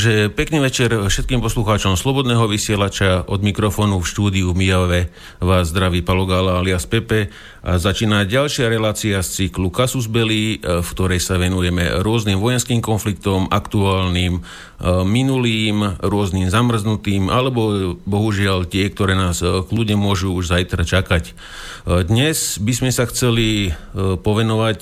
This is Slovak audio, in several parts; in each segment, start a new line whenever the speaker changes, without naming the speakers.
Takže pekný večer všetkým poslucháčom Slobodného vysielača od mikrofónu v štúdiu Mijave vás zdraví Palogala alias Pepe a začína ďalšia relácia z cyklu Kasus Belli, v ktorej sa venujeme rôznym vojenským konfliktom, aktuálnym, minulým, rôznym zamrznutým, alebo bohužiaľ tie, ktoré nás kľudne môžu už zajtra čakať. Dnes by sme sa chceli povenovať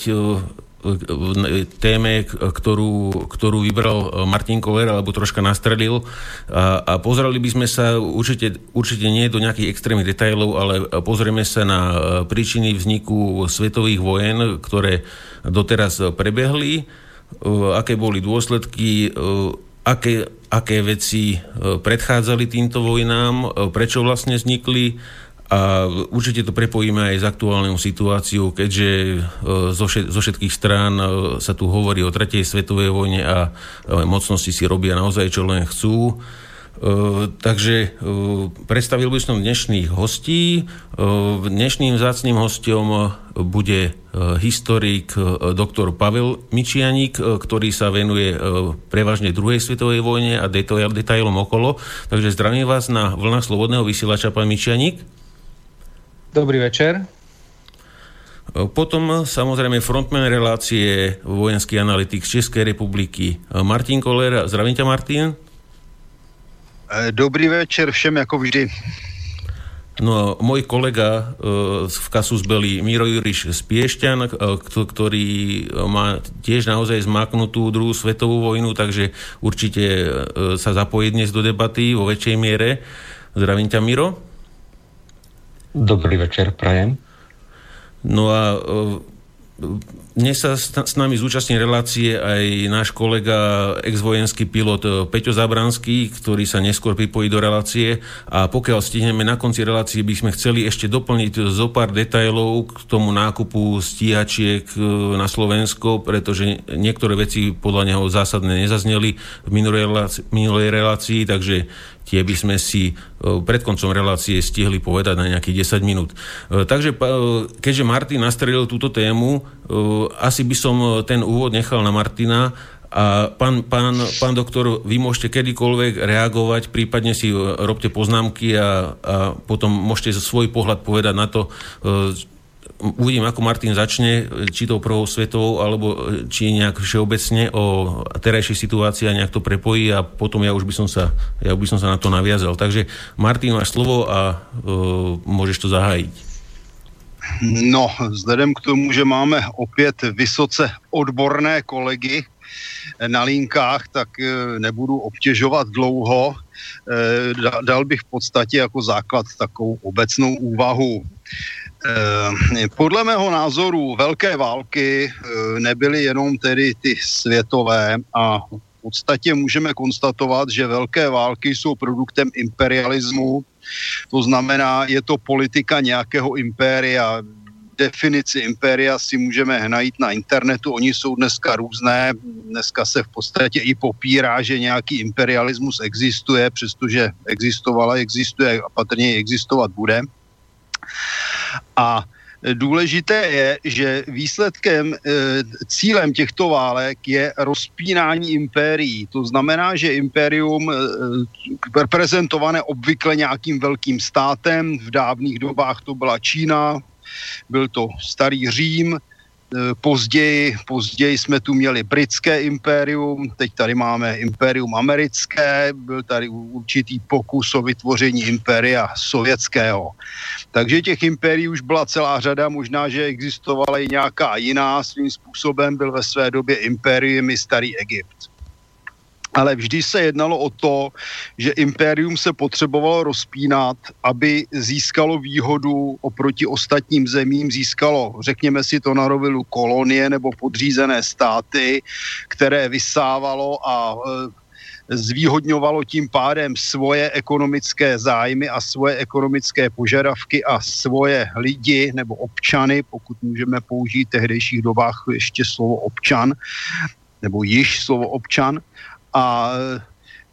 téme, ktorú, ktorú vybral Martin Koller, alebo troška nastrelil. A, a pozreli by sme sa, určite, určite nie do nejakých extrémnych detailov, ale pozrieme sa na príčiny vzniku svetových vojen, ktoré doteraz prebehli, aké boli dôsledky, aké, aké veci predchádzali týmto vojnám, prečo vlastne vznikli a určite to prepojíme aj s aktuálnou situáciou, keďže e, zo, všet, zo všetkých strán e, sa tu hovorí o tretej svetovej vojne a e, mocnosti si robia naozaj čo len chcú. Takže predstavil by som dnešných hostí. Dnešným zácným hostom bude historik doktor Pavel Mičianik, ktorý sa venuje prevažne druhej svetovej vojne a detailom okolo. Takže zdravím vás na vlnách Slobodného vysielača, pán Mičianik.
Dobrý večer.
Potom samozrejme frontman relácie vojenský analytik z Českej republiky Martin Koller. Zdravím ťa, Martin.
Dobrý večer všem, ako vždy.
No, môj kolega v Kasus Belli, Miro Juriš z Piešťan, ktorý má tiež naozaj zmaknutú druhú svetovú vojnu, takže určite sa zapojí dnes do debaty vo väčšej miere. Zdravím ťa, Miro.
Dobrý večer, prajem.
No a dnes sa s nami zúčastní relácie aj náš kolega, ex-vojenský pilot e, Peťo Zabranský, ktorý sa neskôr pripojí do relácie a pokiaľ stihneme na konci relácie, by sme chceli ešte doplniť zo pár detailov k tomu nákupu stíhačiek e, na Slovensko, pretože niektoré veci podľa neho zásadne nezazneli v minulej relácii, minulej relácii takže tie by sme si e, pred koncom relácie stihli povedať na nejakých 10 minút. E, takže e, keďže Martin nastrelil túto tému, asi by som ten úvod nechal na Martina a pán, pán, pán doktor, vy môžete kedykoľvek reagovať, prípadne si robte poznámky a, a potom môžete svoj pohľad povedať na to, uvidím, ako Martin začne, či to prvou svetovou, alebo či nejak všeobecne o terajšej situácii a nejak to prepojí a potom ja už by som sa, ja by som sa na to naviazal. Takže Martin, máš slovo a uh, môžeš to zahájiť.
No, vzhledem k tomu, že máme opět vysoce odborné kolegy na linkách, tak e, nebudu obtěžovat dlouho. E, dal bych v podstatě jako základ takovou obecnou úvahu. Eh, podle mého názoru velké války eh, nebyly jenom tedy ty světové a v podstatě můžeme konstatovat, že velké války jsou produktem imperialismu, to znamená, je to politika nějakého impéria. Definici impéria si můžeme najít na internetu, oni jsou dneska různé, dneska se v podstatě i popírá, že nějaký imperialismus existuje, přestože existovala, existuje a patrně existovat bude. A Důležité je, že výsledkem, e, cílem těchto válek je rozpínání impérií. To znamená, že impérium e, reprezentované obvykle nějakým velkým státem, v dávných dobách to byla Čína, byl to starý Řím, Eh, později, později jsme tu měli britské impérium, teď tady máme impérium americké, byl tady určitý pokus o vytvoření impéria sovětského. Takže těch impérií už byla celá řada, možná, že existovala i nějaká jiná, svým způsobem byl ve své době impérium i starý Egypt ale vždy se jednalo o to, že impérium se potřebovalo rozpínat, aby získalo výhodu oproti ostatním zemím, získalo, řekněme si to na rovilu, kolonie nebo podřízené státy, které vysávalo a e, zvýhodňovalo tím pádem svoje ekonomické zájmy a svoje ekonomické požadavky a svoje lidi nebo občany, pokud můžeme použít v tehdejších dobách ještě slovo občan, nebo již slovo občan, a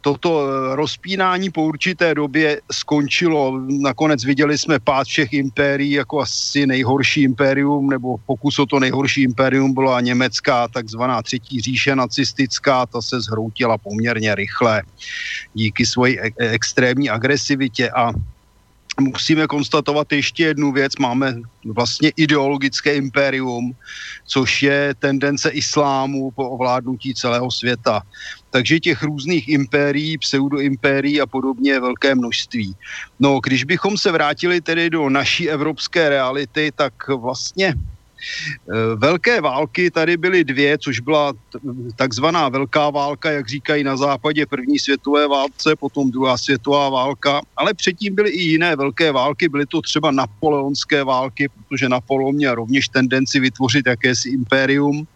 toto rozpínání po určité době skončilo. Nakonec viděli jsme pád všech impérií jako asi nejhorší impérium, nebo pokus o to nejhorší impérium byla německá takzvaná třetí říše nacistická, ta se zhroutila poměrně rychle díky svoji e- extrémní agresivitě a musíme konstatovat ještě jednu věc. Máme vlastně ideologické impérium, což je tendence islámu po ovládnutí celého světa. Takže těch různých impérií, pseudoimpérií a podobně je velké množství. No, když bychom se vrátili tedy do naší evropské reality, tak vlastně velké války tady byly dvě, což byla takzvaná velká válka, jak říkají na západě první světové válce, potom druhá světová válka, ale předtím byly i jiné velké války, byly to třeba napoleonské války, protože Napoleon měl rovněž tendenci vytvořit jakési impérium.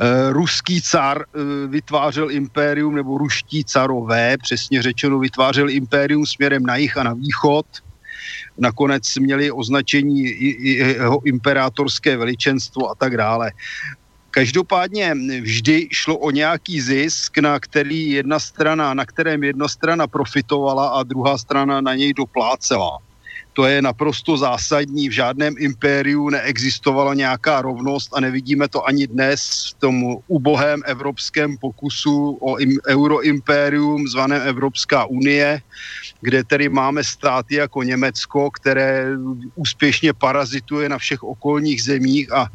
Eh, ruský car eh, vytvářel impérium, nebo ruští carové, přesně řečeno, vytvářel impérium směrem na jih a na východ – nakonec měli označení jeho imperátorské veličenstvo a tak dále. Každopádně vždy šlo o nějaký zisk, na který jedna strana, na kterém jedna strana profitovala a druhá strana na něj doplácela to je naprosto zásadní. V žádném impériu neexistovala nějaká rovnost a nevidíme to ani dnes v tom ubohém evropském pokusu o im, euroimpérium zvaném Evropská unie, kde tedy máme státy jako Německo, které úspěšně parazituje na všech okolních zemích a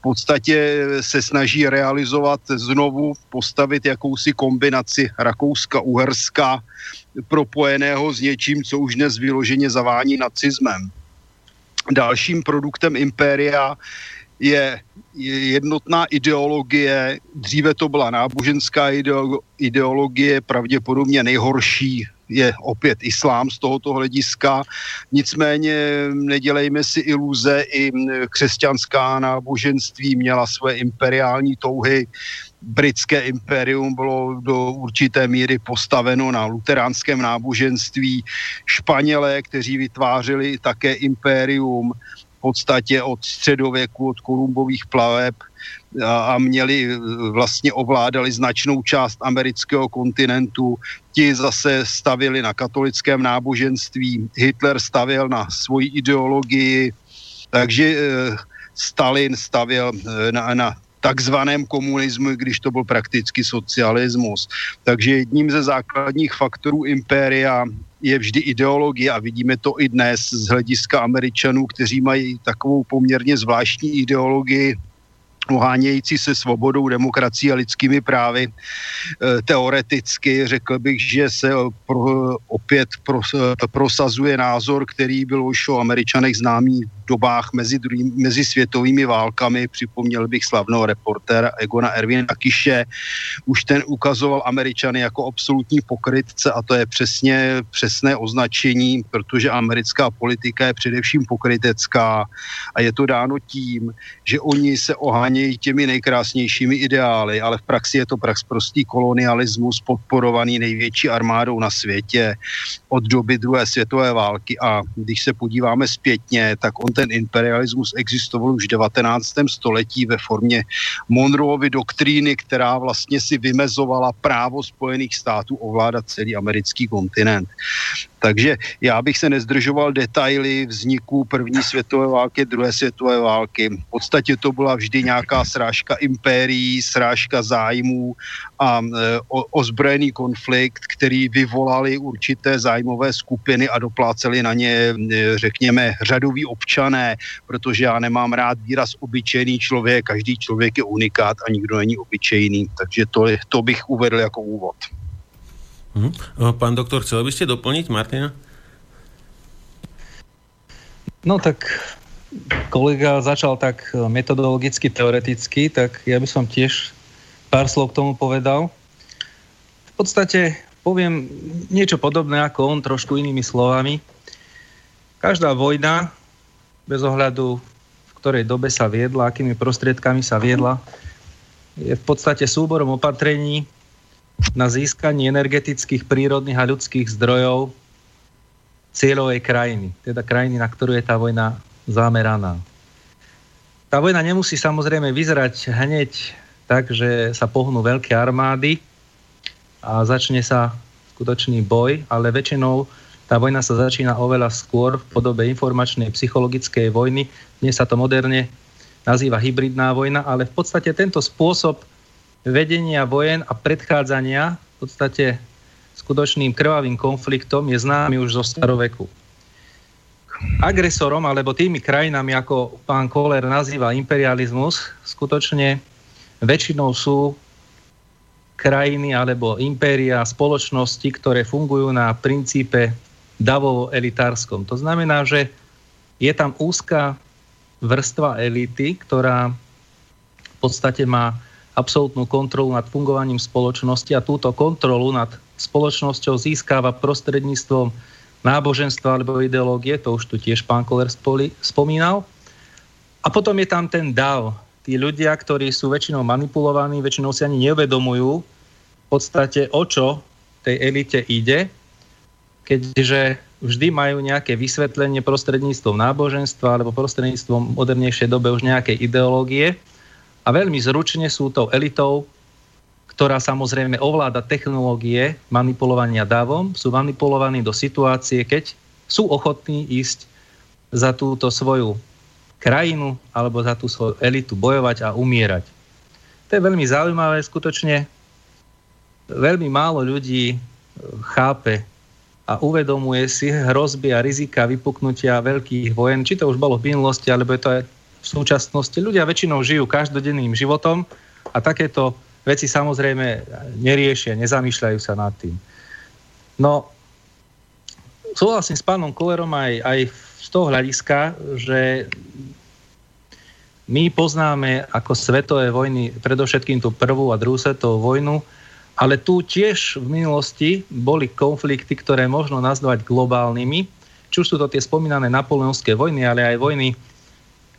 v podstatě se snaží realizovat znovu, postavit jakousi kombinaci Rakouska-Uherska, propojeného s něčím, co už dnes vyloženě zavání nacismem. Dalším produktem impéria je jednotná ideologie. Dříve to byla náboženská ideologie, pravděpodobně nejhorší je opět islám z tohoto hlediska. Nicméně nedělejme si iluze, i křesťanská náboženství měla své imperiální touhy britské impérium bylo do určité míry postaveno na luteránském náboženství. Španělé, kteří vytvářeli také impérium v podstatě od středověku, od kolumbových plaveb a, a měli, vlastně ovládali značnou část amerického kontinentu. Ti zase stavili na katolickém náboženství, Hitler stavil na svoji ideologii, takže eh, Stalin stavěl eh, na, na takzvaném komunismu, když to byl prakticky socialismus. Takže jedním ze základních faktorů impéria je vždy ideologie a vidíme to i dnes z hlediska Američanů, kteří mají takovou poměrně zvláštní ideologii, ohánějící se svobodou, demokracií a lidskými právy. E, teoreticky řekl bych, že se pro, opět prosazuje názor, který byl už o Američanech známý dobách mezi, druhým, mezi světovými válkami, připomněl bych slavného reportéra Egona Ervina Kiše, už ten ukazoval Američany jako absolutní pokrytce a to je přesně přesné označení, protože americká politika je především pokrytecká a je to dáno tím, že oni se ohánějí těmi nejkrásnějšími ideály, ale v praxi je to prax prostý kolonialismus podporovaný největší armádou na světě od doby druhé světové války. A když se podíváme zpětně, tak on ten imperialismus existoval už v 19. století ve formě Monroeovy doktríny, která vlastně si vymezovala právo Spojených států ovládat celý americký kontinent. Takže já bych se nezdržoval detaily vzniku první světové války, druhé světové války. V podstatě to byla vždy nějaká srážka impérií, srážka zájmů a e, ozbrojený konflikt, který vyvolali určité zájmové skupiny a dopláceli na ně, e, řekněme, řadoví občané, protože já nemám rád výraz obyčejný člověk, každý člověk je unikát a nikdo není obyčejný. Takže to, to bych uvedl jako úvod.
Mhm. Pán doktor, chcel by ste doplniť Martina?
No tak kolega začal tak metodologicky, teoreticky, tak ja by som tiež pár slov k tomu povedal. V podstate poviem niečo podobné ako on, trošku inými slovami. Každá vojna, bez ohľadu v ktorej dobe sa viedla, akými prostriedkami sa viedla, je v podstate súborom opatrení, na získanie energetických, prírodných a ľudských zdrojov cieľovej krajiny, teda krajiny, na ktorú je tá vojna zameraná. Tá vojna nemusí samozrejme vyzerať hneď tak, že sa pohnú veľké armády, a začne sa skutočný boj, ale väčšinou tá vojna sa začína oveľa skôr v podobe informačnej psychologickej vojny. Dnes sa to moderne nazýva hybridná vojna, ale v podstate tento spôsob vedenia vojen a predchádzania v podstate skutočným krvavým konfliktom je známy už zo staroveku. Agresorom alebo tými krajinami, ako pán Kohler nazýva imperializmus, skutočne väčšinou sú krajiny alebo impéria, spoločnosti, ktoré fungujú na princípe davovo-elitárskom. To znamená, že je tam úzka vrstva elity, ktorá v podstate má absolútnu kontrolu nad fungovaním spoločnosti a túto kontrolu nad spoločnosťou získava prostredníctvom náboženstva alebo ideológie, to už tu tiež pán Koller spomínal. A potom je tam ten DAO. Tí ľudia, ktorí sú väčšinou manipulovaní, väčšinou si ani neuvedomujú v podstate o čo tej elite ide keďže vždy majú nejaké vysvetlenie prostredníctvom náboženstva alebo prostredníctvom modernejšej dobe už nejakej ideológie a veľmi zručne sú tou elitou, ktorá samozrejme ovláda technológie manipulovania dávom, sú manipulovaní do situácie, keď sú ochotní ísť za túto svoju krajinu alebo za tú svoju elitu bojovať a umierať. To je veľmi zaujímavé, skutočne veľmi málo ľudí chápe a uvedomuje si hrozby a rizika vypuknutia veľkých vojen, či to už bolo v minulosti, alebo je to aj v súčasnosti. Ľudia väčšinou žijú každodenným životom a takéto veci samozrejme neriešia, nezamýšľajú sa nad tým. No, súhlasím s pánom Kolerom aj, aj z toho hľadiska, že my poznáme ako svetové vojny, predovšetkým tú prvú a druhú svetovú vojnu, ale tu tiež v minulosti boli konflikty, ktoré možno nazvať globálnymi. Či už sú to tie spomínané napoleonské vojny, ale aj vojny,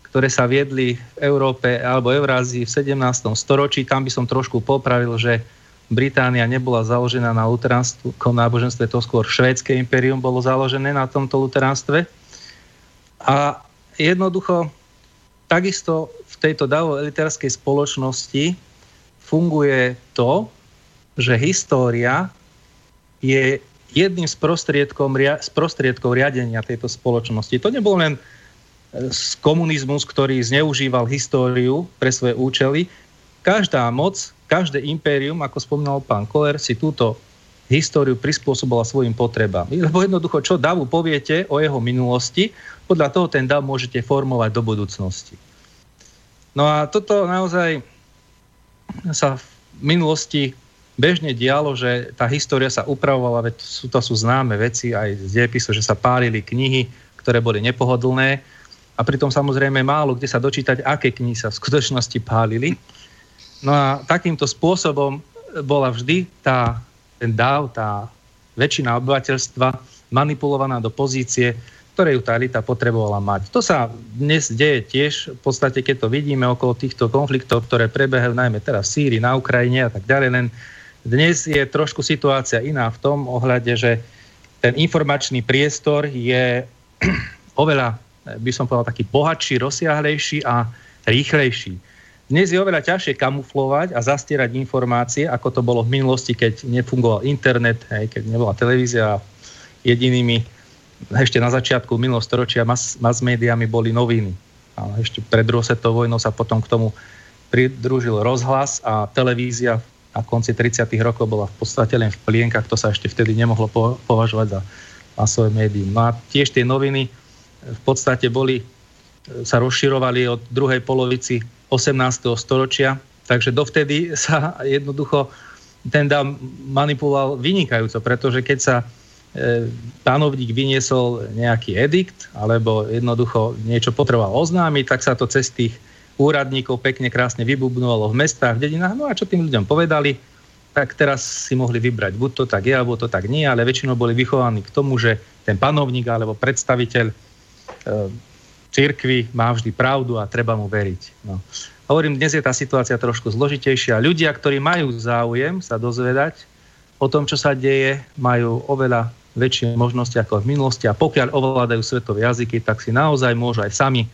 ktoré sa viedli v Európe alebo Eurázii v 17. storočí. Tam by som trošku popravil, že Británia nebola založená na luteránskom náboženstve, to skôr švédske impérium bolo založené na tomto luteránstve. A jednoducho, takisto v tejto davo-elitárskej spoločnosti funguje to, že história je jedným z, z prostriedkov riadenia tejto spoločnosti. To nebol len e, komunizmus, ktorý zneužíval históriu pre svoje účely. Každá moc, každé impérium, ako spomínal pán Koller, si túto históriu prispôsobila svojim potrebám. Lebo jednoducho, čo davu poviete o jeho minulosti, podľa toho ten dav môžete formovať do budúcnosti. No a toto naozaj sa v minulosti bežne dialo, že tá história sa upravovala, veď sú, to sú známe veci aj z dejepisu, že sa pálili knihy, ktoré boli nepohodlné a pritom samozrejme málo kde sa dočítať, aké knihy sa v skutočnosti pálili. No a takýmto spôsobom bola vždy tá, ten dáv, tá väčšina obyvateľstva manipulovaná do pozície, ktoré ju tá elita potrebovala mať. To sa dnes deje tiež, v podstate keď to vidíme okolo týchto konfliktov, ktoré prebehajú najmä teraz v Sýrii, na Ukrajine a tak ďalej, len dnes je trošku situácia iná v tom ohľade, že ten informačný priestor je oveľa, by som povedal, taký bohatší, rozsiahlejší a rýchlejší. Dnes je oveľa ťažšie kamuflovať a zastierať informácie, ako to bolo v minulosti, keď nefungoval internet, hej, keď nebola televízia a jedinými ešte na začiatku minulého storočia mass, mass médiami boli noviny. A ešte pred druhou svetovou vojnou sa potom k tomu pridružil rozhlas a televízia na konci 30. rokov bola v podstate len v plienkach, to sa ešte vtedy nemohlo po, považovať za masové médium. No a tiež tie noviny v podstate boli, e, sa rozširovali od druhej polovici 18. storočia, takže dovtedy sa jednoducho ten dám manipuloval vynikajúco, pretože keď sa e, pánovník vyniesol nejaký edikt alebo jednoducho niečo potreboval oznámiť, tak sa to cez tých úradníkov pekne krásne vybubnovalo v mestách, v dedinách. No a čo tým ľuďom povedali, tak teraz si mohli vybrať, buď to tak je, alebo to tak nie, ale väčšinou boli vychovaní k tomu, že ten panovník alebo predstaviteľ e, církvy má vždy pravdu a treba mu veriť. No. Hovorím, dnes je tá situácia trošku zložitejšia. Ľudia, ktorí majú záujem sa dozvedať o tom, čo sa deje, majú oveľa väčšie možnosti ako v minulosti a pokiaľ ovládajú svetové jazyky, tak si naozaj môžu aj sami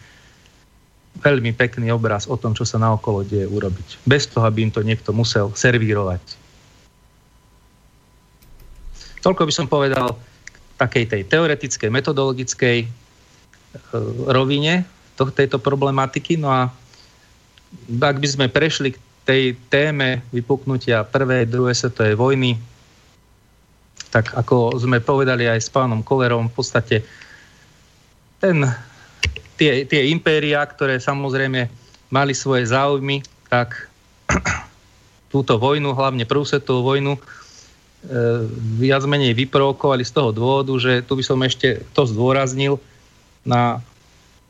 veľmi pekný obraz o tom, čo sa naokolo deje urobiť. Bez toho, aby im to niekto musel servírovať. Toľko by som povedal takej tej teoretickej, metodologickej e, rovine to, tejto problematiky. No a ak by sme prešli k tej téme vypuknutia prvej, druhej svetovej vojny, tak ako sme povedali aj s pánom Kolerom, v podstate ten, tie, tie impéria, ktoré samozrejme mali svoje záujmy, tak túto vojnu, hlavne prvú svetovú vojnu, E, viac menej vyprovokovali z toho dôvodu, že tu by som ešte to zdôraznil, na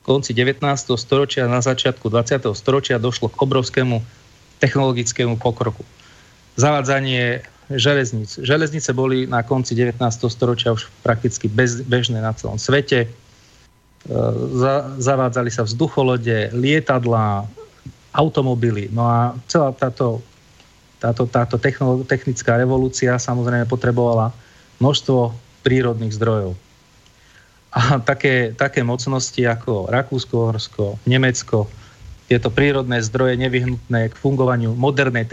konci 19. storočia, na začiatku 20. storočia došlo k obrovskému technologickému pokroku. Zavádzanie železníc. Železnice boli na konci 19. storočia už prakticky bez, bežné na celom svete. Za, zavádzali sa vzducholode, lietadlá, automobily. No a celá táto táto, táto technická revolúcia samozrejme potrebovala množstvo prírodných zdrojov. A také, také mocnosti ako Rakúsko, Horsko, Nemecko, tieto prírodné zdroje nevyhnutné k fungovaniu modernej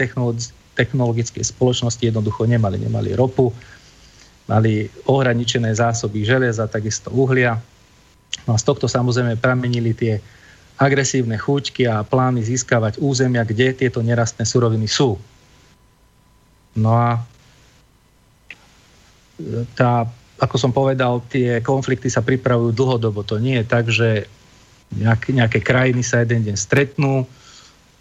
technologickej spoločnosti jednoducho nemali. Nemali ropu, mali ohraničené zásoby železa, takisto uhlia. No a z tohto samozrejme pramenili tie agresívne chúťky a plány získavať územia, kde tieto nerastné suroviny sú. No a tá, ako som povedal, tie konflikty sa pripravujú dlhodobo. To nie je tak, že nejaké, nejaké krajiny sa jeden deň stretnú,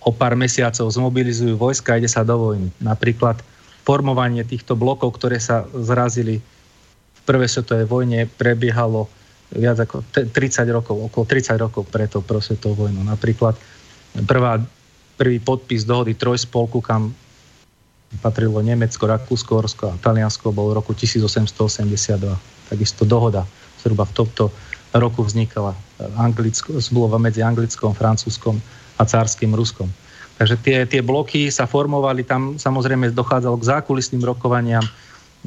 o pár mesiacov zmobilizujú vojska a ide sa do vojny. Napríklad formovanie týchto blokov, ktoré sa zrazili v prvej svetovej vojne, prebiehalo viac ako 30 rokov, okolo 30 rokov pred tou prvou svetovou vojnou. Napríklad prvá, prvý podpis dohody Trojspolku, kam patrilo Nemecko, Rakúsko, Horsko a Taliansko, bol v roku 1882. Takisto dohoda zhruba v tomto roku vznikala Anglicko, zmluva medzi Anglickom, Francúzskom a cárským Ruskom. Takže tie, tie bloky sa formovali, tam samozrejme dochádzalo k zákulisným rokovaniam,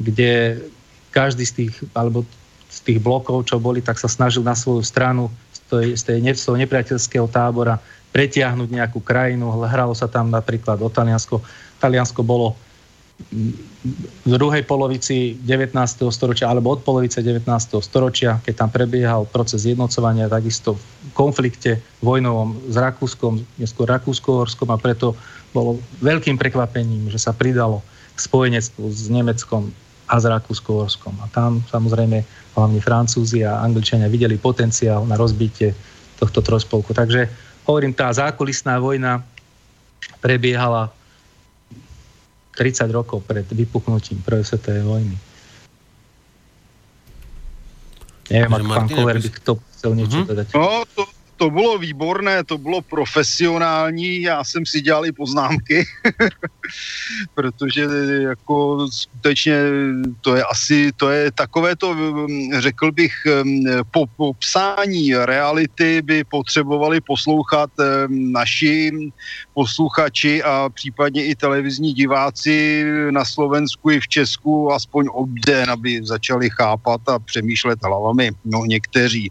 kde každý z tých, alebo tých blokov, čo boli, tak sa snažil na svoju stranu z, tej, z, tej, z toho nepriateľského tábora pretiahnuť nejakú krajinu. Hralo sa tam napríklad o Taliansko Taliansko bolo v druhej polovici 19. storočia alebo od polovice 19. storočia, keď tam prebiehal proces jednocovania, takisto v konflikte vojnovom s Rakúskom, neskôr Rakúsko-Horskom a preto bolo veľkým prekvapením, že sa pridalo k spojenectvu s Nemeckom a s Rakúsko-Horskom. A tam samozrejme hlavne Francúzi a Angličania videli potenciál na rozbitie tohto trojspolku. Takže hovorím, tá zákulisná vojna prebiehala 30 rokov pred vypuknutím prvej svetovej vojny. Neviem, ak pán Koller by to chcel niečo uh-huh. povedať.
No, to, to bylo výborné, to bylo profesionální, já jsem si dělal i poznámky, protože jako skutečně to je asi, to je takové to, řekl bych, po popsání reality by potřebovali poslouchat naši posluchači a případně i televizní diváci na Slovensku i v Česku aspoň obden, aby začali chápat a přemýšlet hlavami, no někteří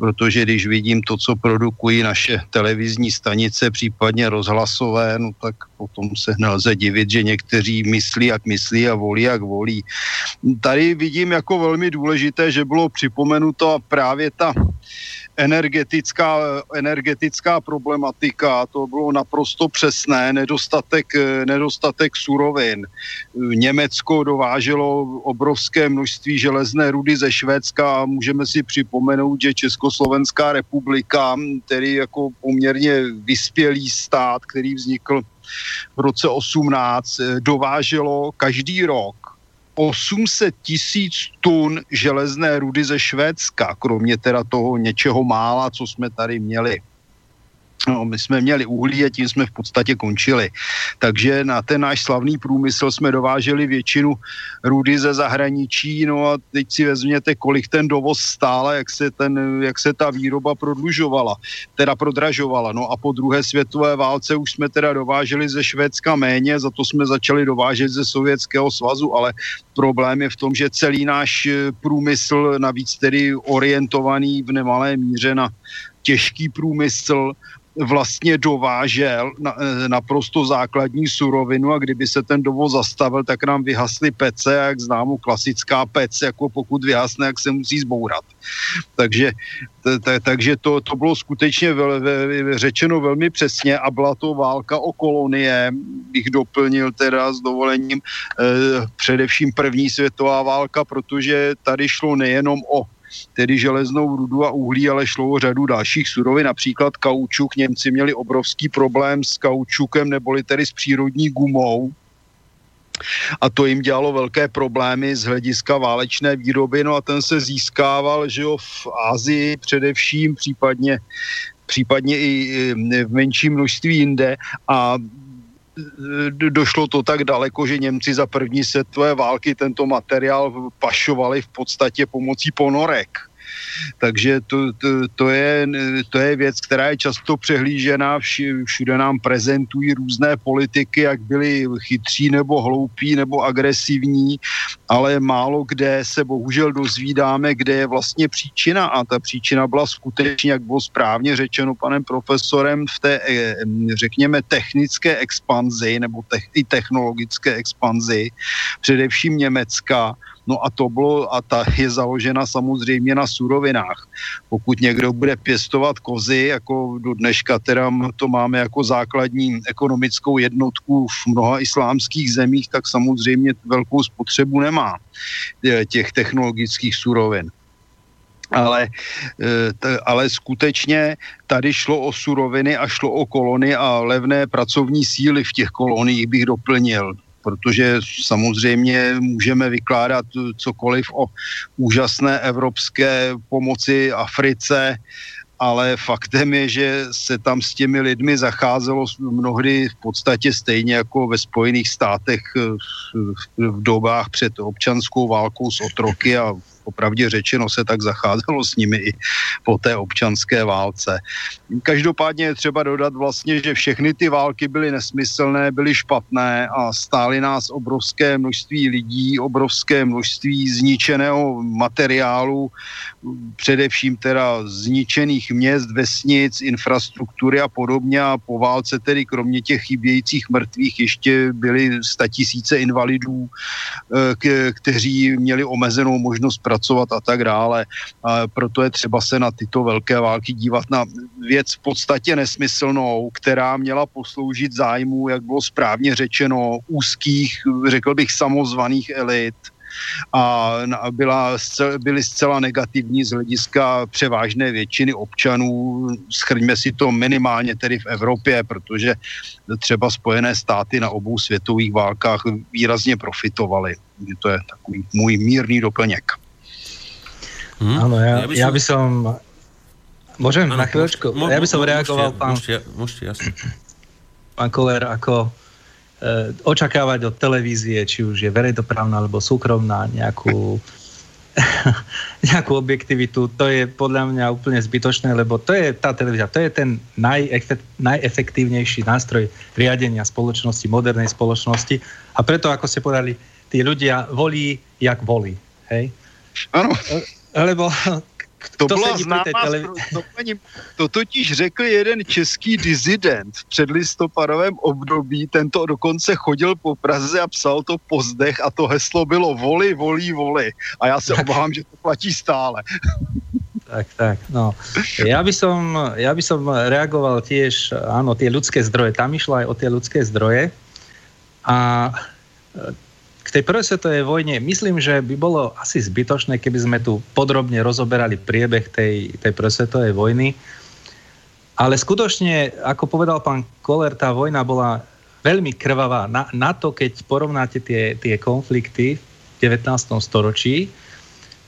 protože když vidím to, co produkují naše televizní stanice, případně rozhlasové, no tak potom se nelze divit, že někteří myslí, jak myslí a volí, jak volí. Tady vidím jako velmi důležité, že bylo připomenuto právě ta energetická, energetická problematika, to bylo naprosto přesné, nedostatek, nedostatek surovin. Německo dováželo obrovské množství železné rudy ze Švédska a můžeme si připomenout, že Československá republika, který jako poměrně vyspělý stát, který vznikl v roce 18, dováželo každý rok 800 tisíc tun železné rudy ze Švédska, kromě teda toho něčeho mála, co jsme tady měli. No, my jsme měli uhlí a tím jsme v podstatě končili. Takže na ten náš slavný průmysl jsme dováželi většinu rudy ze zahraničí, no a teď si vezměte, kolik ten dovoz stále, jak se, ten, jak se ta výroba prodlužovala, teda prodražovala. No a po druhé světové válce už jsme teda dováželi ze Švédska méně, za to jsme začali dovážet ze Sovětského svazu, ale problém je v tom, že celý náš průmysl, navíc tedy orientovaný v nemalé míře na těžký průmysl, vlastně dovážel eh, naprosto základní surovinu a kdyby se ten dovoz zastavil, tak nám vyhasly pece, jak známo klasická pec, jako pokud vyhasne, jak se musí zbourat. Takže, t, t, takže to, to bylo skutečně vel, ve, řečeno velmi přesně a byla to válka o kolonie, bych doplnil teda s dovolením eh, především první světová válka, protože tady šlo nejenom o tedy železnou rudu a uhlí, ale šlo o řadu dalších surovin, například kaučuk. Němci měli obrovský problém s kaučukem, neboli tedy s přírodní gumou, a to jim dělalo velké problémy z hlediska válečné výroby, no a ten se získával, že jo, v Ázii především, případně, případně i v menším množství jinde. A došlo to tak daleko, že Němci za první světové války tento materiál pašovali v podstatě pomocí ponorek takže to, to, to, je, to je věc, která je často přehlížená, všude nám prezentují různé politiky, jak byli chytří nebo hloupí nebo agresivní, ale málo kde se bohužel dozvídáme, kde je vlastně příčina. A ta příčina byla skutečně, jak bylo správně řečeno panem profesorem, v té, eh, řekněme, technické expanzi nebo te- i technologické expanzi, především Německa, No a to bylo, a ta je založena samozřejmě na surovinách. Pokud někdo bude pěstovat kozy, jako do dneška teda to máme jako základní ekonomickou jednotku v mnoha islámských zemích, tak samozřejmě velkou spotřebu nemá eh, těch technologických surovin ale, eh, ale skutečně tady šlo o suroviny a šlo o kolony a levné pracovní síly v těch koloniích bych doplnil protože samozřejmě můžeme vykládat cokoliv o úžasné evropské pomoci Africe, ale faktem je, že se tam s těmi lidmi zacházelo mnohdy v podstatě stejně jako ve Spojených státech v dobách před občanskou válkou s otroky a popravdě řečeno se tak zacházelo s nimi i po té občanské válce. Každopádně je třeba dodat vlastně, že všechny ty války byly nesmyslné, byly špatné a stály nás obrovské množství lidí, obrovské množství zničeného materiálu, především teda zničených měst, vesnic, infrastruktury a podobně a po válce tedy kromě těch chybějících mrtvých ještě byly statisíce invalidů, eh, kteří měli omezenou možnost pracovat a tak dále. A proto je třeba se na tyto velké války dívat na věc v podstatě nesmyslnou, která měla posloužit zájmu, jak bylo správně řečeno, úzkých, řekl bych, samozvaných elit, a byla, byly zcela negativní z hlediska převážné většiny občanů. Schrňme si to minimálně tedy v Evropě, protože třeba Spojené státy na obou světových válkách výrazně profitovaly. To je takový můj mírný doplněk.
Hmm? Áno, ja, ja, by som... ja by som... Môžem ano, na chvíľočku? Môž, ja by som reagoval, môžete, pán... Môžete,
môžete, jasne.
Pán Koller, ako e, očakávať od televízie, či už je verejnoprávna alebo súkromná, nejakú, nejakú objektivitu, to je podľa mňa úplne zbytočné, lebo to je tá televízia, to je ten najefekt, najefektívnejší nástroj riadenia spoločnosti, modernej spoločnosti a preto, ako ste povedali, tí ľudia volí, jak volí. Hej?
Áno.
Lebo
to byla známá, to, to totiž řekl jeden český dizident v předlistopadovém období, tento dokonce chodil po Praze a psal to po zdech a to heslo bylo voli, volí, voli. A já se obávám, že to platí stále.
Tak, tak, no. Ja by som, ja by som reagoval tiež, áno, tie ľudské zdroje, tam išlo aj o tie ľudské zdroje a k tej prvej svetovej vojne myslím, že by bolo asi zbytočné, keby sme tu podrobne rozoberali priebeh tej, tej prvej svetovej vojny. Ale skutočne, ako povedal pán Koller, tá vojna bola veľmi krvavá. Na, na to, keď porovnáte tie, tie konflikty v 19. storočí,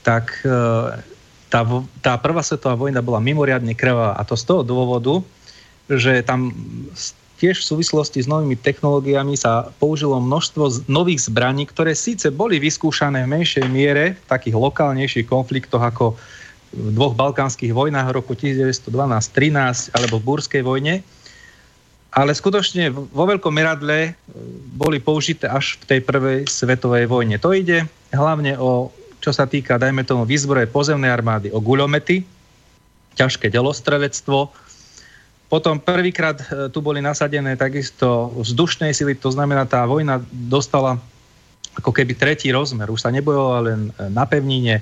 tak e, tá, tá prvá svetová vojna bola mimoriadne krvavá. A to z toho dôvodu, že tam tiež v súvislosti s novými technológiami sa použilo množstvo nových zbraní, ktoré síce boli vyskúšané v menšej miere v takých lokálnejších konfliktoch ako v dvoch balkánskych vojnách roku 1912-13 alebo v Búrskej vojne, ale skutočne vo veľkom meradle e, boli použité až v tej prvej svetovej vojne. To ide hlavne o, čo sa týka, dajme tomu, výzbroje pozemnej armády, o guľomety, ťažké delostrelectvo, Potom prvýkrát e, tu boli nasadené takisto vzdušné sily, to znamená, tá vojna dostala ako keby tretí rozmer. Už sa nebojovala len na pevnine,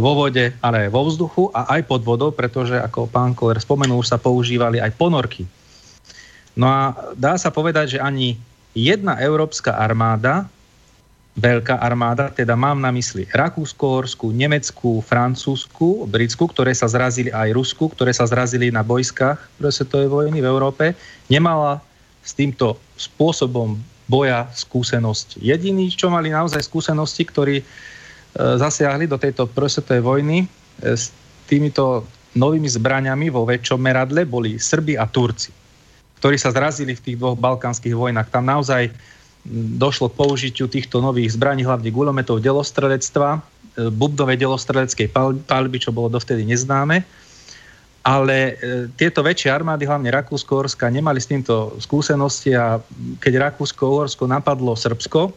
vo vode, ale aj vo vzduchu a aj pod vodou, pretože, ako pán Koller spomenul, už sa používali aj ponorky. No a dá sa povedať, že ani jedna európska armáda veľká armáda, teda mám na mysli Rakúsko, Horsku, Nemeckú, Francúzsku, Britsku, ktoré sa zrazili aj Rusku, ktoré sa zrazili na bojskách prvej svetovej vojny v Európe, nemala s týmto spôsobom boja skúsenosť. Jediní, čo mali naozaj skúsenosti, ktorí e, zasiahli do tejto prvej svetovej vojny e, s týmito novými zbraniami vo väčšom meradle, boli Srbi a Turci, ktorí sa zrazili v tých dvoch balkánskych vojnách. Tam naozaj došlo k použitiu týchto nových zbraní, hlavne gulometov delostrelectva, e, bubnovej delostreleckej palby, čo bolo dovtedy neznáme. Ale e, tieto väčšie armády, hlavne Rakúsko-Horska, nemali s týmto skúsenosti a keď Rakúsko-Uhorsko napadlo Srbsko,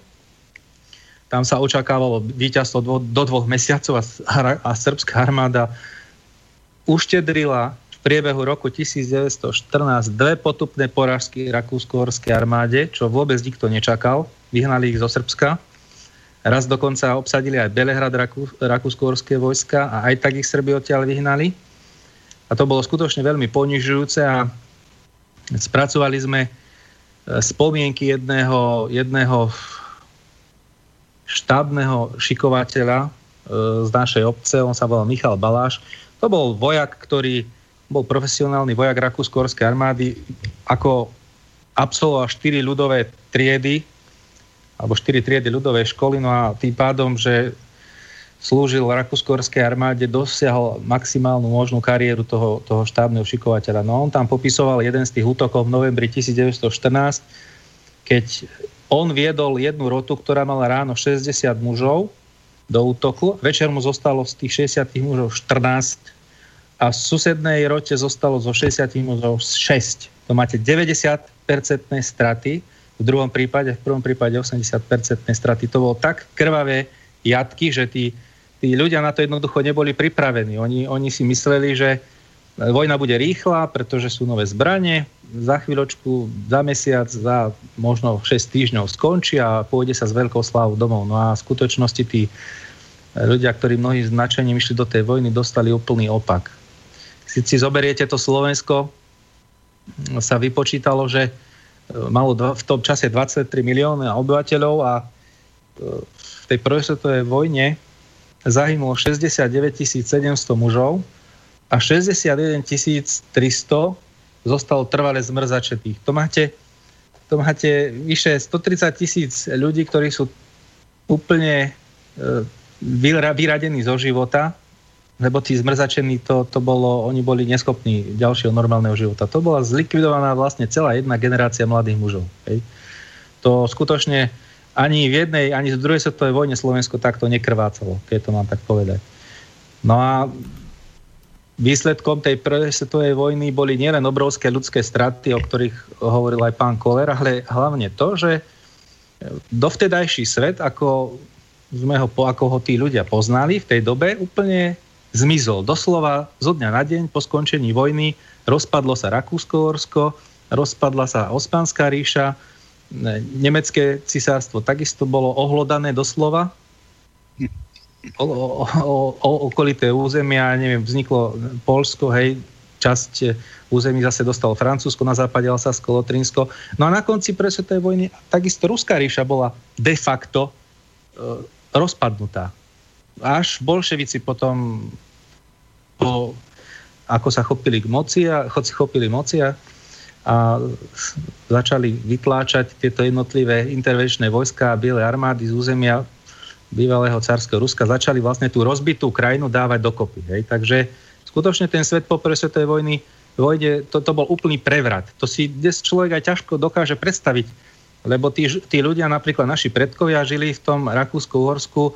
tam sa očakávalo víťazstvo do, dvoch mesiacov a srbská armáda uštedrila priebehu roku 1914 dve potupné porážky rakúsko-horskej armáde, čo vôbec nikto nečakal. Vyhnali ich zo Srbska. Raz dokonca obsadili aj Belehrad Rakú, rakúsko-horské vojska a aj tak ich Srbi odtiaľ vyhnali. A to bolo skutočne veľmi ponižujúce a spracovali sme e, spomienky jedného, jedného štábneho šikovateľa e, z našej obce, on sa volal Michal Baláš. To bol vojak, ktorý bol profesionálny vojak Rakúsko-Horskej armády, ako absolvoval 4 ľudové triedy, alebo 4 triedy ľudovej školy, no a tým pádom, že slúžil Rakúsko-Horskej armáde, dosiahol maximálnu možnú kariéru toho, toho štábneho šikovateľa. No on tam popisoval jeden z tých útokov v novembri 1914, keď on viedol jednu rotu, ktorá mala ráno 60 mužov do útoku, večer mu zostalo z tých 60 mužov 14 a v susednej rote zostalo zo 60 mužov 6. To máte 90-percentné straty, v druhom prípade, v prvom prípade 80-percentné straty. To bolo tak krvavé jatky, že tí, tí ľudia na to jednoducho neboli pripravení. Oni, oni si mysleli, že vojna bude rýchla, pretože sú nové zbranie, za chvíľočku, za mesiac, za možno 6 týždňov skončí a pôjde sa s veľkou slávou domov. No a v skutočnosti tí ľudia, ktorí mnohí značením išli do tej vojny, dostali úplný opak keď si zoberiete to Slovensko, sa vypočítalo, že e, malo v tom čase 23 milióny obyvateľov a e, v tej prvej svetovej vojne zahynulo 69 700 mužov a 61 300 zostalo trvale zmrzačetých. To máte, to máte vyše 130 tisíc ľudí, ktorí sú úplne e, vyradení zo života lebo tí zmrzačení, to, to bolo, oni boli neschopní ďalšieho normálneho života. To bola zlikvidovaná vlastne celá jedna generácia mladých mužov. Hej. To skutočne ani v jednej, ani v druhej svetovej vojne Slovensko takto nekrvácalo, keď to mám tak povedať. No a výsledkom tej prvej svetovej vojny boli nielen obrovské ľudské straty, o ktorých hovoril aj pán Koller, ale hlavne to, že dovtedajší svet, ako sme ho, ako ho tí ľudia poznali v tej dobe, úplne zmizol. Doslova zo dňa na deň po skončení vojny rozpadlo sa Rakúsko-Horsko, rozpadla sa Osmanská ríša, nemecké cisárstvo takisto bolo ohlodané doslova. O, o, o, okolité územia, neviem, vzniklo Polsko, hej, časť území zase dostalo Francúzsko, na západe Alsasko, Lotrinsko. No a na konci presvetej vojny takisto Ruská ríša bola de facto e, rozpadnutá. Až bolševici potom po, ako sa chopili k moci a chopili moci a, začali vytláčať tieto jednotlivé intervenčné vojska a biele armády z územia bývalého carského Ruska, začali vlastne tú rozbitú krajinu dávať dokopy. Hej. Takže skutočne ten svet po prvej svetovej vojny vojde, to, to bol úplný prevrat. To si dnes človek aj ťažko dokáže predstaviť, lebo tí, tí ľudia, napríklad naši predkovia, žili v tom Rakúsku-Uhorsku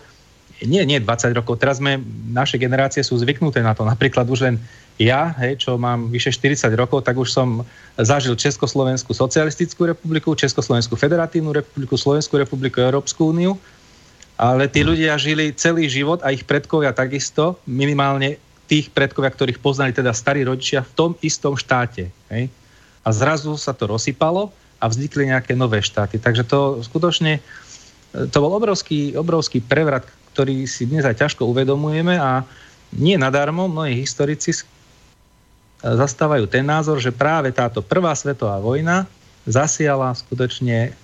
nie, nie 20 rokov, teraz sme, naše generácie sú zvyknuté na to. Napríklad už len ja, hej, čo mám vyše 40 rokov, tak už som zažil Československú socialistickú republiku, Československú federatívnu republiku, Slovenskú republiku, Európsku úniu, ale tí ľudia žili celý život a ich predkovia takisto, minimálne tých predkovia, ktorých poznali teda starí rodičia v tom istom štáte. Hej. a zrazu sa to rozsypalo a vznikli nejaké nové štáty. Takže to skutočne, to bol obrovský, obrovský prevrat, ktorý si dnes aj ťažko uvedomujeme a nie nadarmo mnohí historici zastávajú ten názor, že práve táto prvá svetová vojna zasiala skutočne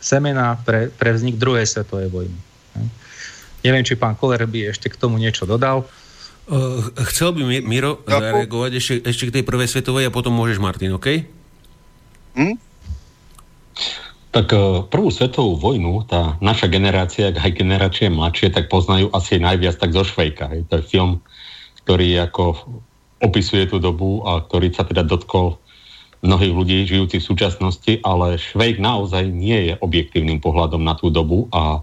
semena pre, pre vznik druhej svetovej vojny. Neviem, či pán Koller by ešte k tomu niečo dodal.
Chcel by Miro zareagovať ešte, ešte k tej prvej svetovej a potom môžeš, Martin, OK? Hm?
Tak e, prvú svetovú vojnu, tá naša generácia, aj generácie mladšie, tak poznajú asi najviac tak zo Švejka. To je film, ktorý ako opisuje tú dobu a ktorý sa teda dotkol mnohých ľudí žijúcich v súčasnosti, ale Švejk naozaj nie je objektívnym pohľadom na tú dobu a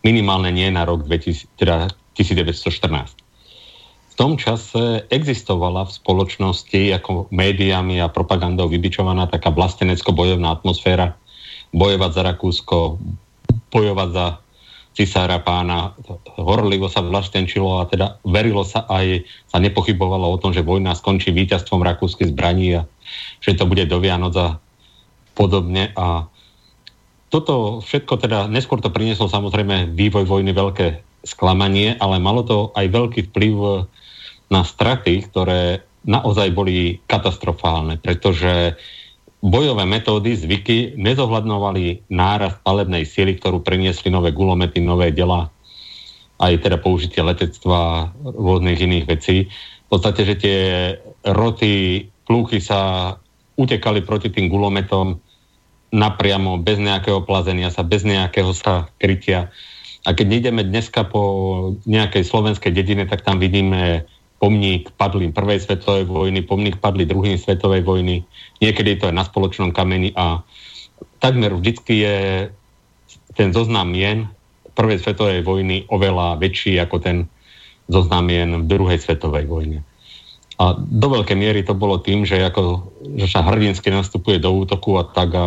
minimálne nie na rok 2000, teda 1914. V tom čase existovala v spoločnosti ako médiami a propagandou vybičovaná taká vlastenecko-bojovná atmosféra, bojovať za Rakúsko, bojovať za cisára pána, horlivo sa vlastenčilo a teda verilo sa aj, sa nepochybovalo o tom, že vojna skončí víťazstvom rakúskych zbraní a že to bude do Vianoc a podobne. A toto všetko teda, neskôr to prinieslo samozrejme vývoj vojny veľké sklamanie, ale malo to aj veľký vplyv na straty, ktoré naozaj boli katastrofálne, pretože bojové metódy, zvyky nezohľadnovali nárast palebnej síly, ktorú priniesli nové gulomety, nové dela, aj teda použitie letectva, rôznych iných vecí. V podstate, že tie roty, plúchy sa utekali proti tým gulometom napriamo, bez nejakého plazenia sa, bez nejakého sa krytia. A keď ideme dneska po nejakej slovenskej dedine, tak tam vidíme pomník padlým prvej svetovej vojny, pomník padli druhým svetovej vojny, niekedy to je na spoločnom kameni a takmer vždycky je ten zoznam mien prvej svetovej vojny oveľa väčší ako ten zoznam mien v druhej svetovej vojne. A do veľkej miery to bolo tým, že, ako, že sa hrdinsky nastupuje do útoku a tak a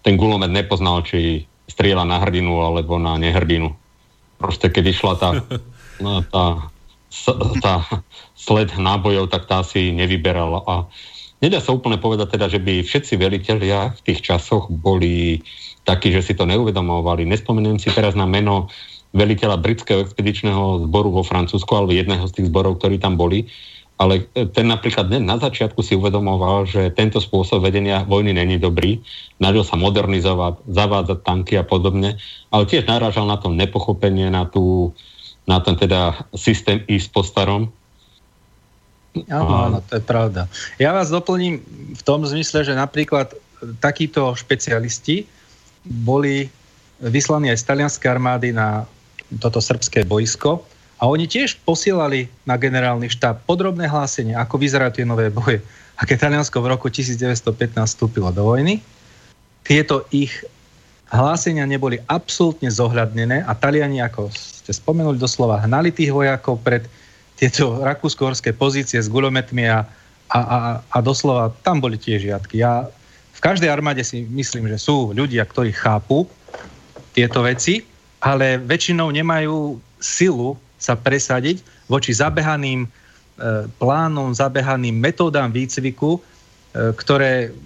ten gulomet nepoznal, či strieľa na hrdinu alebo na nehrdinu. Proste keď išla tá, no, tá tá sled nábojov, tak tá si nevyberala. A nedá sa úplne povedať teda, že by všetci veliteľia v tých časoch boli takí, že si to neuvedomovali. Nespomeniem si teraz na meno veliteľa britského expedičného zboru vo Francúzsku alebo jedného z tých zborov, ktorí tam boli. Ale ten napríklad na začiatku si uvedomoval, že tento spôsob vedenia vojny není dobrý. Snažil sa modernizovať, zavádzať tanky a podobne. Ale tiež narážal na to nepochopenie, na tú na ten teda systém ísť po starom.
Áno, áno, to je pravda. Ja vás doplním v tom zmysle, že napríklad takíto špecialisti boli vyslaní aj z talianskej armády na toto srbské boisko a oni tiež posielali na generálny štáb podrobné hlásenie, ako vyzerajú tie nové boje. A Taliansko v roku 1915 vstúpilo do vojny, tieto ich hlásenia neboli absolútne zohľadnené a Taliani, ako ste spomenuli doslova, hnali tých vojakov pred tieto rakúsko-horské pozície s gulometmi a, a, a, a doslova tam boli tie žiadky. Ja v každej armáde si myslím, že sú ľudia, ktorí chápu tieto veci, ale väčšinou nemajú silu sa presadiť voči zabehaným e, plánom, zabehaným metódám výcviku, e, ktoré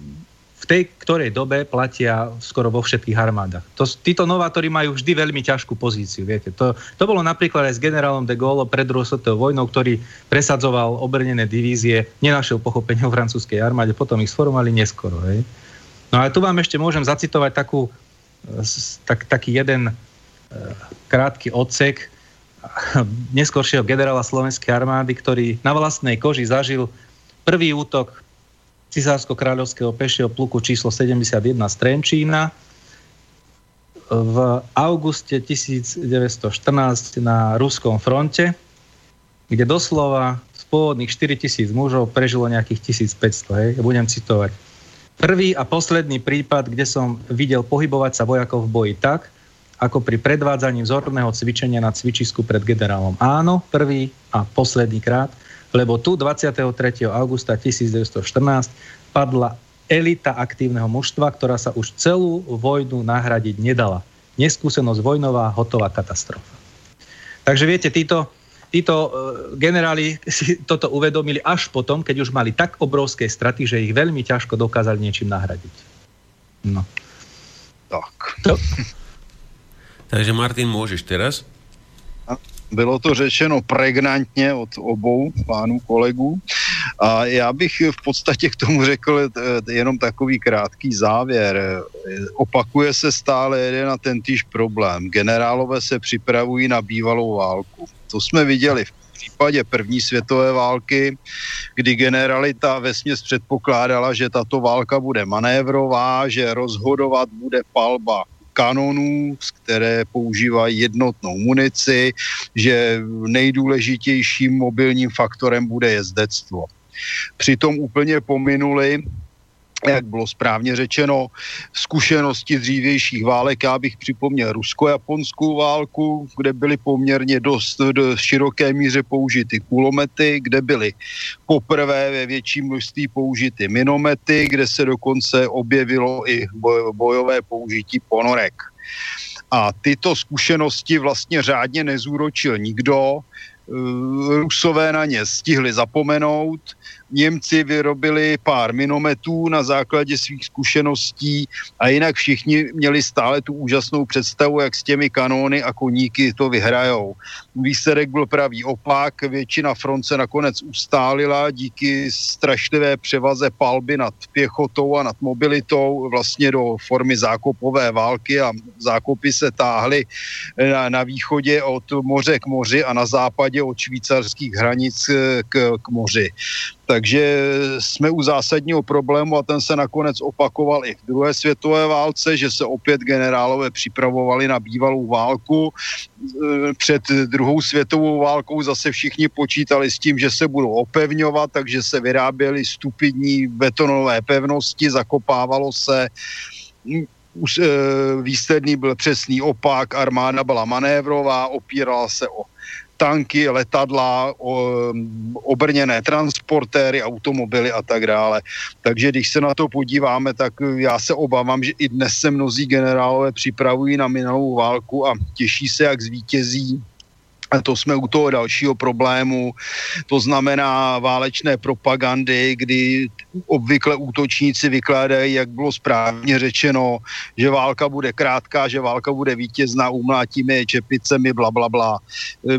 v tej ktorej dobe platia skoro vo všetkých armádach. To, títo novátori majú vždy veľmi ťažkú pozíciu. Viete. To, to bolo napríklad aj s generálom de Gaulle pred druhou svetovou vojnou, ktorý presadzoval obrnené divízie, nenašiel pochopenie v francúzskej armáde, potom ich sformovali neskoro. Hej. No a tu vám ešte môžem zacitovať takú, tak, taký jeden e, krátky odsek neskoršieho generála slovenskej armády, ktorý na vlastnej koži zažil prvý útok cisársko-kráľovského pešieho pluku číslo 71 z Trenčína v auguste 1914 na ruskom fronte, kde doslova z pôvodných 4000 mužov prežilo nejakých 1500. Hej. Budem citovať. Prvý a posledný prípad, kde som videl pohybovať sa vojakov v boji tak, ako pri predvádzaní vzorného cvičenia na cvičisku pred generálom. Áno, prvý a posledný krát – lebo tu 23. augusta 1914 padla elita aktívneho mužstva, ktorá sa už celú vojnu nahradiť nedala. Neskúsenosť vojnová, hotová katastrofa. Takže viete, títo, títo uh, generáli si toto uvedomili až potom, keď už mali tak obrovské straty, že ich veľmi ťažko dokázali niečím nahradiť. No.
Tak.
To. Takže Martin, môžeš teraz?
Bylo to řečeno pregnantně od obou pánů kolegů. A já bych v podstatě k tomu řekl eh, jenom takový krátký závěr. Opakuje se stále jeden a ten týž problém. Generálové se připravují na bývalou válku. To jsme viděli v případě první světové války, kdy generalita vesměs předpokládala, že tato válka bude manévrová, že rozhodovat bude palba kanonů, které používají jednotnou munici, že nejdůležitějším mobilním faktorem bude jezdectvo. Přitom úplně pominuli jak bylo správně řečeno, zkušenosti dřívějších válek. Já bych připomněl rusko-japonskou válku, kde byly poměrně dost do široké míře použity kulomety, kde byly poprvé ve větším množství použity minomety, kde se dokonce objevilo i bojové použití ponorek. A tyto zkušenosti vlastně řádně nezúročil nikdo. Rusové na ně stihli zapomenout, Němci vyrobili pár minometů na základě svých zkušeností a jinak všichni měli stále tu úžasnou představu, jak s těmi kanóny a koníky to vyhrajou. Výsledek byl pravý opak, většina fronce nakonec ustálila díky strašlivé převaze palby nad pěchotou a nad mobilitou vlastně do formy zákopové války a zákopy se táhly na, na východě od moře k moři a na západě od švýcarských hranic k, k moři. Takže jsme u zásadního problému a ten se nakonec opakoval i v druhé světové válce, že se opět generálové připravovali na bývalou válku. E, před druhou světovou válkou zase všichni počítali s tím, že se budou opevňovat, takže se vyráběly stupidní betonové pevnosti, zakopávalo se už e, výsledný byl přesný opak, armáda byla manévrová, opírala se o tanky, letadla, obrněné transportéry, automobily a tak dále. Takže když se na to podíváme, tak já se obávám, že i dnes se mnozí generálové připravují na minulou válku a těší se, jak zvítězí a to jsme u toho dalšího problému, to znamená válečné propagandy, kdy obvykle útočníci vykládají, jak bylo správně řečeno, že válka bude krátká, že válka bude vítězná, umlátíme je čepicemi, bla, bla, bla.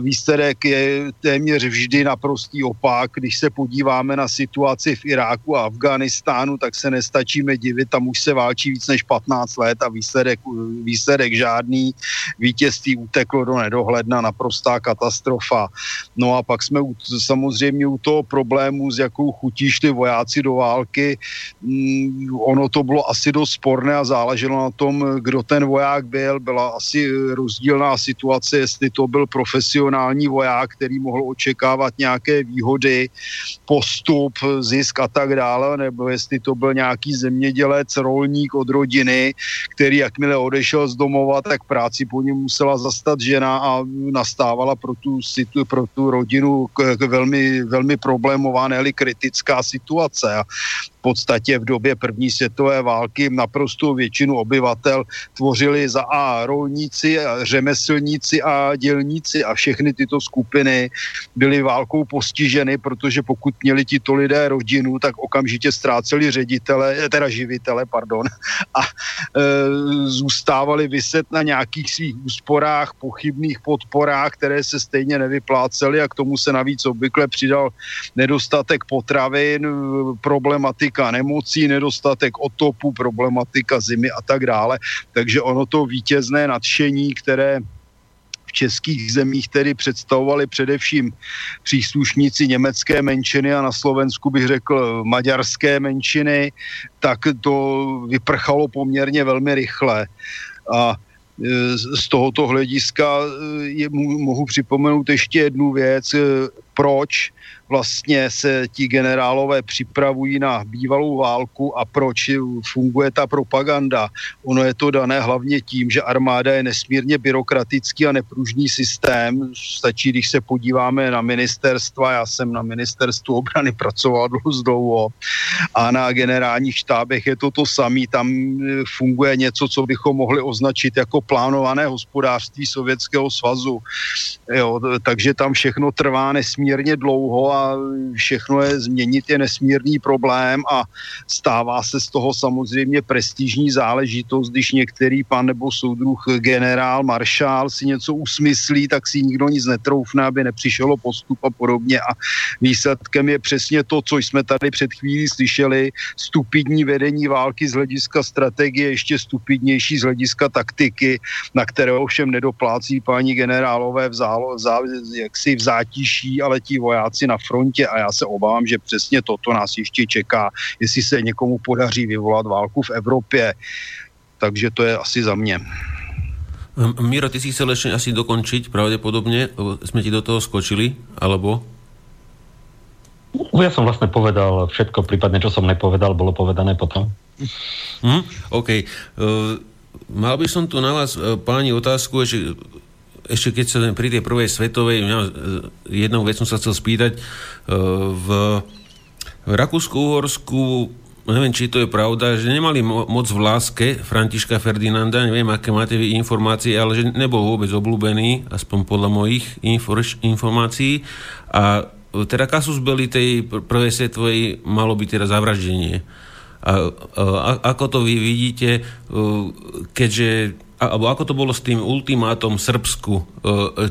Výsledek je téměř vždy naprostý opak. Když se podíváme na situaci v Iráku a Afganistánu, tak se nestačíme divit, tam už se válčí víc než 15 let a výsledek, výsledek žádný. Vítězství uteklo do nedohledna, naprostá katastrofa. No a pak jsme u, samozřejmě u toho problému, s jakou chutí šli vojáci do války. Mm, ono to bylo asi dost sporné a záleželo na tom, kdo ten voják byl. Byla asi rozdílná situace, jestli to byl profesionální voják, který mohl očekávat nějaké výhody, postup, zisk a tak dále, nebo jestli to byl nějaký zemědělec, rolník od rodiny, který jakmile odešel z domova, tak práci po něm musela zastat žena a nastávala pro tu, pro tu rodinu k, k velmi, velmi problémová, ne kritická situace. A podstatě v době první světové války naprostou většinu obyvatel tvořili za A rolníci, řemeslníci a dělníci a všechny tyto skupiny byly válkou postiženy, protože pokud měli tito lidé rodinu, tak okamžitě ztráceli ředitele, teda živitele, pardon, a e, zůstávali vyset na nějakých svých úsporách, pochybných podporách, které se stejně nevyplácely a k tomu se navíc obvykle přidal nedostatek potravin, problematika problematika nemocí, nedostatek otopu, problematika zimy a tak dále. Takže ono to vítězné nadšení, které v českých zemích tedy představovali především příslušníci německé menšiny a na Slovensku bych řekl maďarské menšiny, tak to vyprchalo poměrně velmi rychle. A e, z tohoto hlediska e, je, mohu připomenout ještě jednu věc. Proč vlastně se ti generálové připravují na bývalou válku a proč funguje ta propaganda. Ono je to dané hlavně tím, že armáda je nesmírně byrokratický a nepružný systém. Stačí, když se podíváme na ministerstva, já jsem na ministerstvu obrany pracoval dlouho dlouho a na generálních štábech je to to samé. Tam e, funguje něco, co bychom mohli označit jako plánované hospodářství Sovětského svazu. Jo, takže tam všechno trvá nesmírně dlouho a všechno je změnit je nesmírný problém a stává se z toho samozřejmě prestižní záležitost, když některý pan nebo soudruh generál, maršál si něco usmyslí, tak si nikdo nic netroufne, aby nepřišelo postup a podobně. A výsledkem je přesně to, co jsme tady před chvílí slyšeli, stupidní vedení války z hlediska strategie, ještě stupidnější z hlediska taktiky, na které ovšem nedoplácí paní generálové v, zálo, v, zá, v zátiší, ale ti vojáci na frontě a já se obávám, že přesně toto nás ještě čeká, jestli se někomu podaří vyvolat válku v Evropě. Takže to je asi za mě.
Miro, ty si chcel ešte asi dokončiť pravdepodobne, sme ti do toho skočili, alebo?
No, ja som vlastne povedal všetko, prípadne čo som nepovedal, bolo povedané potom.
Hm, OK. Uh, mal by som tu na vás, uh, páni, otázku, ešte ešte keď sa pri tej prvej svetovej, mňa, e, jednou vec som sa chcel spýtať, e, v, v Rakúsku-Uhorsku neviem, či to je pravda, že nemali mo- moc v láske Františka Ferdinanda, neviem, aké máte vy informácie, ale že nebol vôbec obľúbený, aspoň podľa mojich infor- informácií. A teda kasus belli tej prvej svetovej malo byť teda zavraždenie. A, a, a ako to vy vidíte, e, keďže alebo ako to bolo s tým ultimátom Srbsku, e,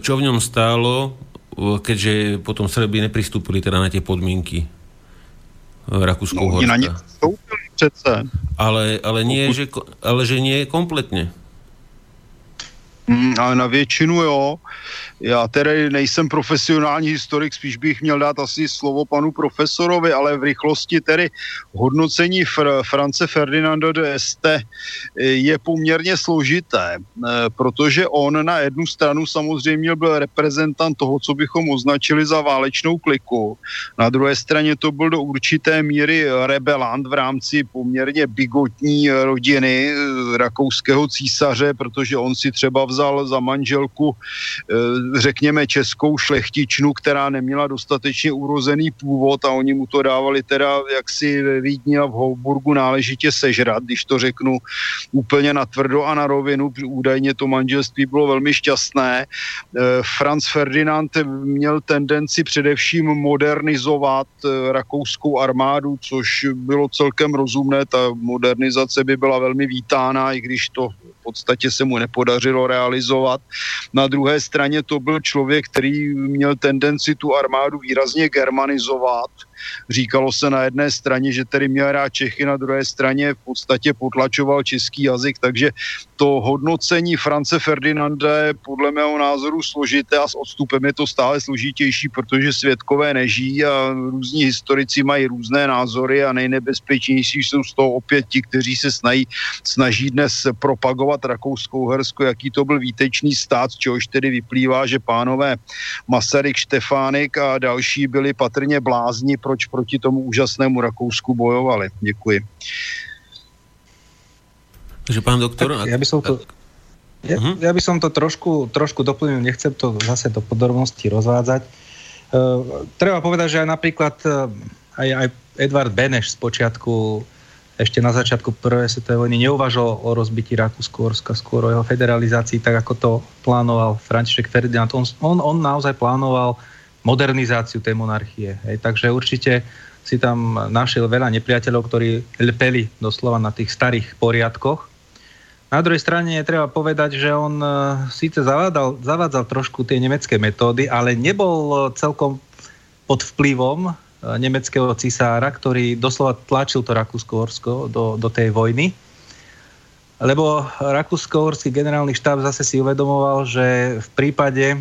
čo v ňom stálo, e, keďže potom Srby nepristúpili teda na tie podmienky rakúsko no, na ne Ale, ale, nie, že, ale že nie kompletne.
Mm, ale na většinu jo. Já tedy nejsem profesionální historik, spíš bych měl dát asi slovo panu profesorovi, ale v rychlosti tedy hodnocení Fr- France Ferdinando de Este je poměrně složité, eh, protože on na jednu stranu samozřejmě byl reprezentant toho, co bychom označili za válečnou kliku. Na druhé straně to byl do určité míry rebelant v rámci poměrně bigotní rodiny eh, rakouského císaře, protože on si třeba vzal za manželku eh, řekněme, českou šlechtičnu, která neměla dostatečně urozený původ a oni mu to dávali teda jaksi ve Vídni a v Houburgu náležitě sežrat, když to řeknu úplně na tvrdo a na rovinu. Údajně to manželství bylo velmi šťastné. Eh, Franz Ferdinand měl tendenci především modernizovat eh, rakouskou armádu, což bylo celkem rozumné. Ta modernizace by byla velmi vítána, i když to v podstatě se mu nepodařilo realizovat. Na druhé straně to byl člověk, který měl tendenci tu armádu výrazně germanizovat, Říkalo se na jedné straně, že tedy měl rád Čechy, na druhé straně v podstatě potlačoval český jazyk, takže to hodnocení France Ferdinanda je podle mého názoru složité a s odstupem je to stále složitější, protože světkové nežijí a různí historici mají různé názory a nejnebezpečnější jsou z toho opět ti, kteří se snaží, snaží dnes propagovat Rakouskou Hersko, jaký to byl výtečný stát, z čehož tedy vyplývá, že pánové Masaryk, Štefánik a další byli patrně blázni proč proti tomu úžasnému Rakousku bojovali. Děkuji.
Takže pán doktor...
Tak ja by som to... Ja, uh-huh. ja by som to trošku, trošku doplnil, nechcem to zase do podrobností rozvádzať. Uh, treba povedať, že aj napríklad uh, aj, aj Edvard Beneš z počiatku ešte na začiatku prvej svetovej vojny neuvažoval o rozbití Rakúsko-Horska, skôr o jeho federalizácii, tak ako to plánoval František Ferdinand. On, on, on naozaj plánoval modernizáciu tej monarchie. Hej. Takže určite si tam našiel veľa nepriateľov, ktorí lpeli doslova na tých starých poriadkoch. Na druhej strane je treba povedať, že on e, síce zavádzal, zavádzal trošku tie nemecké metódy, ale nebol celkom pod vplyvom e, nemeckého cisára, ktorý doslova tlačil to Rakúsko-Horsko do, do tej vojny. Lebo Rakúsko-Horský generálny štáb zase si uvedomoval, že v prípade,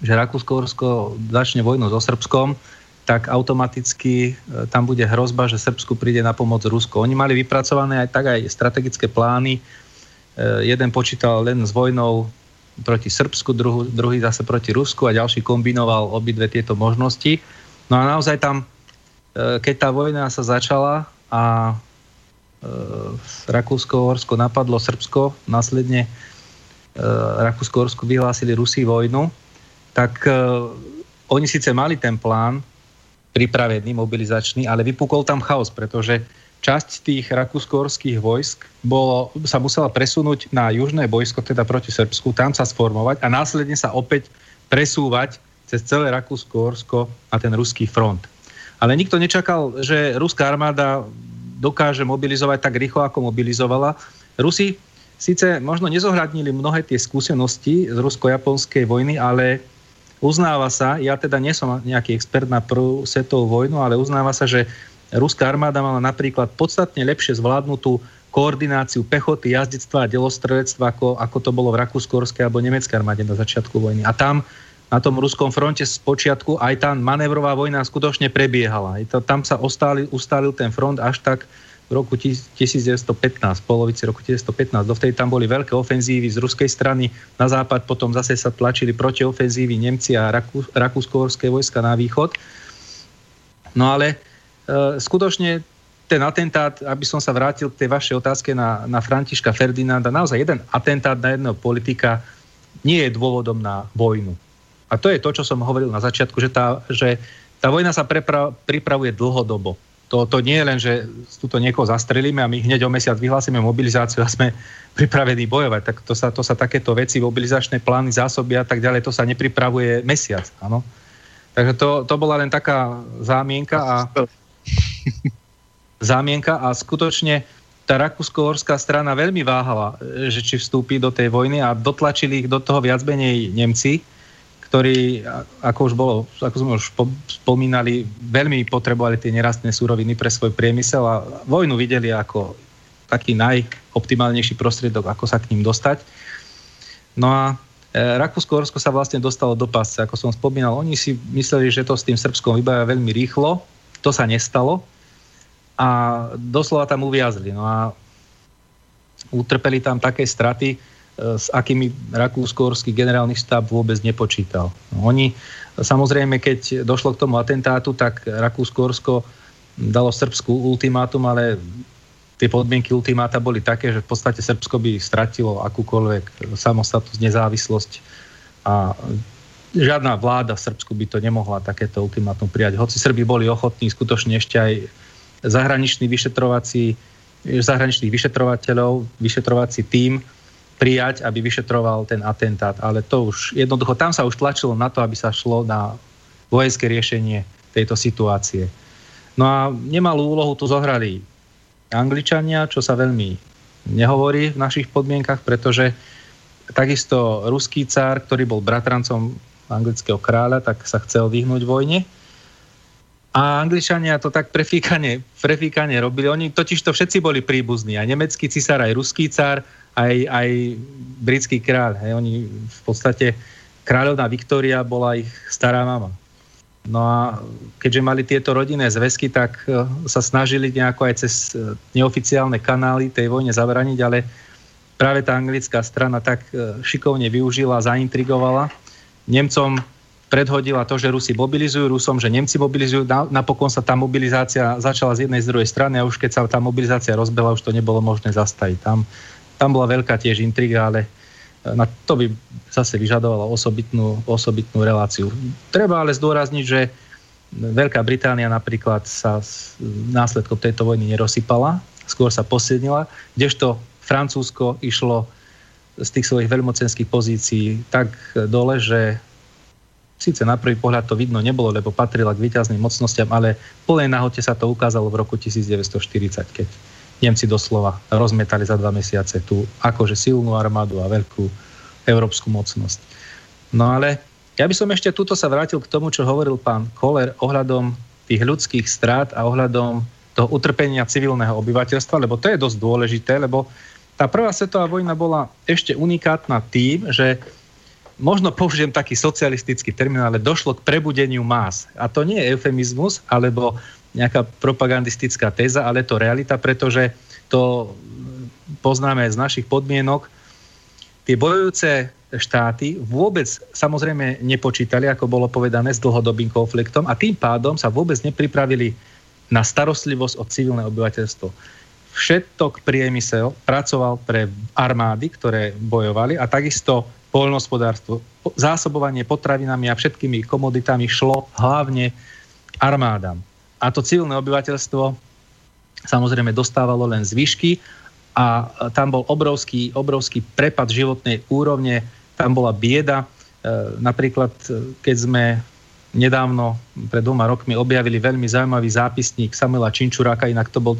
že Rakúsko-Horsko začne vojnu so Srbskom, tak automaticky e, tam bude hrozba, že Srbsku príde na pomoc Rusko. Oni mali vypracované aj tak aj strategické plány. E, jeden počítal len s vojnou proti Srbsku, druhý, druhý zase proti Rusku a ďalší kombinoval obidve tieto možnosti. No a naozaj tam, e, keď tá vojna sa začala a Rakúsko-Horsko napadlo Srbsko, následne Rakúsko-Horsko vyhlásili Rusi vojnu, tak oni síce mali ten plán pripravený, mobilizačný, ale vypukol tam chaos, pretože časť tých rakúsko-horských vojsk bolo, sa musela presunúť na južné vojsko, teda proti Srbsku, tam sa sformovať a následne sa opäť presúvať cez celé Rakúsko-Horsko na ten ruský front. Ale nikto nečakal, že ruská armáda dokáže mobilizovať tak rýchlo, ako mobilizovala. Rusi síce možno nezohľadnili mnohé tie skúsenosti z rusko-japonskej vojny, ale uznáva sa, ja teda nie som nejaký expert na prvú svetovú vojnu, ale uznáva sa, že ruská armáda mala napríklad podstatne lepšie zvládnutú koordináciu pechoty, jazdectva a delostrelectva, ako, ako to bolo v rakúsko alebo nemeckej armáde na začiatku vojny. A tam na tom ruskom fronte z počiatku aj tá manévrová vojna skutočne prebiehala. tam sa ustálil ten front až tak v roku 1915, v polovici roku 1915. Dovtedy tam boli veľké ofenzívy z ruskej strany, na západ potom zase sa tlačili protiofenzívy Nemci a rakúsko-horské vojska na východ. No ale E, skutočne ten atentát, aby som sa vrátil k tej vašej otázke na, na Františka Ferdinanda, naozaj jeden atentát na jedného politika nie je dôvodom na vojnu. A to je to, čo som hovoril na začiatku, že tá, že tá vojna sa prepra- pripravuje dlhodobo. To, to nie je len, že túto niekoho zastrelíme a my hneď o mesiac vyhlásime mobilizáciu a sme pripravení bojovať. Tak to sa, to sa takéto veci, mobilizačné plány, zásoby a tak ďalej, to sa nepripravuje mesiac. Áno? Takže to, to bola len taká zámienka a zámienka a skutočne tá rakúsko-horská strana veľmi váhala, že či vstúpi do tej vojny a dotlačili ich do toho viac menej Nemci, ktorí, ako už bolo, ako sme už spomínali, veľmi potrebovali tie nerastné súroviny pre svoj priemysel a vojnu videli ako taký najoptimálnejší prostriedok, ako sa k ním dostať. No a e, Rakúsko-Horsko sa vlastne dostalo do pasce, ako som spomínal. Oni si mysleli, že to s tým Srbskom vybavia veľmi rýchlo, to sa nestalo a doslova tam uviazli. No a utrpeli tam také straty, s akými rakúsko-horský generálny štáb vôbec nepočítal. Oni, samozrejme, keď došlo k tomu atentátu, tak Rakúsko-Horsko dalo Srbsku ultimátum, ale tie podmienky ultimáta boli také, že v podstate Srbsko by stratilo akúkoľvek samostatnosť, nezávislosť a žiadna vláda v Srbsku by to nemohla takéto ultimátum prijať. Hoci Srbi boli ochotní skutočne ešte aj zahraničný vyšetrovací, zahraničných vyšetrovateľov, vyšetrovací tím prijať, aby vyšetroval ten atentát. Ale to už jednoducho, tam sa už tlačilo na to, aby sa šlo na vojenské riešenie tejto situácie. No a nemalú úlohu tu zohrali Angličania, čo sa veľmi nehovorí v našich podmienkach, pretože takisto ruský cár, ktorý bol bratrancom anglického kráľa, tak sa chcel vyhnúť vojne. A Angličania to tak prefíkane, prefíkane robili. Oni totiž to všetci boli príbuzní. Aj nemecký cisár, aj ruský cár, aj, aj britský kráľ. Hej. Oni v podstate, kráľovná Viktória bola ich stará mama. No a keďže mali tieto rodinné zväzky, tak e, sa snažili nejako aj cez e, neoficiálne kanály tej vojne zabraniť, ale práve tá anglická strana tak e, šikovne využila, zaintrigovala, Nemcom predhodila to, že Rusi mobilizujú, Rusom, že Nemci mobilizujú. Napokon sa tá mobilizácia začala z jednej z druhej strany a už keď sa tá mobilizácia rozbehla, už to nebolo možné zastaviť. Tam, tam bola veľká tiež intriga, ale e, na to by zase vyžadovalo osobitnú, osobitnú reláciu. Treba ale zdôrazniť, že Veľká Británia napríklad sa následkom tejto vojny nerozsypala, skôr sa posilnila, kdežto Francúzsko išlo z tých svojich veľmocenských pozícií tak dole, že síce na prvý pohľad to vidno nebolo, lebo patrila k výťazným mocnostiam, ale v plnej nahote sa to ukázalo v roku 1940, keď Nemci doslova rozmetali za dva mesiace tú akože silnú armádu a veľkú európsku mocnosť. No ale ja by som ešte túto sa vrátil k tomu, čo hovoril pán Koller ohľadom tých ľudských strát a ohľadom toho utrpenia civilného obyvateľstva, lebo to je dosť dôležité, lebo tá prvá svetová vojna bola ešte unikátna tým, že možno použijem taký socialistický termín, ale došlo k prebudeniu más. A to nie je eufemizmus alebo nejaká propagandistická téza, ale to realita, pretože to poznáme z našich podmienok. Tie bojujúce štáty vôbec samozrejme nepočítali, ako bolo povedané, s dlhodobým konfliktom a tým pádom sa vôbec nepripravili na starostlivosť o civilné obyvateľstvo. Všetok priemysel pracoval pre armády, ktoré bojovali a takisto poľnohospodárstvo, zásobovanie potravinami a všetkými komoditami šlo hlavne armádam. A to civilné obyvateľstvo samozrejme dostávalo len zvyšky a tam bol obrovský, obrovský prepad životnej úrovne, tam bola bieda. E, napríklad, e, keď sme nedávno, pred dvoma rokmi, objavili veľmi zaujímavý zápisník Samuela Činčuráka, inak to bol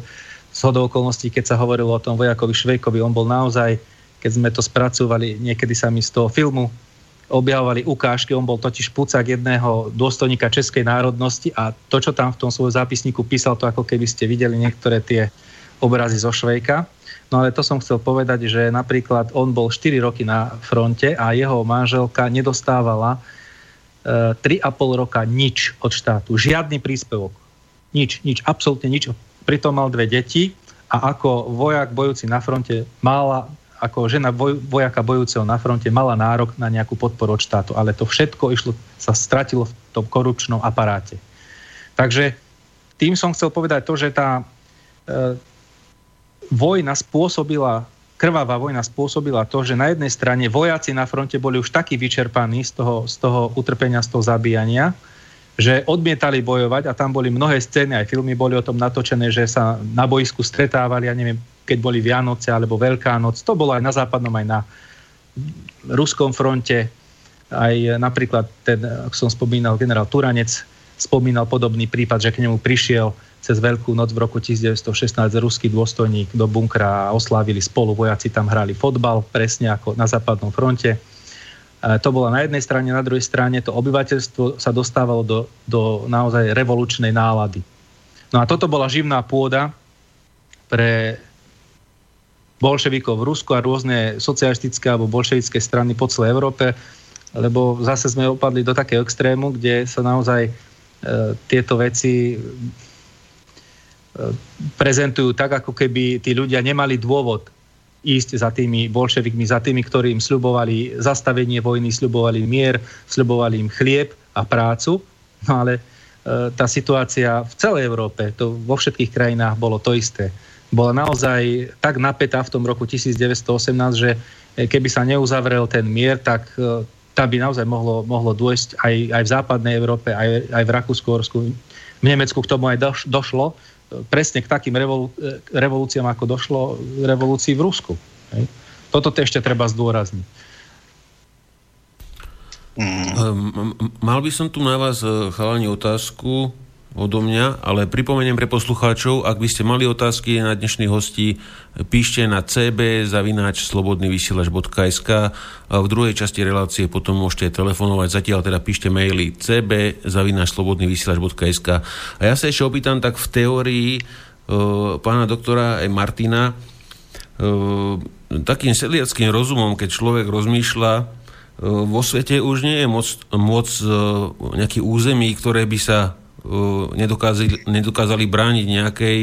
z hodou okolností, keď sa hovorilo o tom vojakovi Švejkovi, on bol naozaj, keď sme to spracovali, niekedy sa mi z toho filmu objavovali ukážky, on bol totiž pucák jedného dôstojníka českej národnosti a to, čo tam v tom svojom zápisníku písal, to ako keby ste videli niektoré tie obrazy zo Švejka. No ale to som chcel povedať, že napríklad on bol 4 roky na fronte a jeho manželka nedostávala 3,5 e, roka nič od štátu. Žiadny príspevok. Nič, nič, absolútne nič. Pritom mal dve deti a ako vojak bojúci na fronte mala ako žena voj, vojaka bojúceho na fronte mala nárok na nejakú podporu od štátu, ale to všetko išlo, sa stratilo v tom korupčnom aparáte. Takže tým som chcel povedať to, že tá e, vojna spôsobila, krvavá vojna spôsobila to, že na jednej strane vojaci na fronte boli už takí vyčerpaní z toho, z toho utrpenia, z toho zabíjania, že odmietali bojovať a tam boli mnohé scény, aj filmy boli o tom natočené, že sa na boisku stretávali, ja neviem, keď boli Vianoce alebo Veľká noc. To bolo aj na západnom, aj na ruskom fronte. Aj napríklad ten, ako som spomínal, generál Turanec spomínal podobný prípad, že k nemu prišiel cez Veľkú noc v roku 1916 ruský dôstojník do bunkra a oslávili spolu. Vojaci tam hrali fotbal, presne ako na západnom fronte. To bolo na jednej strane, na druhej strane to obyvateľstvo sa dostávalo do, do naozaj revolučnej nálady. No a toto bola živná pôda pre bolševikov v Rusku a rôzne socialistické alebo bolševické strany po celej Európe, lebo zase sme opadli do takého extrému, kde sa naozaj e, tieto veci e, prezentujú tak, ako keby tí ľudia nemali dôvod ísť za tými bolševikmi, za tými, ktorí im sľubovali zastavenie vojny, sľubovali mier, sľubovali im chlieb a prácu. No ale e, tá situácia v celej Európe, to vo všetkých krajinách bolo to isté bola naozaj tak napätá v tom roku 1918, že eh, keby sa neuzavrel ten mier, tak eh, tam by naozaj mohlo, mohlo dôjsť aj, aj v západnej Európe, aj, aj v Rakúsku, v Nemecku k tomu aj doš, došlo, presne k takým revolu, revolúciám, ako došlo revolúcii v Rusku. Hej. Toto ešte treba zdôrazniť.
Mm. Mal by som tu na vás, chalani, otázku odo mňa, ale pripomeniem pre poslucháčov, ak by ste mali otázky na dnešných hostí, píšte na cb zavináč slobodnyvysielač.sk a v druhej časti relácie potom môžete telefonovať, zatiaľ teda píšte maily cb zavináč slobodnyvysielač.sk a ja sa ešte opýtam tak v teórii uh, pána doktora aj Martina. Uh, takým seliackým rozumom, keď človek rozmýšľa uh, vo svete už nie je moc, moc uh, nejaký území, ktoré by sa nedokázali, nedokázali brániť nejakej,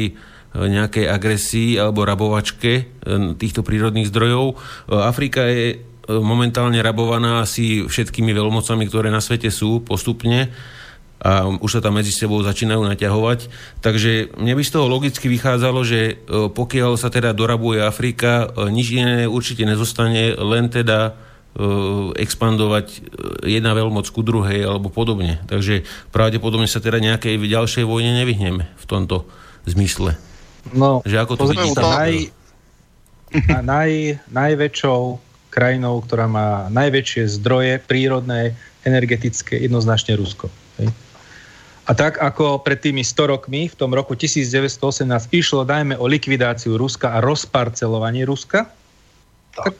nejakej agresii alebo rabovačke e, týchto prírodných zdrojov. Afrika je momentálne rabovaná asi všetkými veľmocami, ktoré na svete sú postupne a už sa tam medzi sebou začínajú naťahovať. Takže mne by z toho logicky vychádzalo, že pokiaľ sa teda dorabuje Afrika, nič iné určite nezostane, len teda expandovať e, jedna veľmoc ku druhej alebo podobne. Takže pravdepodobne sa teda nejakej ďalšej vojne nevyhneme v tomto zmysle.
No, že ako to vidíte? Naj, naj, najväčšou krajinou, ktorá má najväčšie zdroje prírodné, energetické, jednoznačne Rusko. Hej? A tak ako pred tými 100 rokmi, v tom roku 1918, išlo najmä o likvidáciu Ruska a rozparcelovanie Ruska, tak, tak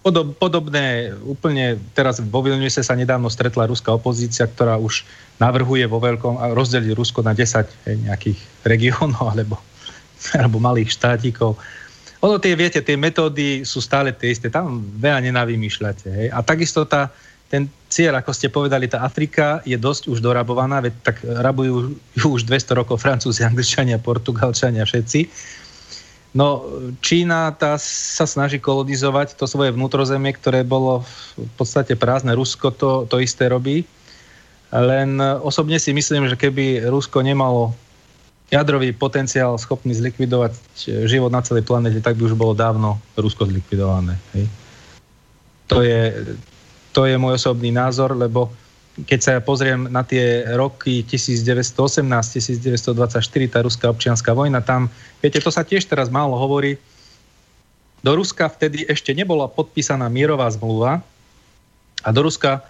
Podob, podobné, úplne teraz vo Vilniuse sa nedávno stretla ruská opozícia, ktorá už navrhuje vo veľkom rozdeliť Rusko na 10 hej, nejakých regiónov alebo, alebo malých štátikov. Ono tie, viete, tie metódy sú stále tie isté, tam veľa nenavymýšľate. Hej. A takisto tá, ten cieľ, ako ste povedali, tá Afrika je dosť už dorabovaná, veď tak rabujú ju už 200 rokov Francúzi, Angličania, Portugalčania, všetci. No, Čína tá sa snaží kolonizovať to svoje vnútrozemie, ktoré bolo v podstate prázdne. Rusko to, to isté robí. Len osobne si myslím, že keby Rusko nemalo jadrový potenciál schopný zlikvidovať život na celej planete, tak by už bolo dávno Rusko zlikvidované. Hej. To, je, to je môj osobný názor, lebo keď sa ja pozriem na tie roky 1918-1924, tá ruská občianská vojna, tam, viete, to sa tiež teraz málo hovorí, do Ruska vtedy ešte nebola podpísaná mierová zmluva a do Ruska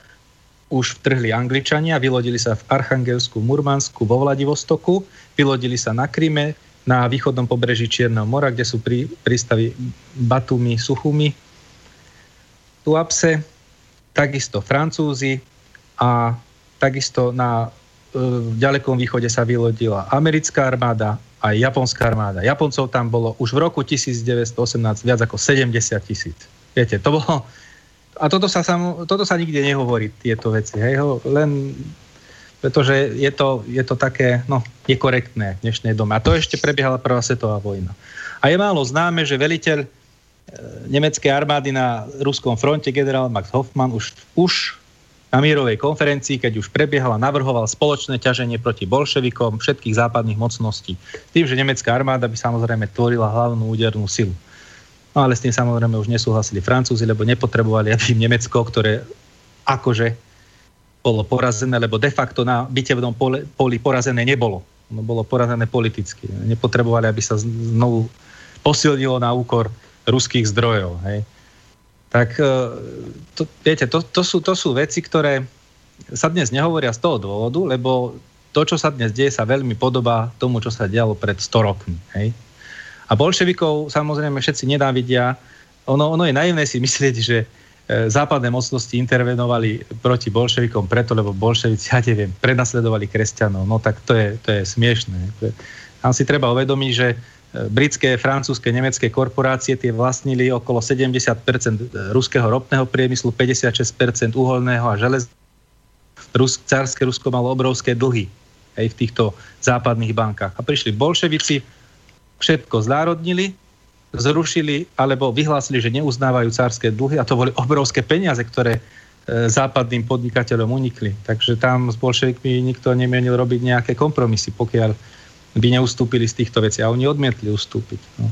už vtrhli Angličania, vylodili sa v Archangelsku, Murmansku, vo Vladivostoku, vylodili sa na Kryme, na východnom pobreží Čierneho mora, kde sú prí, prístavy Batumi, Suchumi, Tuapse, takisto Francúzi, a takisto na v ďalekom východe sa vylodila americká armáda aj japonská armáda. Japoncov tam bolo už v roku 1918 viac ako 70 tisíc. Viete, to bolo... A toto sa, sam, toto sa nikde nehovorí, tieto veci. Hej, len pretože je to, je to také no, nekorektné v dnešnej dome. A to ešte prebiehala prvá svetová vojna. A je málo známe, že veliteľ e, nemeckej armády na ruskom fronte, generál Max Hoffmann, už, už na mírovej konferencii, keď už prebiehala, navrhoval spoločné ťaženie proti bolševikom všetkých západných mocností. Tým, že nemecká armáda by samozrejme tvorila hlavnú údernú silu. No ale s tým samozrejme už nesúhlasili Francúzi, lebo nepotrebovali, aby im Nemecko, ktoré akože bolo porazené, lebo de facto na bitevnom poli, porazené nebolo. No, bolo porazené politicky. Nepotrebovali, aby sa znovu posilnilo na úkor ruských zdrojov. Hej tak e, to, viete, to, to, sú, to sú veci, ktoré sa dnes nehovoria z toho dôvodu, lebo to, čo sa dnes deje, sa veľmi podobá tomu, čo sa dialo pred 100 rokmi. Hej? A bolševikov samozrejme všetci nedávidia. Ono, ono je naivné si myslieť, že e, západné mocnosti intervenovali proti bolševikom preto, lebo bolševici, ja neviem, prenasledovali kresťanov. No tak to je, to je smiešné. Tam si treba uvedomiť, že britské, francúzske, nemecké korporácie tie vlastnili okolo 70% ruského ropného priemyslu, 56% uholného a želez. Rus, cárske Rusko malo obrovské dlhy aj v týchto západných bankách. A prišli bolševici, všetko znárodnili, zrušili alebo vyhlásili, že neuznávajú cárske dlhy a to boli obrovské peniaze, ktoré e, západným podnikateľom unikli. Takže tam s bolševikmi nikto nemienil robiť nejaké kompromisy, pokiaľ by neustúpili z týchto vecí. A oni odmietli ustúpiť. No.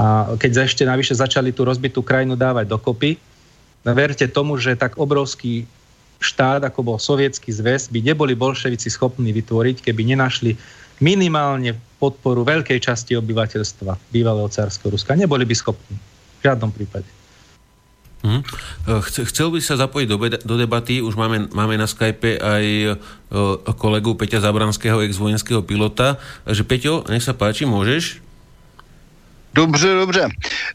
A keď ešte navyše začali tú rozbitú krajinu dávať dokopy, verte tomu, že tak obrovský štát, ako bol sovietský zväz, by neboli bolševici schopní vytvoriť, keby nenašli minimálne podporu veľkej časti obyvateľstva bývalého cárskeho Ruska. Neboli by schopní. V žiadnom prípade.
Hmm. Chcel by sa zapojiť do, do debaty, už máme, máme na Skype aj e, kolegu Peťa Zabranského, ex-vojenského pilota. Že Peťo, nech sa páči, môžeš?
Dobře, dobře.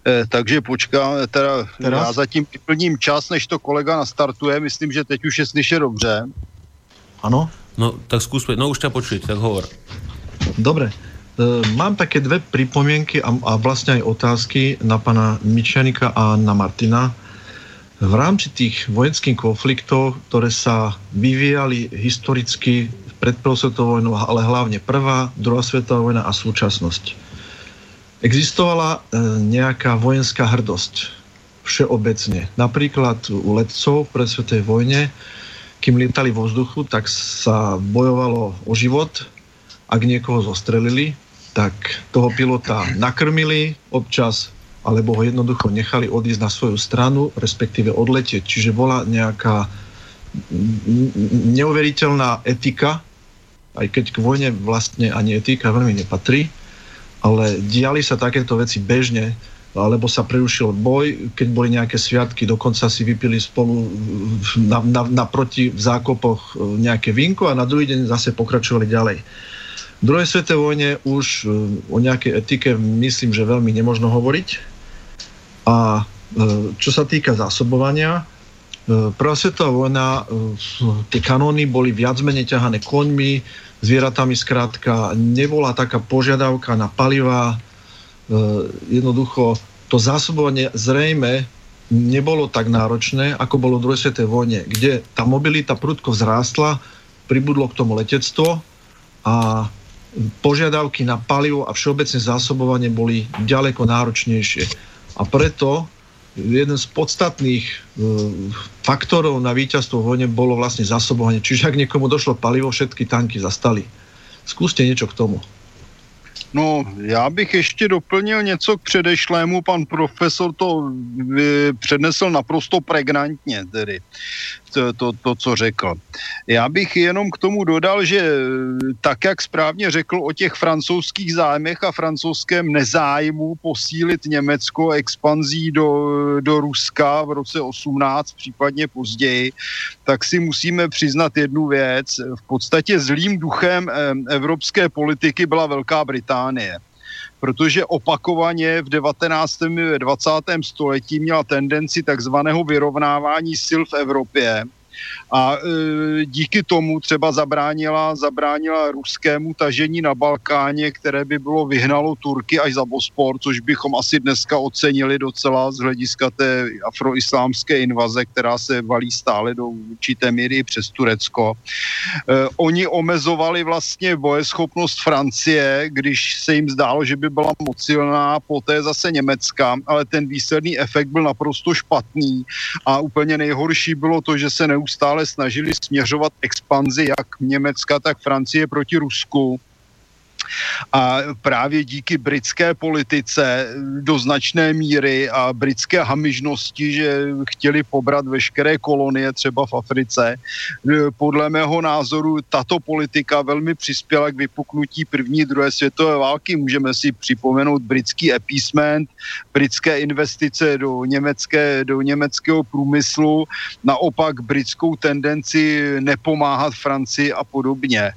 E, takže počká, teda Teraz? já zatím vyplním čas, než to kolega nastartuje. Myslím, že teď už je slyšet dobře.
Ano?
No, tak skús, no už ťa počuť, tak hovor.
Dobre. E, mám také dve pripomienky a, a vlastne aj otázky na pana Mičanika a na Martina v rámci tých vojenských konfliktov, ktoré sa vyvíjali historicky pred prvou svetovou vojnou, ale hlavne prvá, druhá svetová vojna a súčasnosť. Existovala e, nejaká vojenská hrdosť všeobecne. Napríklad u letcov v svetovej vojne, kým lietali vo vzduchu, tak sa bojovalo o život. Ak niekoho zostrelili, tak toho pilota nakrmili, občas alebo ho jednoducho nechali odísť na svoju stranu, respektíve odletieť. Čiže bola nejaká neuveriteľná etika, aj keď k vojne vlastne ani etika veľmi nepatrí, ale diali sa takéto veci bežne, alebo sa prerušil boj, keď boli nejaké sviatky, dokonca si vypili spolu na, na, naproti v zákopoch nejaké vinko a na druhý deň zase pokračovali ďalej. V druhej svetovej vojne už e, o nejakej etike myslím, že veľmi nemožno hovoriť, a e, čo sa týka zásobovania, e, Prvá svetová vojna, e, tie kanóny boli viac menej ťahané koňmi, zvieratami skrátka, nebola taká požiadavka na paliva, jednoducho to zásobovanie zrejme nebolo tak náročné, ako bolo v druhej svetovej vojne, kde tá mobilita prudko vzrástla, pribudlo k tomu letectvo a požiadavky na palivo a všeobecné zásobovanie boli ďaleko náročnejšie. A preto jeden z podstatných e, faktorov na víťazstvo v vojne bolo vlastne zásobovanie. Čiže ak niekomu došlo palivo, všetky tanky zastali. Skúste niečo k tomu.
No, já bych ještě doplnil něco k předešlému. Pan profesor to přednesl naprosto pregnantně, tedy to, to, co řekl. Já bych jenom k tomu dodal, že tak, jak správně řekl o těch francouzských zájmech a francouzském nezájmu posílit Německo expanzí do, do Ruska v roce 18, případně později, tak si musíme přiznat jednu věc. V podstatě zlým duchem evropské politiky byla Velká Británie protože opakovaně v 19. a 20. století měla tendenci takzvaného vyrovnávání sil v Evropě a e, díky tomu třeba zabránila, zabránila ruskému tažení na Balkáně, které by bylo vyhnalo Turky až za Bospor, což bychom asi dneska ocenili docela z hlediska té afroislámské invaze, která se valí stále do určité míry přes Turecko. E, oni omezovali vlastně bojeschopnost Francie, když se jim zdálo, že by byla moc silná, poté zase Německa, ale ten výsledný efekt byl naprosto špatný a úplně nejhorší bylo to, že se neustále snažili směřovat expanzi jak Německa, tak Francie proti Rusku a právě díky britské politice do značné míry a britské hamižnosti, že chtěli pobrat veškeré kolonie třeba v Africe, podle mého názoru tato politika velmi přispěla k vypuknutí první, druhé světové války. Můžeme si připomenout britský appeasement, britské investice do, německé, do německého průmyslu, naopak britskou tendenci nepomáhat Francii a podobně.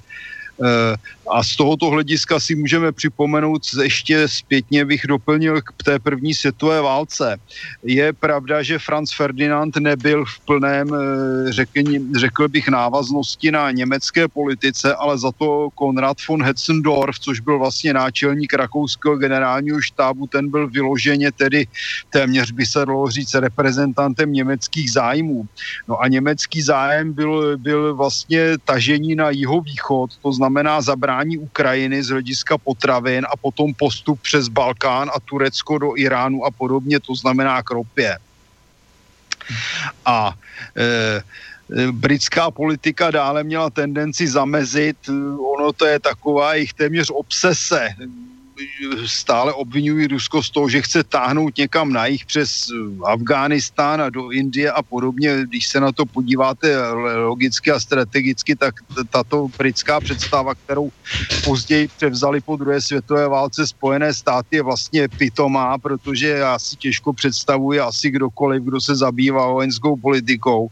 A z tohoto hlediska si můžeme připomenout, ještě zpětně bych doplnil k té první světové válce. Je pravda, že Franz Ferdinand nebyl v plném, eh, řekni, řekl bych, návaznosti na německé politice, ale za to Konrad von Hetzendorf, což byl vlastně náčelník rakouského generálního štábu, ten byl vyloženě tedy téměř by se dalo říct reprezentantem německých zájmů. No a německý zájem byl, byl vlastně tažení na jihovýchod, to znamená zabrání zabrání Ukrajiny z hlediska potravin a potom postup přes Balkán a Turecko do Iránu a podobně, to znamená k ropě. A e, britská politika dále měla tendenci zamezit, ono to je taková jejich téměř obsese, stále obvinují Rusko z toho, že chce táhnout někam na jich přes Afghánistán a do Indie a podobně. Když se na to podíváte logicky a strategicky, tak tato britská představa, kterou později převzali po druhé světové válce Spojené státy, je vlastně pitomá, protože já si těžko představuji asi kdokoliv, kdo se zabývá vojenskou politikou,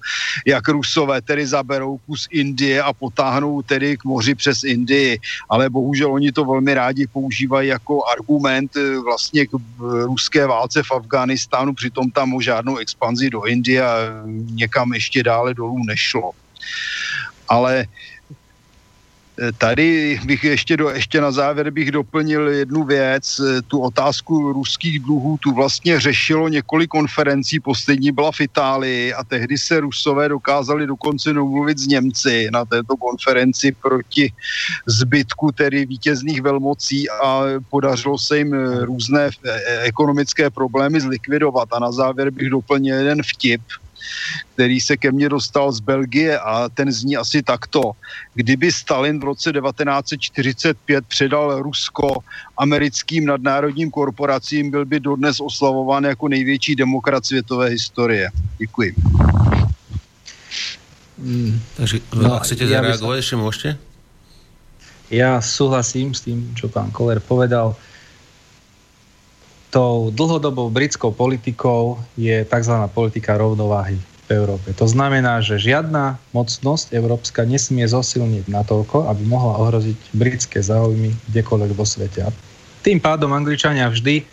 jak Rusové tedy zaberou kus Indie a potáhnou tedy k moři přes Indii. Ale bohužel oni to velmi rádi používají jako argument eh, vlastně k ruské válce v Afghánistánu, přitom tam o žádnou expanzi do Indie a někam ještě dále dolů nešlo. Ale Tady bych ještě, do, ještě na závěr bych doplnil jednu věc. Tu otázku ruských dluhů tu vlastně řešilo několik konferencí. Poslední byla v Itálii a tehdy se Rusové dokázali dokonce domluvit s Němci na této konferenci proti zbytku tedy vítězných velmocí a podařilo se jim různé ekonomické problémy zlikvidovat. A na závěr bych doplnil jeden vtip, který se ke mně dostal z Belgie a ten zní asi takto. Kdyby Stalin v roce 1945 předal Rusko americkým nadnárodním korporacím, byl by dodnes oslavován jako největší demokrat světové historie. Děkuji.
Hmm. Takže no, ak chcete ja zareagovať, ešte môžete?
Ja súhlasím s tým, čo pán Koller povedal. Tou dlhodobou britskou politikou je tzv. politika rovnováhy v Európe. To znamená, že žiadna mocnosť európska nesmie zosilniť natoľko, aby mohla ohroziť britské záujmy kdekoľvek vo svete. Tým pádom Angličania vždy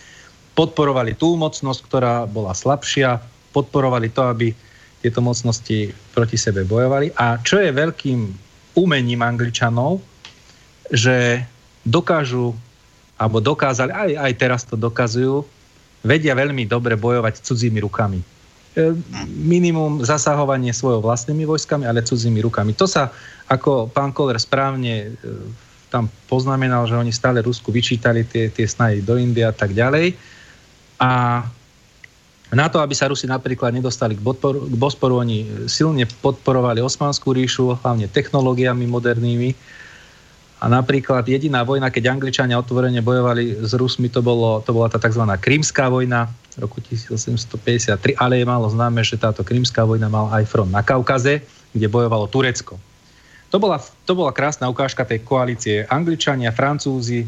podporovali tú mocnosť, ktorá bola slabšia, podporovali to, aby tieto mocnosti proti sebe bojovali. A čo je veľkým umením Angličanov, že dokážu, alebo dokázali, aj, aj teraz to dokazujú, vedia veľmi dobre bojovať cudzími rukami E, minimum zasahovanie svojou vlastnými vojskami, ale cudzími rukami. To sa, ako pán Koller správne e, tam poznamenal, že oni stále Rusku vyčítali tie, tie snahy do Indie a tak ďalej. A na to, aby sa Rusi napríklad nedostali k, podporu, k Bosporu, oni silne podporovali Osmanskú ríšu, hlavne technológiami modernými. A napríklad jediná vojna, keď Angličania otvorene bojovali s Rusmi, to, bolo, to bola tá tzv. Krímská vojna roku 1853, ale je málo známe, že táto Krímská vojna mal aj front na Kaukaze, kde bojovalo Turecko. To bola, to bola krásna ukážka tej koalície. Angličania, Francúzi e,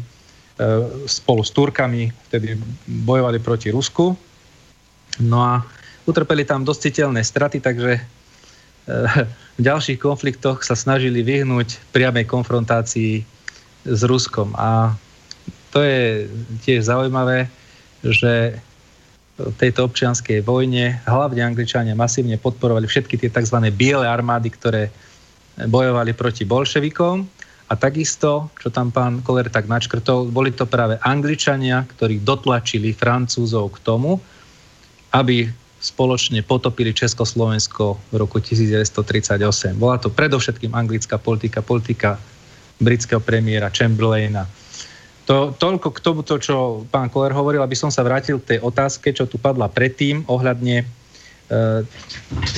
spolu s Turkami vtedy bojovali proti Rusku No a utrpeli tam dosť citeľné straty, takže v ďalších konfliktoch sa snažili vyhnúť priamej konfrontácii s Ruskom. A to je tiež zaujímavé, že v tejto občianskej vojne hlavne Angličania masívne podporovali všetky tie tzv. biele armády, ktoré bojovali proti bolševikom. A takisto, čo tam pán Koller tak načkrtol, boli to práve Angličania, ktorí dotlačili Francúzov k tomu, aby spoločne potopili Československo v roku 1938. Bola to predovšetkým anglická politika, politika britského premiéra Chamberlaina. To, toľko k tomuto, čo pán Koller hovoril, aby som sa vrátil k tej otázke, čo tu padla predtým ohľadne e,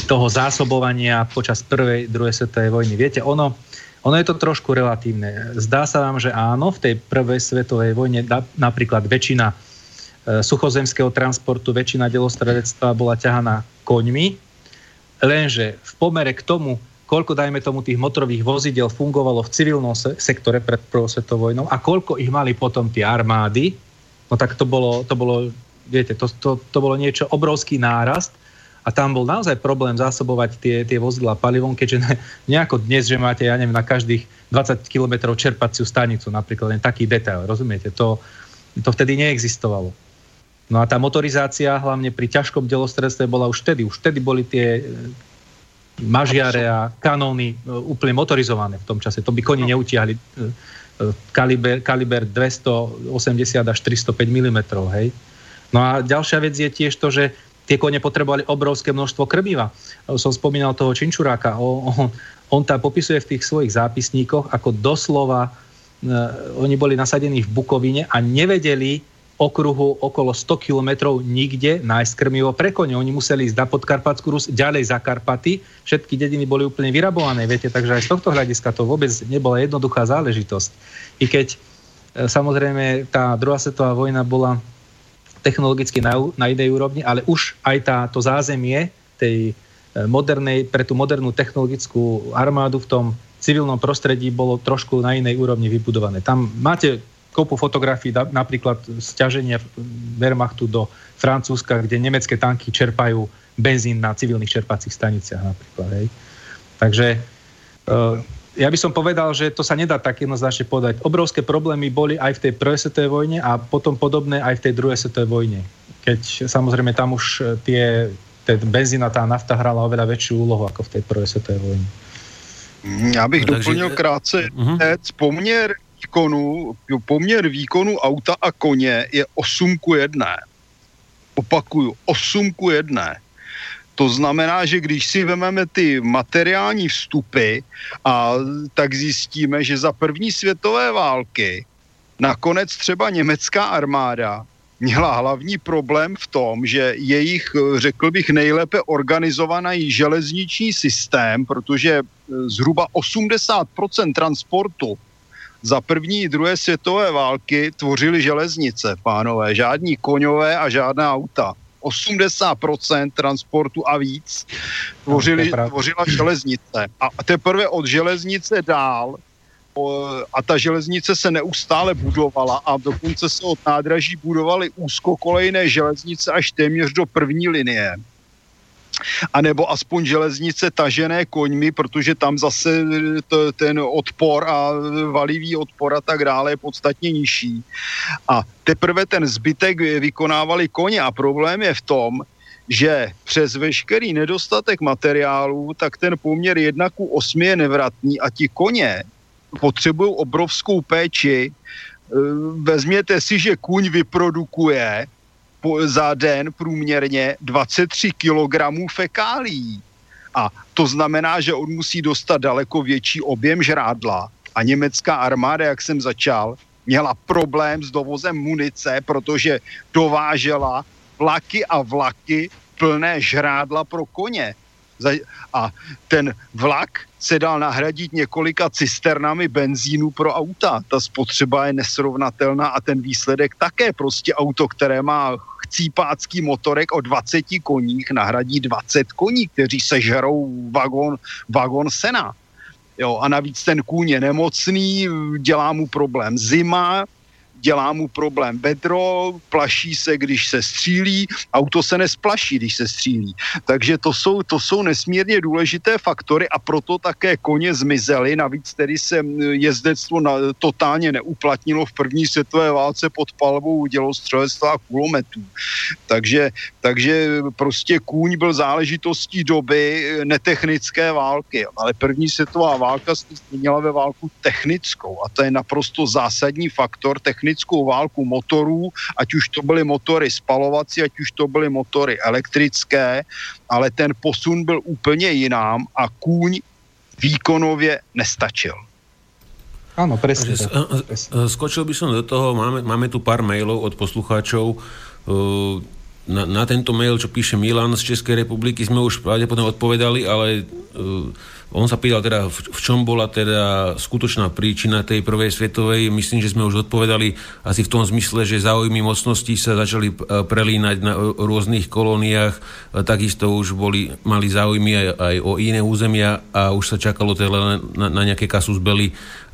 toho zásobovania počas prvej, druhej svetovej vojny. Viete, ono, ono je to trošku relatívne. Zdá sa vám, že áno, v tej prvej svetovej vojne napríklad väčšina suchozemského transportu väčšina delostredectva bola ťahaná koňmi, lenže v pomere k tomu, koľko, dajme tomu, tých motorových vozidel fungovalo v civilnom sektore pred prvou svetovou vojnou a koľko ich mali potom tie armády, no tak to bolo, to bolo viete, to, to, to bolo niečo, obrovský nárast a tam bol naozaj problém zásobovať tie, tie vozidla palivom, keďže ne, nejako dnes, že máte, ja neviem, na každých 20 km čerpaciu stanicu, napríklad len taký detail, rozumiete, to, to vtedy neexistovalo. No a tá motorizácia, hlavne pri ťažkom delostredstve, bola už vtedy. Už vtedy boli tie e, mažiare a kanóny e, úplne motorizované v tom čase. To by koni no. neutiahli e, kaliber, kaliber 280 až 305 mm. Hej. No a ďalšia vec je tiež to, že tie kone potrebovali obrovské množstvo krmiva. Som spomínal toho Činčuráka. On, on tam popisuje v tých svojich zápisníkoch, ako doslova oni boli nasadení v Bukovine a nevedeli, okruhu okolo 100 kilometrov nikde nájsť krmivo pre kone. Oni museli ísť na Podkarpatskú Rus, ďalej za Karpaty. Všetky dediny boli úplne vyrabované, viete, takže aj z tohto hľadiska to vôbec nebola jednoduchá záležitosť. I keď e, samozrejme tá druhá svetová vojna bola technologicky na, na inej úrovni, ale už aj tá, to zázemie tej e, modernej, pre tú modernú technologickú armádu v tom civilnom prostredí bolo trošku na inej úrovni vybudované. Tam máte kopu fotografií, napríklad stiaženia Wehrmachtu do Francúzska, kde nemecké tanky čerpajú benzín na civilných čerpacích staniciach napríklad. Hej. Takže uh, ja by som povedal, že to sa nedá tak jednoznačne povedať. Obrovské problémy boli aj v tej prvej svetovej vojne a potom podobné aj v tej druhej svetovej vojne. Keď samozrejme tam už e, tie, ten benzín a tá nafta hrala oveľa väčšiu úlohu ako v tej prvej svetovej vojne.
Já bych no, doplnil krátce. Uh-huh. Poměr výkonu, poměr výkonu auta a koně je 8 ku 1. Opakuju, 8 ku 1. To znamená, že když si vezmeme ty materiální vstupy, a tak zjistíme, že za první světové války nakonec třeba německá armáda měla hlavní problém v tom, že jejich, řekl bych, nejlépe organizovaný železniční systém, protože zhruba 80% transportu za první i druhé světové války tvořily železnice, pánové, žádní koňové a žádná auta. 80% transportu a víc tvořili, no, tvořila železnice. A teprve od železnice dál a ta železnice se neustále budovala a dokonce se od nádraží budovaly úzkokolejné železnice až téměř do první linie anebo aspoň železnice tažené koňmi, protože tam zase to, ten odpor a valivý odpor a tak dále je podstatně nižší. A teprve ten zbytek vykonávali koně a problém je v tom, že přes veškerý nedostatek materiálů, tak ten poměr 1 ku 8 je nevratný a ti koně potřebují obrovskou péči. Vezměte si, že kuň vyprodukuje po, za den průměrně 23 kg fekálí. A to znamená, že on musí dostat daleko větší objem žrádla. A německá armáda, jak jsem začal, měla problém s dovozem munice, protože dovážela vlaky a vlaky plné žrádla pro koně. A ten vlak se dal nahradit několika cisternami benzínu pro auta. Ta spotřeba je nesrovnatelná a ten výsledek také prostě auto, které má chcípácký motorek o 20 koních nahradí 20 koní, kteří sežerou vagon, vagon sena. Jo, a navíc ten kůň je nemocný, dělá mu problém zima, dělá mu problém bedro, plaší se, když se střílí, auto se nesplaší, když se střílí. Takže to jsou, to jsou nesmírně důležité faktory a proto také koně zmizely. Navíc tedy se jezdectvo na, totálně neuplatnilo v první světové válce pod palbou dělostřelectva a kulometů. Takže, takže prostě kůň byl záležitostí doby netechnické války, ale první světová válka se změnila ve válku technickou a to je naprosto zásadní faktor technický technickou válku motorů, ať už to byly motory spalovací, ať už to byly motory elektrické, ale ten posun byl úplně jinám a kůň výkonově nestačil.
Áno, presne.
Skočil by som do toho, máme, máme tu pár mailov od poslucháčov. Na, na tento mail, čo píše Milan z Českej republiky, sme už pravdepodobne odpovedali, ale on sa pýtal teda, v čom bola teda skutočná príčina tej prvej svetovej. Myslím, že sme už odpovedali asi v tom zmysle, že záujmy mocností sa začali e, prelínať na rôznych kolóniách. E, takisto už boli, mali záujmy aj, aj o iné územia a už sa čakalo teda na, na nejaké kasus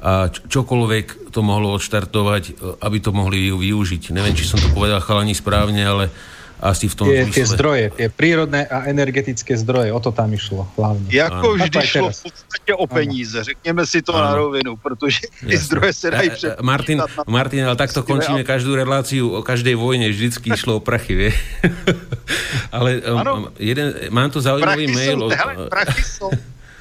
a čokoľvek to mohlo odštartovať, e, aby to mohli využiť. Neviem, či som to povedal chalani správne, ale asi v tom
tie, zmysle. tie zdroje, tie prírodné a energetické zdroje, o to tam išlo hlavne.
Jako vždy šlo v podstate o peníze, ano. řekněme si to ano. na rovinu, protože ty zdroje se dají před...
Martin, Martin, ale takto končíme a... každú reláciu o každej vojne, vždycky išlo o prachy, vie. ale um, jeden, mám tu zaujímavý prachy mail. Sú,
od... hele, prachy, sú,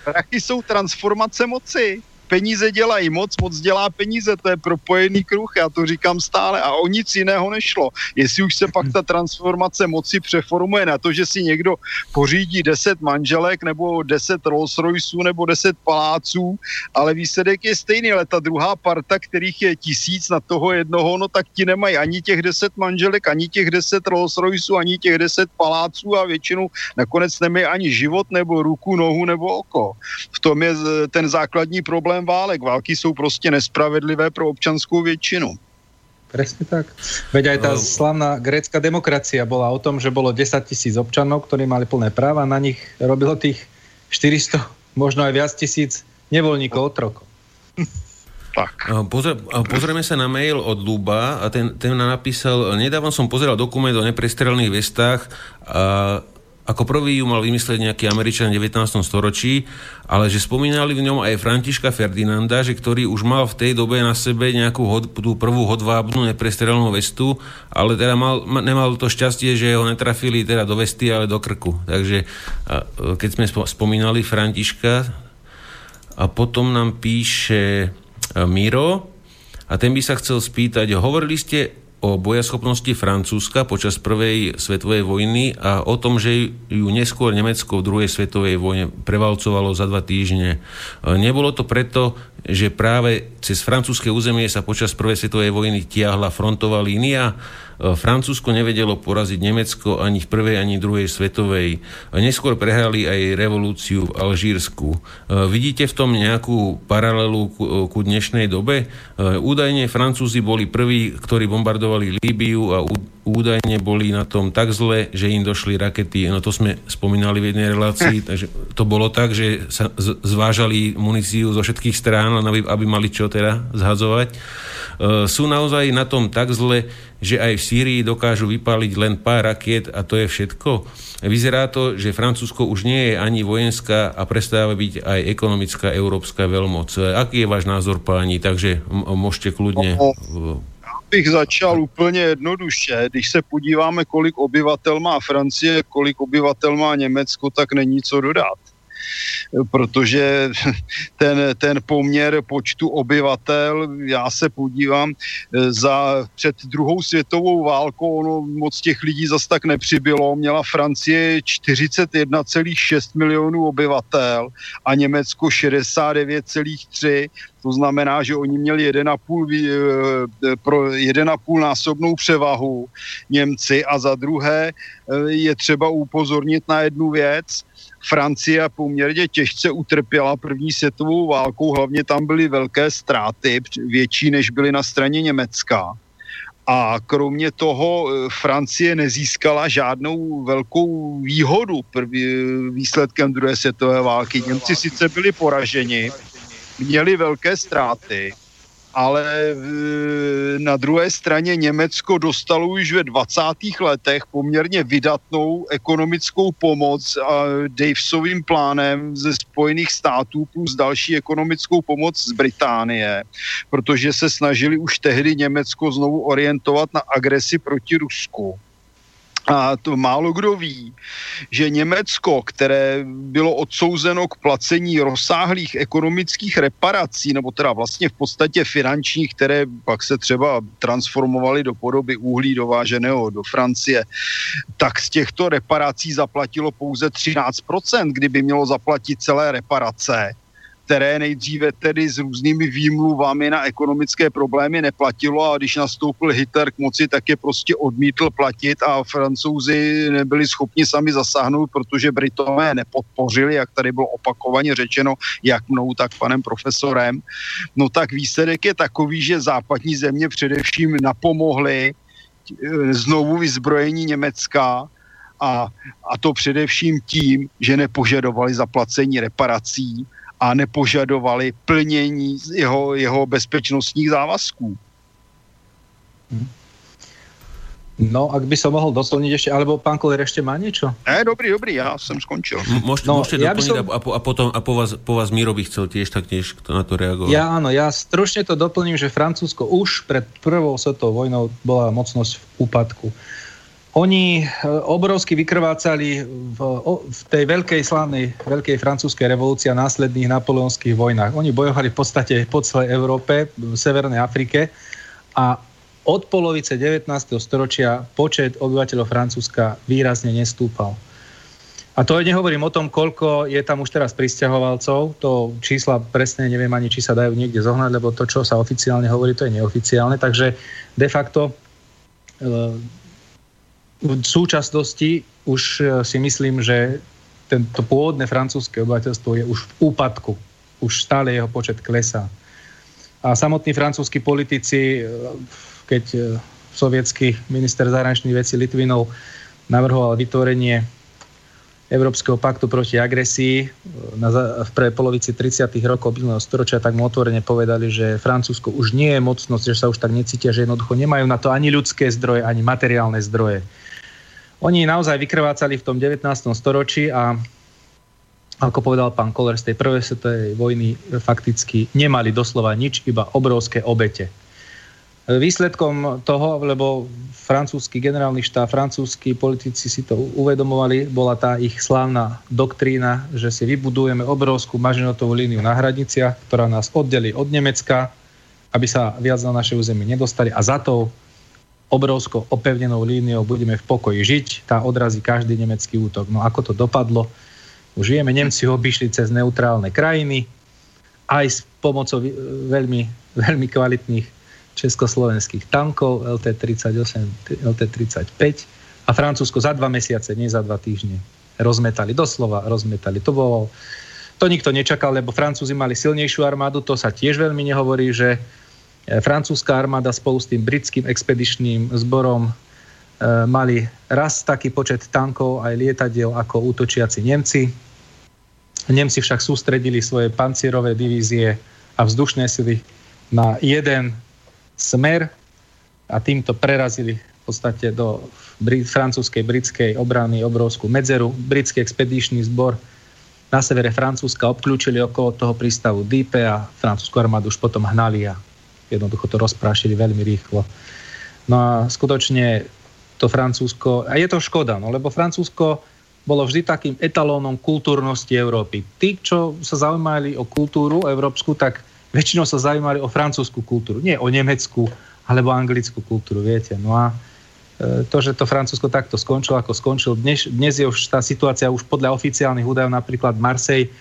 prachy sú transformace moci peníze dělají moc, moc dělá peníze, to je propojený kruh, já to říkám stále a o nic jiného nešlo. Jestli už se pak ta transformace moci přeformuje na to, že si někdo pořídí 10 manželek nebo 10 Rolls Royceů nebo 10 paláců, ale výsledek je stejný, ale ta druhá parta, kterých je tisíc na toho jednoho, no tak ti nemají ani těch 10 manželek, ani těch 10 Rolls Royceů, ani těch 10 paláců a většinou nakonec nemají ani život nebo ruku, nohu nebo oko. V tom je ten základní problém problém válek. Války jsou prostě nespravedlivé pro občanskou většinu.
Presne tak. Veď aj tá no. slavná grécka demokracia bola o tom, že bolo 10 tisíc občanov, ktorí mali plné práva, na nich robilo tých 400, možno aj viac tisíc nevoľníkov, otrokov.
Tak. Pozr- pozrieme sa na mail od Luba a ten, ten napísal, nedávno som pozeral dokument o neprestrelných vestách a ako prvý ju mal vymyslieť nejaký Američan v 19. storočí, ale že spomínali v ňom aj Františka Ferdinanda, že ktorý už mal v tej dobe na sebe nejakú hod, tú prvú hodvábnu neprestrelnú vestu, ale teda mal, nemal to šťastie, že ho netrafili teda do vesty, ale do krku. Takže a, keď sme spomínali Františka a potom nám píše Miro a ten by sa chcel spýtať, hovorili ste o bojaschopnosti Francúzska počas prvej svetovej vojny a o tom, že ju neskôr Nemecko v druhej svetovej vojne prevalcovalo za dva týždne. Nebolo to preto, že práve cez francúzske územie sa počas prvej svetovej vojny tiahla frontová línia E, Francúzsko nevedelo poraziť Nemecko ani v prvej, ani druhej svetovej. Neskôr prehrali aj revolúciu v Alžírsku. E, vidíte v tom nejakú paralelu ku, ku dnešnej dobe? Údajne Francúzi boli prví, ktorí bombardovali Líbiu a údajne boli na tom tak zle, že im došli rakety. No to sme spomínali v jednej relácii, takže to bolo tak, že sa zvážali muníciu zo všetkých strán, aby, aby mali čo teda zhadzovať. Sú naozaj na tom tak zle, že aj v Sýrii dokážu vypáliť len pár rakiet a to je všetko. Vyzerá to, že Francúzsko už nie je ani vojenská a prestáva byť aj ekonomická európska veľmoc. Aký je váš názor, páni? Takže môžete kľudne...
bych začal úplně jednoduše. Když se podíváme, kolik obyvatel má Francie, kolik obyvatel má Německo, tak není co dodat protože ten, ten poměr počtu obyvatel, já se podívám, za před druhou světovou válkou, no, moc těch lidí zas tak nepřibylo, měla Francie 41,6 milionů obyvatel a Německo 69,3 To znamená, že oni měli 1,5, pro 1,5 násobnou převahu Němci a za druhé je třeba upozornit na jednu věc, Francie poměrně těžce utrpěla první světovou válkou, hlavně tam byly velké ztráty, větší než byly na straně Německa. A kromě toho eh, Francie nezískala žádnou velkou výhodu prvý, výsledkem druhé světové války. Němci sice byli poraženi, měli velké ztráty, ale na druhé straně Německo dostalo už ve 20. letech poměrně vydatnou ekonomickou pomoc a Davesovým plánem ze Spojených států plus další ekonomickou pomoc z Británie, protože se snažili už tehdy Německo znovu orientovat na agresi proti Rusku. A to málo kdo ví, že Německo, které bylo odsouzeno k placení rozsáhlých ekonomických reparací, nebo teda vlastně v podstatě finančních, které pak se třeba transformovaly do podoby uhlí dováženého do Francie, tak z těchto reparací zaplatilo pouze 13%, kdyby mělo zaplatit celé reparace které nejdříve tedy s různými výmluvami na ekonomické problémy neplatilo a když nastoupil Hitler k moci, tak je prostě odmítl platit a francouzi nebyli schopni sami zasáhnout, protože Britové nepodpořili, jak tady bylo opakovaně řečeno, jak mnou, tak panem profesorem. No tak výsledek je takový, že západní země především napomohly eh, znovu vyzbrojení Německa, a, a to především tím, že nepožadovali zaplacení reparací, a nepožadovali plnění jeho, jeho bezpečnostních závazků.
No, ak by som mohol doplniť ešte, alebo pán Koler ešte má niečo?
Ne, dobrý, dobrý, ja som skončil.
Môžete, no, môžete ja doplniť som... a, a, potom a po vás, po vás Miro by chcel tiež taktiež na to reagovať.
Ja áno, ja stručne to doplním, že Francúzsko už pred prvou svetovou vojnou bola mocnosť v úpadku. Oni e, obrovsky vykrvácali v, v tej veľkej slavnej, veľkej francúzskej revolúcii a následných napoleonských vojnách. Oni bojovali v podstate po celej Európe, v Severnej Afrike a od polovice 19. storočia počet obyvateľov Francúzska výrazne nestúpal. A to nehovorím o tom, koľko je tam už teraz pristahovalcov. To čísla presne neviem ani, či sa dajú niekde zohnať, lebo to, čo sa oficiálne hovorí, to je neoficiálne. Takže de facto e, v súčasnosti už e, si myslím, že tento pôvodné francúzske obyvateľstvo je už v úpadku. Už stále jeho počet klesá. A samotní francúzskí politici, e, keď e, sovietský minister zahraničných vecí Litvinov navrhoval vytvorenie Európskeho paktu proti agresii v pre polovici 30. rokov minulého storočia, tak mu otvorene povedali, že Francúzsko už nie je mocnosť, že sa už tak necítia, že jednoducho nemajú na to ani ľudské zdroje, ani materiálne zdroje. Oni naozaj vykrvácali v tom 19. storočí a ako povedal pán Koller z tej prvej svetovej vojny, fakticky nemali doslova nič, iba obrovské obete. Výsledkom toho, lebo francúzsky generálny štát, francúzskí politici si to uvedomovali, bola tá ich slávna doktrína, že si vybudujeme obrovskú mažinotovú líniu na hraniciach, ktorá nás oddelí od Nemecka, aby sa viac na naše územie nedostali a za to obrovskou opevnenou líniou budeme v pokoji žiť, tá odrazí každý nemecký útok. No ako to dopadlo? Už vieme, Nemci obišli cez neutrálne krajiny, aj s pomocou veľmi, veľmi kvalitných československých tankov LT-38, LT-35 a Francúzsko za dva mesiace, nie za dva týždne rozmetali, doslova rozmetali. To bolo, to nikto nečakal, lebo Francúzi mali silnejšiu armádu, to sa tiež veľmi nehovorí, že francúzska armáda spolu s tým britským expedičným zborom e, mali raz taký počet tankov aj lietadiel ako útočiaci Nemci. Nemci však sústredili svoje pancierové divízie a vzdušné sily na jeden smer a týmto prerazili v podstate do francúzskej, britskej obrany obrovskú medzeru. Britský expedičný zbor na severe Francúzska obklúčili okolo toho prístavu Dieppe a francúzsku armádu už potom hnali a jednoducho to rozprášili veľmi rýchlo. No a skutočne to Francúzsko, a je to škoda, no lebo Francúzsko bolo vždy takým etalónom kultúrnosti Európy. Tí, čo sa zaujímali o kultúru európsku, tak väčšinou sa zaujímali o francúzsku kultúru, nie o nemeckú alebo anglickú kultúru, viete. No a e, to, že to Francúzsko takto skončilo, ako skončilo, dnes, dnes je už tá situácia už podľa oficiálnych údajov, napríklad Marsej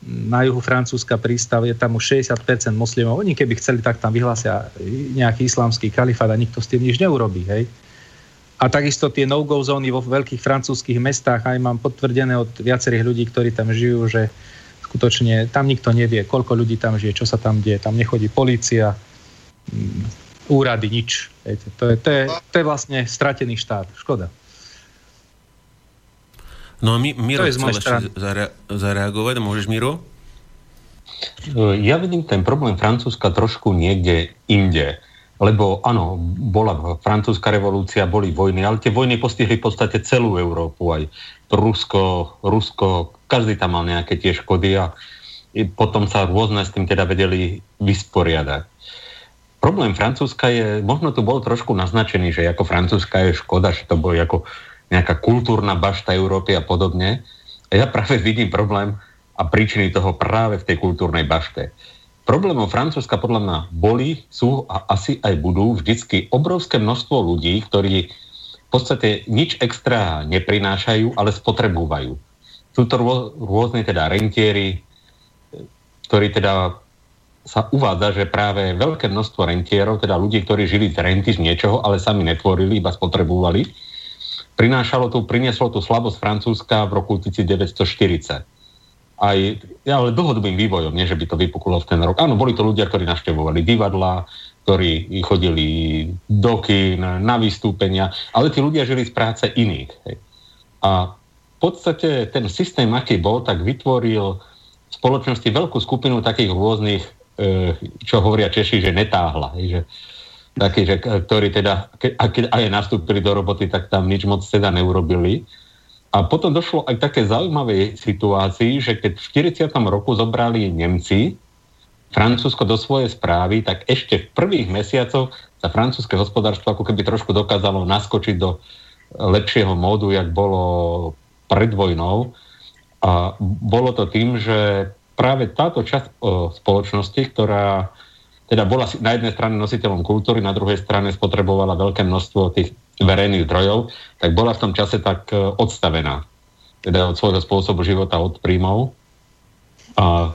na juhu Francúzska prístav, je tam už 60% moslimov. Oni keby chceli, tak tam vyhlásia nejaký islamský kalifát a nikto s tým nič neurobí. Hej? A takisto tie no-go zóny vo veľkých francúzských mestách, aj mám potvrdené od viacerých ľudí, ktorí tam žijú, že skutočne tam nikto nevie, koľko ľudí tam žije, čo sa tam deje. Tam nechodí policia, mm, úrady, nič. To je, to je, to je vlastne stratený štát. Škoda.
No a my, Miro chcel ešte zare- zareagovať. Môžeš, Miro?
Ja vidím ten problém Francúzska trošku niekde inde lebo áno, bola francúzska revolúcia, boli vojny, ale tie vojny postihli v podstate celú Európu, aj Rusko, Rusko, každý tam mal nejaké tie škody a potom sa rôzne s tým teda vedeli vysporiadať. Problém Francúzska je, možno tu bol trošku naznačený, že ako Francúzska je škoda, že to bolo ako nejaká kultúrna bašta Európy a podobne. A ja práve vidím problém a príčiny toho práve v tej kultúrnej bašte. Problémom Francúzska podľa mňa boli, sú a asi aj budú vždycky obrovské množstvo ľudí, ktorí v podstate nič extra neprinášajú, ale spotrebúvajú. Sú to rô, rôzne teda rentieri, ktorí teda sa uvádza, že práve veľké množstvo rentierov, teda ľudí, ktorí žili z renty z niečoho, ale sami netvorili, iba spotrebovali, prinášalo tu, prinieslo tú slabosť Francúzska v roku 1940 aj ale dlhodobým vývojom, nie že by to vypuklo v ten rok. Áno, boli to ľudia, ktorí naštevovali divadla, ktorí chodili do kín, na vystúpenia, ale tí ľudia žili z práce iných. Hej. A v podstate ten systém, aký bol, tak vytvoril v spoločnosti veľkú skupinu takých rôznych, e, čo hovoria Češi, že netáhla. Hej, že, takí, že, ktorí teda, a keď aj nastúpili do roboty, tak tam nič moc teda neurobili. A potom došlo aj k také zaujímavej situácii, že keď v 40. roku zobrali Nemci Francúzsko do svojej správy, tak ešte v prvých mesiacoch sa francúzske hospodárstvo ako keby trošku dokázalo naskočiť do lepšieho módu, jak bolo pred vojnou. A bolo to tým, že práve táto časť spoločnosti, ktorá teda bola na jednej strane nositeľom kultúry, na druhej strane spotrebovala veľké množstvo tých verejných zdrojov, tak bola v tom čase tak e, odstavená. Teda od svojho spôsobu života, od príjmov. A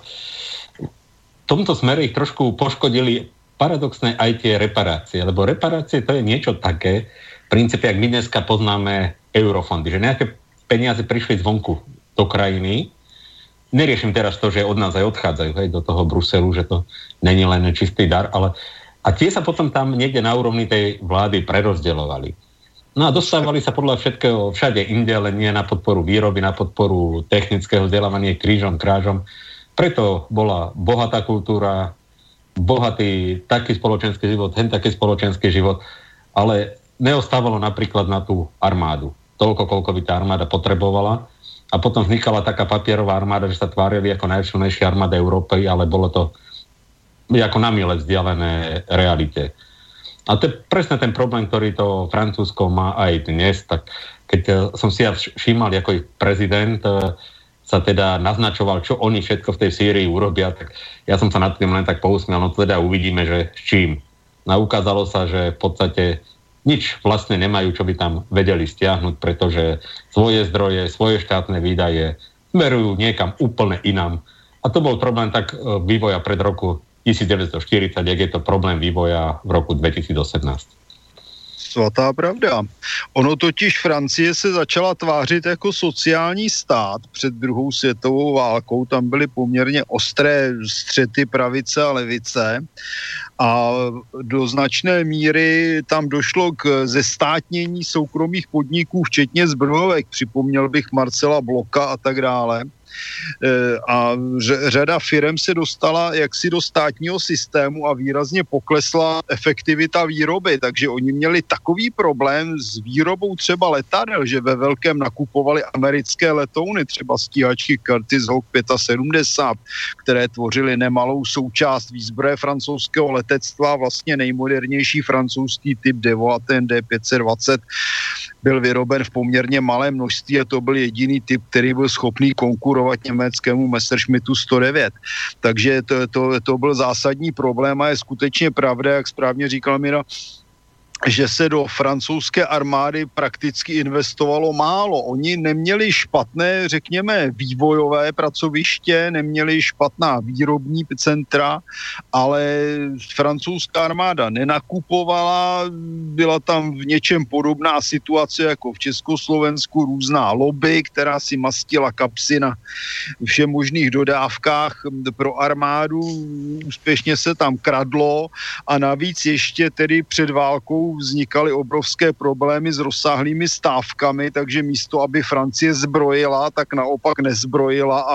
v tomto smere ich trošku poškodili paradoxné aj tie reparácie, lebo reparácie to je niečo také, v princípe, ak my dneska poznáme eurofondy, že nejaké peniaze prišli zvonku do krajiny, neriešim teraz to, že od nás aj odchádzajú hej, do toho Bruselu, že to není len čistý dar, ale a tie sa potom tam niekde na úrovni tej vlády prerozdeľovali. No a dostávali sa podľa všetkého všade inde, ale nie na podporu výroby, na podporu technického vzdelávania krížom, krážom. Preto bola bohatá kultúra, bohatý taký spoločenský život, hen taký spoločenský život, ale neostávalo napríklad na tú armádu. Toľko, koľko by tá armáda potrebovala. A potom vznikala taká papierová armáda, že sa tvárili ako najsilnejšia armáda Európy, ale bolo to ako na mile vzdialené realite. A to je presne ten problém, ktorý to Francúzsko má aj dnes. Tak keď eh, som si ja všímal, ako ich prezident eh, sa teda naznačoval, čo oni všetko v tej Sýrii urobia, tak ja som sa nad tým len tak pousmiel, no teda uvidíme, že s čím. No ukázalo sa, že v podstate nič vlastne nemajú, čo by tam vedeli stiahnuť, pretože svoje zdroje, svoje štátne výdaje smerujú niekam úplne inám. A to bol problém tak eh, vývoja pred roku 1940, jak je to problém vývoja v roku 2018.
Svatá pravda. Ono totiž Francie se začala tvářit jako sociální stát před druhou světovou válkou. Tam byly poměrně ostré střety pravice a levice a do značné míry tam došlo k zestátnění soukromých podniků, včetně zbrojovek. Připomněl bych Marcela Bloka a tak dále. Eh, a řada firm se dostala jaksi do státního systému a výrazně poklesla efektivita výroby, takže oni měli takový problém s výrobou třeba letadel, že ve velkém nakupovali americké letouny, třeba stíhačky Curtis Hawk 75, které tvořily nemalou součást výzbroje francouzského letectva, vlastně nejmodernější francouzský typ Devoaten D520 byl vyroben v poměrně malém množství a to byl jediný typ, který byl schopný konkurovat německému Messerschmittu 109. Takže to, to, to byl zásadní problém a je skutečně pravda, jak správně říkal Mira, že se do francouzské armády prakticky investovalo málo. Oni neměli špatné, řekněme, vývojové pracoviště, neměli špatná výrobní centra, ale francouzská armáda nenakupovala, byla tam v něčem podobná situace jako v Československu, různá lobby, která si mastila kapsy na všemožných dodávkách pro armádu, úspěšně se tam kradlo a navíc ještě tedy před válkou vznikaly obrovské problémy s rozsáhlými stávkami, takže místo, aby Francie zbrojila, tak naopak nezbrojila a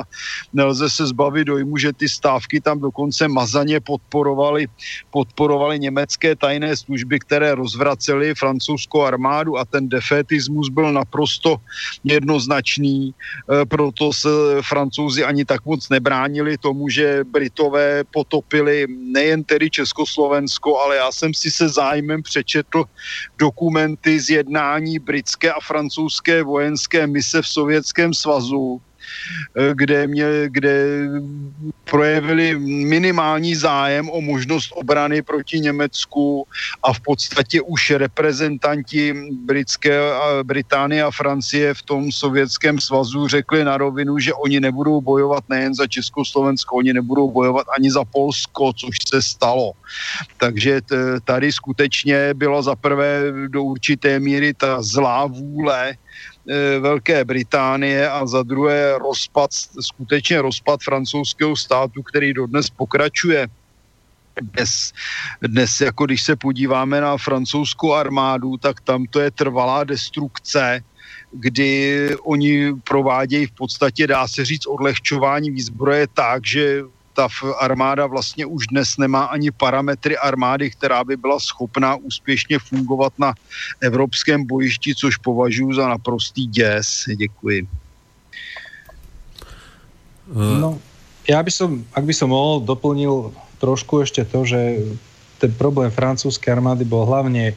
nelze se zbavit dojmu, že ty stávky tam dokonce mazaně podporovaly, podporovaly německé tajné služby, které rozvracely francouzskou armádu a ten defetismus byl naprosto jednoznačný, e, proto se francouzi ani tak moc nebránili tomu, že Britové potopili nejen tedy Československo, ale já jsem si se zájmem přečetl četl dokumenty z jednání britské a francouzské vojenské mise v Sovětském svazu, kde, mě, kde projevili minimální zájem o možnost obrany proti Německu a v podstatě už reprezentanti britské, Británie a Francie v tom sovětském svazu řekli na rovinu, že oni nebudou bojovat nejen za Československo, oni nebudou bojovat ani za Polsko, což se stalo. Takže tady skutečně bylo za prvé do určité míry ta zlá vůle Velké Británie a za druhé rozpad, skutečně rozpad francouzského státu, který dodnes pokračuje. Dnes, dnes, jako když se podíváme na francouzskou armádu, tak tam to je trvalá destrukce, kdy oni provádějí v podstatě, dá se říct, odlehčování výzbroje tak, že ta armáda vlastně už dnes nemá ani parametry armády, která by byla schopná úspěšně fungovat na evropském bojišti, což považuji za naprostý děs. Děkuji.
No, ja by som, ak by som mohol, doplnil trošku ešte to, že ten problém francúzskej armády bol hlavne,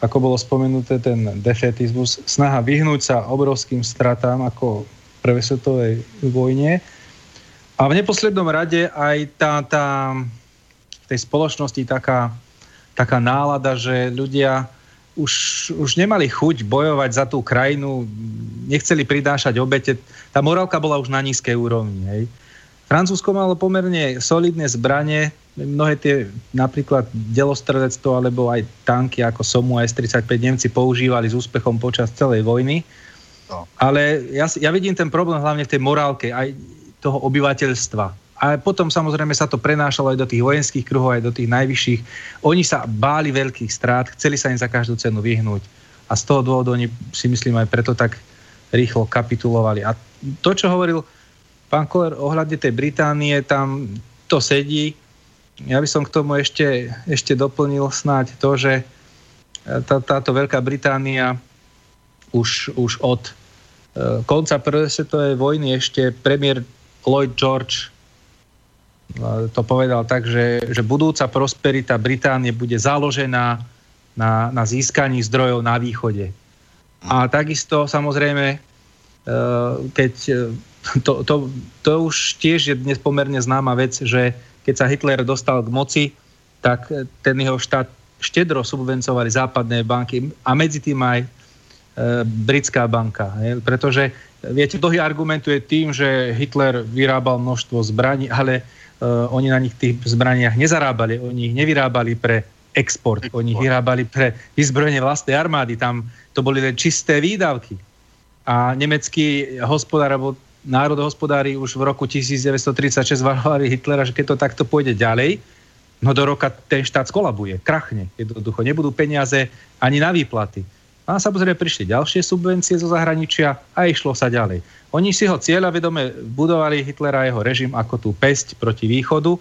ako bolo spomenuté, ten defetizmus, snaha vyhnúť sa obrovským stratám ako v prvej svetovej vojne a v neposlednom rade aj tá, tá v tej spoločnosti taká, taká nálada, že ľudia už, už nemali chuť bojovať za tú krajinu, nechceli pridášať obete. Tá morálka bola už na nízkej úrovni. Hej. Francúzsko malo pomerne solidné zbranie, mnohé tie napríklad delostrelectvo alebo aj tanky ako Somu a S-35 Nemci používali s úspechom počas celej vojny. No. Ale ja, ja vidím ten problém hlavne v tej morálke. Aj toho obyvateľstva. A potom samozrejme sa to prenášalo aj do tých vojenských kruhov, aj do tých najvyšších. Oni sa báli veľkých strát, chceli sa im za každú cenu vyhnúť. A z toho dôvodu oni si myslím aj preto tak rýchlo kapitulovali. A to, čo hovoril pán Koller ohľadne tej Británie, tam to sedí. Ja by som k tomu ešte, ešte doplnil snáď to, že tá, táto Veľká Británia už, už od e, konca prvej svetovej vojny ešte premiér Lloyd George to povedal tak, že, že budúca prosperita Británie bude založená na, na získaní zdrojov na východe. A takisto samozrejme, e, keď e, to, to, to už tiež je dnes pomerne známa vec, že keď sa Hitler dostal k moci, tak ten jeho štát štedro subvencovali západné banky a medzi tým aj e, britská banka. Pretože Viete, dlhý argumentuje tým, že Hitler vyrábal množstvo zbraní, ale uh, oni na nich tých zbraniach nezarábali, oni ich nevyrábali pre export, export. oni ich vyrábali pre vyzbrojenie vlastnej armády, tam to boli len čisté výdavky. A nemecký hospodár, alebo národohospodári už v roku 1936 varovali Hitlera, že keď to takto pôjde ďalej, no do roka ten štát skolabuje, krachne. Jednoducho nebudú peniaze ani na výplaty. A samozrejme prišli ďalšie subvencie zo zahraničia a išlo sa ďalej. Oni si ho cieľa vedome budovali Hitlera a jeho režim ako tú pesť proti východu.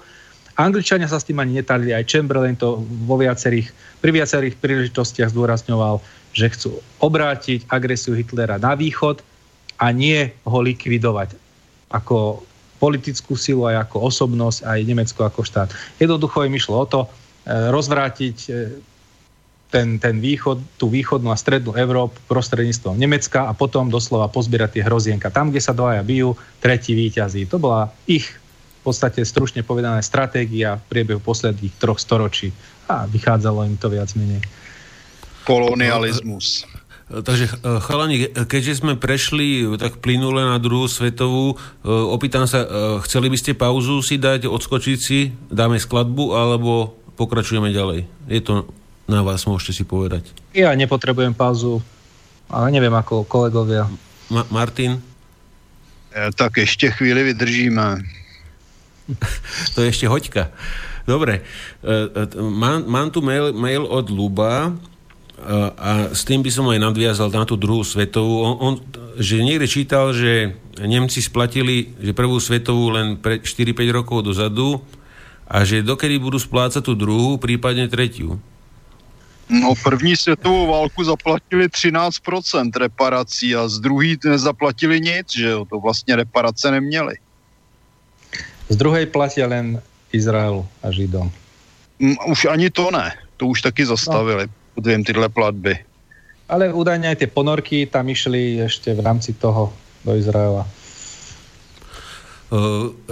Angličania sa s tým ani netali, aj Chamberlain to vo viacerých, pri viacerých príležitostiach zdôrazňoval, že chcú obrátiť agresiu Hitlera na východ a nie ho likvidovať ako politickú silu, aj ako osobnosť, aj Nemecko ako štát. Jednoducho im išlo o to eh, rozvrátiť eh, ten, ten východ, tú východnú a strednú Európu prostredníctvom Nemecka a potom doslova pozbierať tie hrozienka. Tam, kde sa dvaja bijú, tretí výťazí. To bola ich v podstate stručne povedané stratégia v priebehu posledných troch storočí. A vychádzalo im to viac menej.
Kolonialismus.
Takže chalani, keďže sme prešli tak plynule na druhú svetovú, opýtam sa, chceli by ste pauzu si dať, odskočiť si, dáme skladbu, alebo pokračujeme ďalej? Je to na vás, môžete si povedať.
Ja nepotrebujem pauzu, ale neviem ako kolegovia.
Ma- Martin?
E, tak ešte chvíli vydržíme.
to je ešte hoďka. Dobre, e, e, mám, mám tu mail, mail od Luba, a s tým by som aj nadviazal na tú druhú svetovú. On, on, že niekde čítal, že Nemci splatili že prvú svetovú len pre 4-5 rokov dozadu a že dokedy budú splácať tú druhú, prípadne tretiu.
No první světovou válku zaplatili 13% reparací a z druhý nezaplatili nic, že jo, to vlastně reparace neměli.
Z druhej platia len Izraelu a Židom.
Mm, už ani to ne, to už taky zastavili. No Budujem tyhle platby.
Ale údajne aj tie ponorky tam išli ešte v rámci toho do Izraela.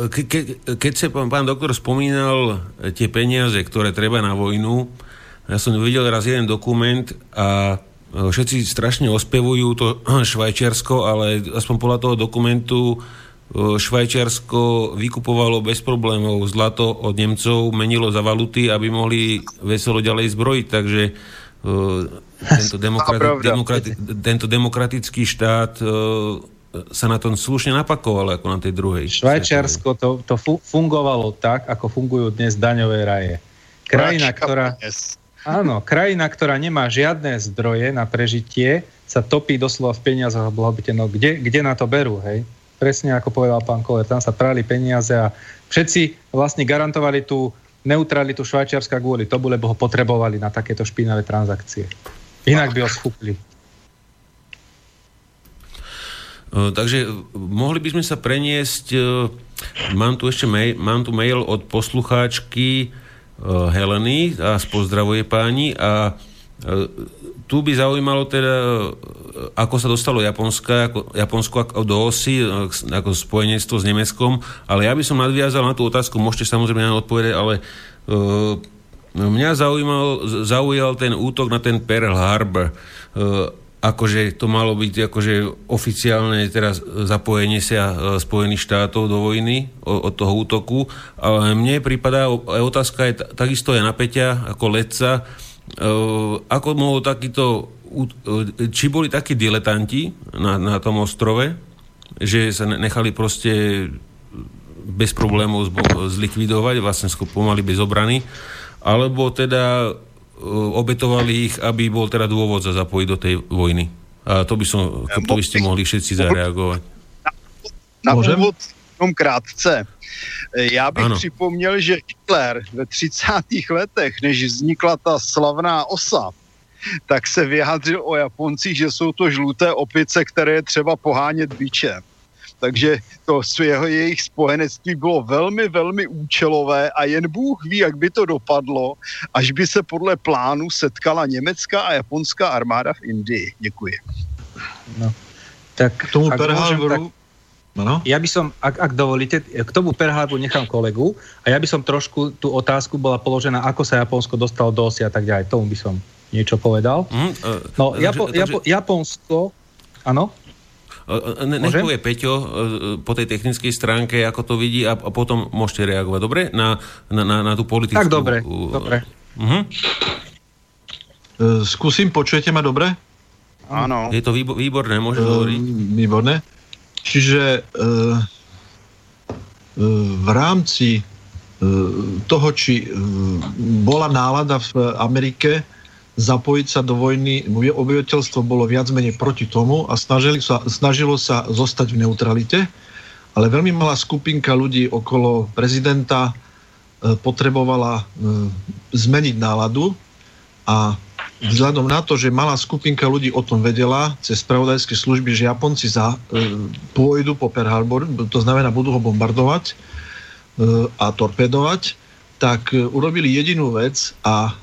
Ke, ke, keď sa pán, pán doktor spomínal tie peniaze, ktoré treba na vojnu, ja som videl raz jeden dokument a všetci strašne ospevujú to Švajčiarsko, ale aspoň podľa toho dokumentu Švajčiarsko vykupovalo bez problémov zlato od Nemcov, menilo za valuty, aby mohli veselo ďalej zbrojiť, takže tento, demokrati- demokrati- tento demokratický štát sa na tom slušne napakoval ako na tej druhej.
Švajčiarsko to, to fungovalo tak, ako fungujú dnes daňové raje. Krajina, ktorá, áno, krajina, ktorá nemá žiadne zdroje na prežitie, sa topí doslova v peniazoch a blahobite. No kde, kde na to berú, hej? Presne ako povedal pán Koller, tam sa prali peniaze a všetci vlastne garantovali tú neutralitu Švajčiarska kvôli tomu, lebo ho potrebovali na takéto špinavé transakcie. Inak by ho schúpli.
Takže mohli by sme sa preniesť, mám tu ešte mail, mám tu mail od poslucháčky Heleny a pozdravuje páni a tu by zaujímalo teda, ako sa dostalo Japonska, ako, Japonsko ako do osy, ako spojenectvo s Nemeckom, ale ja by som nadviazal na tú otázku, môžete samozrejme na odpovedať, ale uh, mňa zaujímal, zaujal ten útok na ten Pearl Harbor. Uh, akože to malo byť akože oficiálne teraz zapojenie sa Spojených štátov do vojny od, toho útoku, ale mne prípada, aj otázka je takisto je napäťa ako letca, Ehm, ako mohol takýto, či boli takí diletanti na, na tom ostrove, že sa nechali proste bez problémov zlikvidovať, vlastne pomaly bez obrany, alebo teda obetovali ich, aby bol teda dôvod za zapojiť do tej vojny. A to by, som, to by ste mohli všetci zareagovať.
Na, na úvod jenom krátce. Já bych ano. připomněl, že Hitler ve 30. letech, než vznikla ta slavná osa, tak se vyjádřil o Japoncích, že jsou to žluté opice, které je třeba pohánět bičem. Takže to jeho, jejich spojenectví bylo velmi, velmi účelové a jen Bůh ví, jak by to dopadlo, až by se podle plánu setkala německá a japonská armáda v Indii. Děkuji.
No. Tak k tomu Pearl Harboru,
No. Ja by som, ak, ak dovolíte, k tomu Perhábu nechám kolegu a ja by som trošku tú otázku bola položená, ako sa Japonsko dostalo do osi a tak ďalej. Tomu by som niečo povedal. Mm, uh, no, Japo, takže... Japo, Japonsko, áno?
Ne, nech povie Peťo po tej technickej stránke, ako to vidí a, potom môžete reagovať, dobre? Na, na, na, na tú politickú...
Tak dobre, uh, dobre. Uh-huh.
Skúsim, počujete ma dobre?
Áno.
Je to výborné, môžeš uh, hovoriť.
Výborné. Čiže e, e, v rámci e, toho, či bola nálada v Amerike zapojiť sa do vojny, obyvateľstvo bolo viac menej proti tomu a snažili sa, snažilo sa zostať v neutralite, ale veľmi malá skupinka ľudí okolo prezidenta potrebovala zmeniť náladu a vzhľadom na to, že malá skupinka ľudí o tom vedela cez spravodajské služby, že Japonci za, e, pôjdu po Pearl Harbor, to znamená budú ho bombardovať e, a torpedovať, tak e, urobili jedinú vec a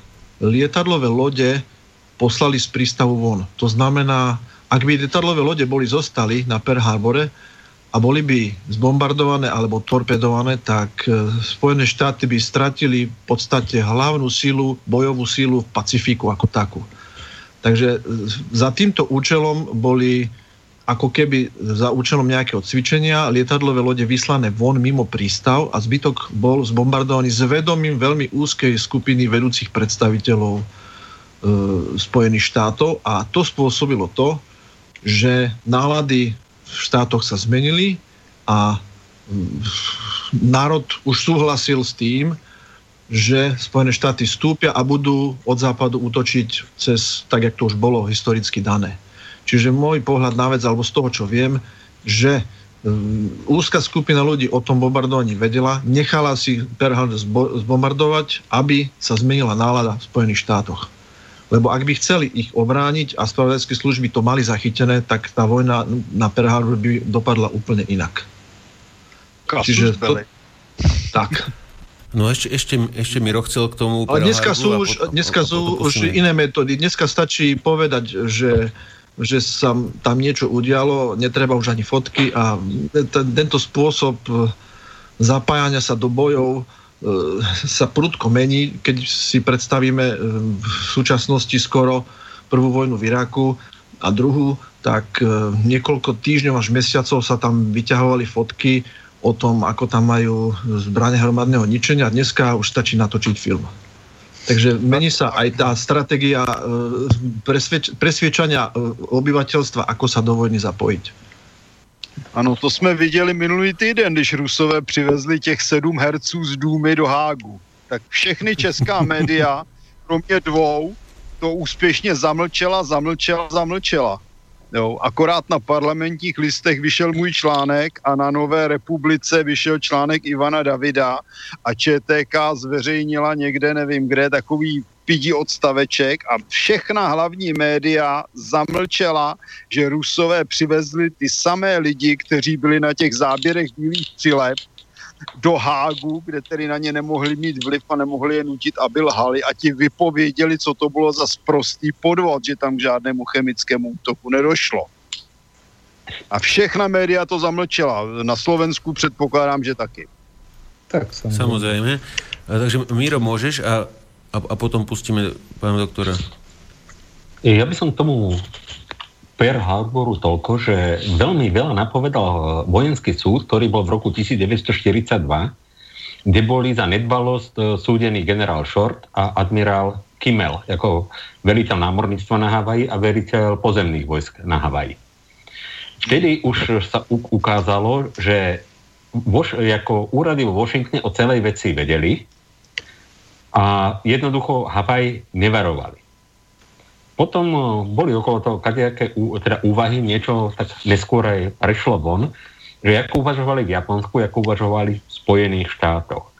lietadlové lode poslali z prístavu von. To znamená, ak by lietadlové lode boli zostali na Pearl Harbore, a boli by zbombardované alebo torpedované, tak e, Spojené štáty by stratili v podstate hlavnú sílu, bojovú sílu v Pacifiku ako takú. Takže za týmto účelom boli ako keby za účelom nejakého cvičenia lietadlové lode vyslané von mimo prístav a zbytok bol zbombardovaný s vedomím veľmi úzkej skupiny vedúcich predstaviteľov e, Spojených štátov a to spôsobilo to, že nálady v štátoch sa zmenili a mm, národ už súhlasil s tým, že Spojené štáty stúpia a budú od západu útočiť cez, tak jak to už bolo historicky dané. Čiže môj pohľad na vec, alebo z toho, čo viem, že mm, úzka skupina ľudí o tom bombardovaní vedela, nechala si Pearl Harbor zbombardovať, aby sa zmenila nálada v Spojených štátoch. Lebo ak by chceli ich obrániť a spravodajské služby to mali zachytené, tak tá vojna na Pearl Harbor by dopadla úplne inak.
Kasus Čiže to,
tak.
No ešte, ešte, ešte mi chcel k tomu...
Ale dneska sú, už, dneska sú už iné metódy. Dneska stačí povedať, že že sa tam niečo udialo, netreba už ani fotky a tento spôsob e, zapájania sa do bojov e, sa prudko mení, keď si predstavíme e, v súčasnosti skoro prvú vojnu v Iraku a druhú, tak niekoľko týždňov až mesiacov sa tam vyťahovali fotky o tom, ako tam majú zbranie hromadného ničenia dneska už stačí natočiť film. Takže mení sa aj tá stratégia e, presvedč- presviečania e, obyvateľstva, ako sa do vojny zapojiť.
Ano, to jsme viděli minulý týden, když Rusové přivezli těch sedm herců z Důmy do Hágu. Tak všechny česká média, kromě dvou, to úspěšně zamlčela, zamlčela, zamlčela. Jo, akorát na parlamentních listech vyšel můj článek a na Nové republice vyšel článek Ivana Davida a ČTK zveřejnila někde, nevím kde, takový pidi odstaveček a všechna hlavní média zamlčela, že Rusové přivezli ty samé lidi, kteří byli na těch záběrech bílých přilep do Hágu, kde tedy na ně nemohli mít vliv a nemohli je nutit, aby lhali a ti vypověděli, co to bylo za sprostý podvod, že tam k žádnému chemickému útoku nedošlo. A všechna média to zamlčela. Na Slovensku předpokládám, že taky.
Tak samozrejme. samozrejme. A, takže Míro, môžeš a, a, a potom pustíme pána doktora.
Ja by som tomu Pearl Harboru toľko, že veľmi veľa napovedal vojenský súd, ktorý bol v roku 1942, kde boli za nedbalosť e, súdení generál Short a admirál Kimmel ako veliteľ námorníctva na Havaji a veliteľ pozemných vojsk na Havaji. Vtedy už sa ukázalo, že voš, ako úrady vo Washingtone o celej veci vedeli a jednoducho Havaj nevarovali. Potom eh, boli okolo toho kadejaké teda úvahy, niečo tak neskôr aj prešlo von, že ako uvažovali v Japonsku, ako uvažovali v Spojených štátoch.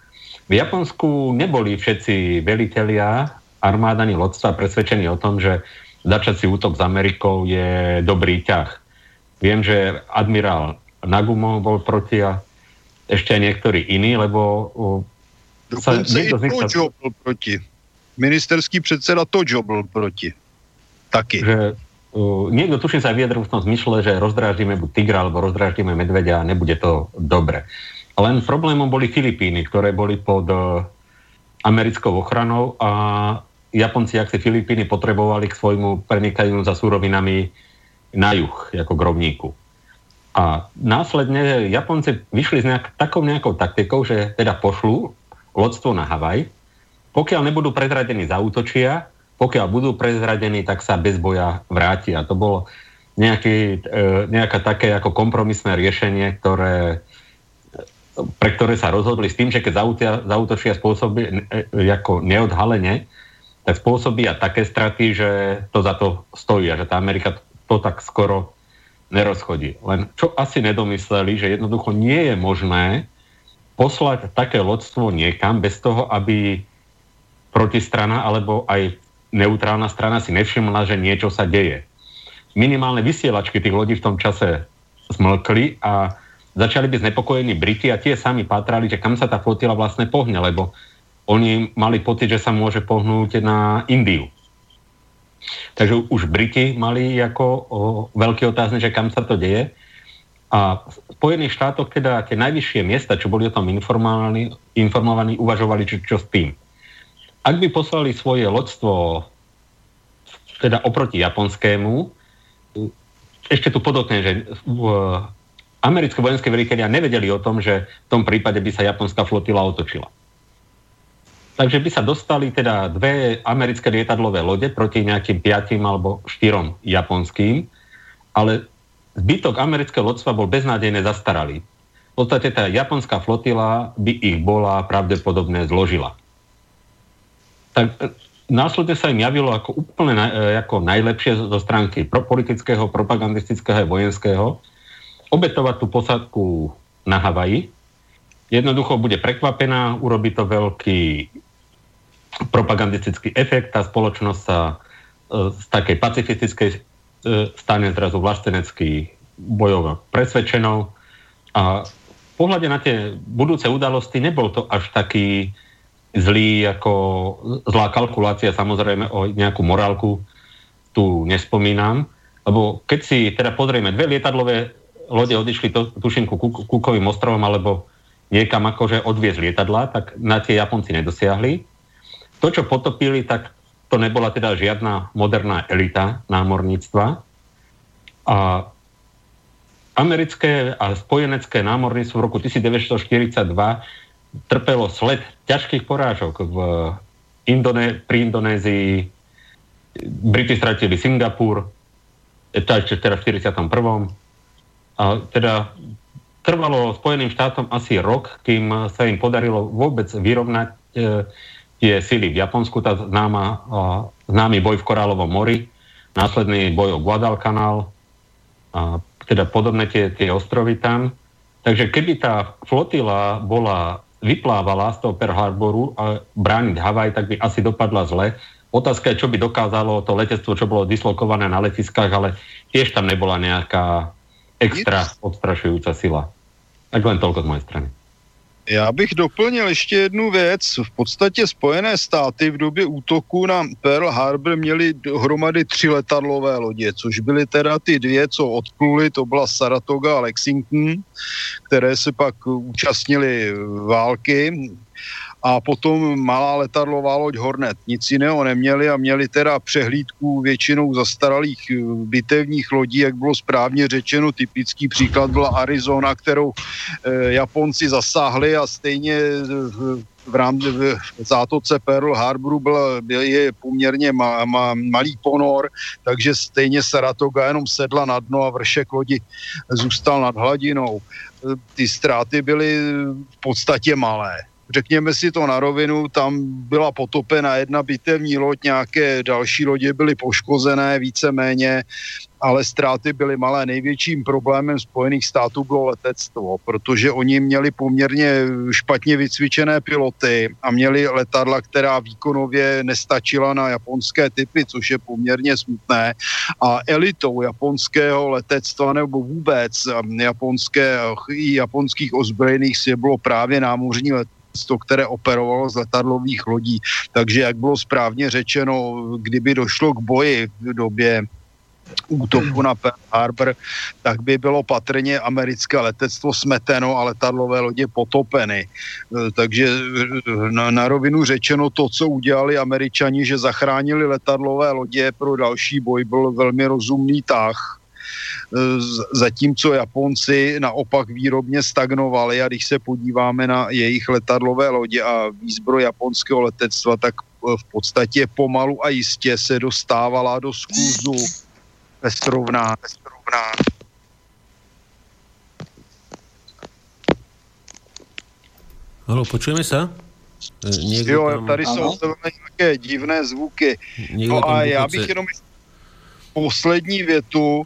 V Japonsku neboli všetci velitelia armádani lodstva presvedčení o tom, že začať si útok s Amerikou je dobrý ťah. Viem, že admirál Nagumo bol proti a ešte aj niektorí iní, lebo
sa, niekto z nich sa... bol proti. Ministerský predseda Tojo bol proti. Taky.
Že uh, niekto tuším sa vyjadril v tom zmysle, že rozdráždime buď tigra alebo rozdráždime medvedia a nebude to dobre. Len problémom boli Filipíny, ktoré boli pod uh, americkou ochranou a Japonci, ak si Filipíny potrebovali k svojmu prenikaniu za súrovinami na juh, ako grovníku. A následne Japonci vyšli s nejak, takou nejakou taktikou, že teda pošlú lodstvo na Havaj, pokiaľ nebudú prezradení zautočia pokiaľ budú prezradení, tak sa bez boja vráti. A to bolo nejaký, e, nejaké také ako kompromisné riešenie, ktoré, pre ktoré sa rozhodli s tým, že keď zautočia spôsoby e, ako neodhalenie, tak spôsobia také straty, že to za to stojí a že tá Amerika to tak skoro nerozchodí. Len čo asi nedomysleli, že jednoducho nie je možné poslať také lodstvo niekam bez toho, aby protistrana alebo aj neutrálna strana si nevšimla, že niečo sa deje. Minimálne vysielačky tých lodí v tom čase smlkli a začali byť znepokojení Briti a tie sami pátrali, že kam sa tá flotila vlastne pohne, lebo oni mali pocit, že sa môže pohnúť na Indiu. Takže už Briti mali ako o, veľký otázne, že kam sa to deje. A v Spojených štátoch teda tie najvyššie miesta, čo boli o tom informovaní, informovaní uvažovali, čo, čo s tým. Ak by poslali svoje lodstvo teda oproti japonskému, ešte tu podotknem, že v, americké vojenské veliteľia nevedeli o tom, že v tom prípade by sa japonská flotila otočila. Takže by sa dostali teda dve americké lietadlové lode proti nejakým piatim alebo štyrom japonským, ale zbytok amerického lodstva bol beznádejne zastaralý. V podstate tá japonská flotila by ich bola pravdepodobne zložila. Tak e, následne sa im javilo ako úplne na, e, ako najlepšie zo stránky pro politického, propagandistického a vojenského obetovať tú posadku na Havaji. Jednoducho bude prekvapená, urobí to veľký propagandistický efekt, tá spoločnosť sa e, z takej pacifistickej e, stane zrazu vlastenecký bojov presvedčenou a v pohľade na tie budúce udalosti nebol to až taký zlý ako zlá kalkulácia, samozrejme o nejakú morálku tu nespomínam, lebo keď si teda pozrieme, dve lietadlové lode odišli, to, tuším, ku Kúkovým ostrovom alebo niekam akože odviezť lietadla, tak na tie Japonci nedosiahli. To, čo potopili, tak to nebola teda žiadna moderná elita námorníctva. A americké a spojenecké námorníctvo v roku 1942 trpelo sled ťažkých porážok v Indone- pri Indonézii. Briti stratili Singapur, to ešte teda v 41. A teda trvalo Spojeným štátom asi rok, kým sa im podarilo vôbec vyrovnať e, tie sily v Japonsku, tá známa, známy boj v Korálovom mori, následný boj o Guadalcanal, a teda podobné tie, tie ostrovy tam. Takže keby tá flotila bola, vyplávala z toho Pearl Harboru a brániť Havaj, tak by asi dopadla zle. Otázka je, čo by dokázalo to letectvo, čo bolo dislokované na letiskách, ale tiež tam nebola nejaká extra odstrašujúca sila. Tak len toľko z mojej strany.
Já bych doplnil ještě jednu věc. V podstatě Spojené státy v době útoku na Pearl Harbor měli dohromady tři letadlové lodě, což byly teda ty dvě, co odpluly, to byla Saratoga a Lexington, které se pak účastnili války a potom malá letadlová loď Hornet. Nic jiného neměli a měli teda přehlídku většinou zastaralých eh, bitevních lodí, jak bylo správně řečeno. Typický příklad byla Arizona, kterou eh, Japonci zasáhli a stejně v, v rámci zátoce Pearl Harboru byl, byl je poměrně ma, ma, malý ponor, takže stejně Saratoga jenom sedla na dno a vršek lodi zůstal nad hladinou. Eh, ty ztráty byly v podstatě malé řekněme si to na rovinu, tam byla potopena jedna bitevní loď, nějaké další lodě byly poškozené víceméně, ale ztráty byly malé. Největším problémem Spojených států bylo letectvo, protože oni měli poměrně špatně vycvičené piloty a měli letadla, která výkonově nestačila na japonské typy, což je poměrně smutné. A elitou japonského letectva nebo vůbec japonské, i japonských ozbrojených sil bylo právě námořní letectvo které operovalo z letadlových lodí. Takže, jak bylo správně řečeno, kdyby došlo k boji v době útoku na Pearl Harbor, tak by bylo patrně americké letectvo smeteno a letadlové lodě potopeny. E, takže e, na, na rovinu řečeno to, co udělali američani, že zachránili letadlové lodě pro další boj, byl velmi rozumný tah zatímco Japonci naopak výrobně stagnovali a když se podíváme na jejich letadlové lodě a výzbroj japonského letectva, tak v podstatě pomalu a jistě se dostávala do skluzu ve srovnání.
Halo, počujeme sa?
Niekto jo, tam... tady jsou nějaké divné zvuky. Niekto no a já bych jenom poslední větu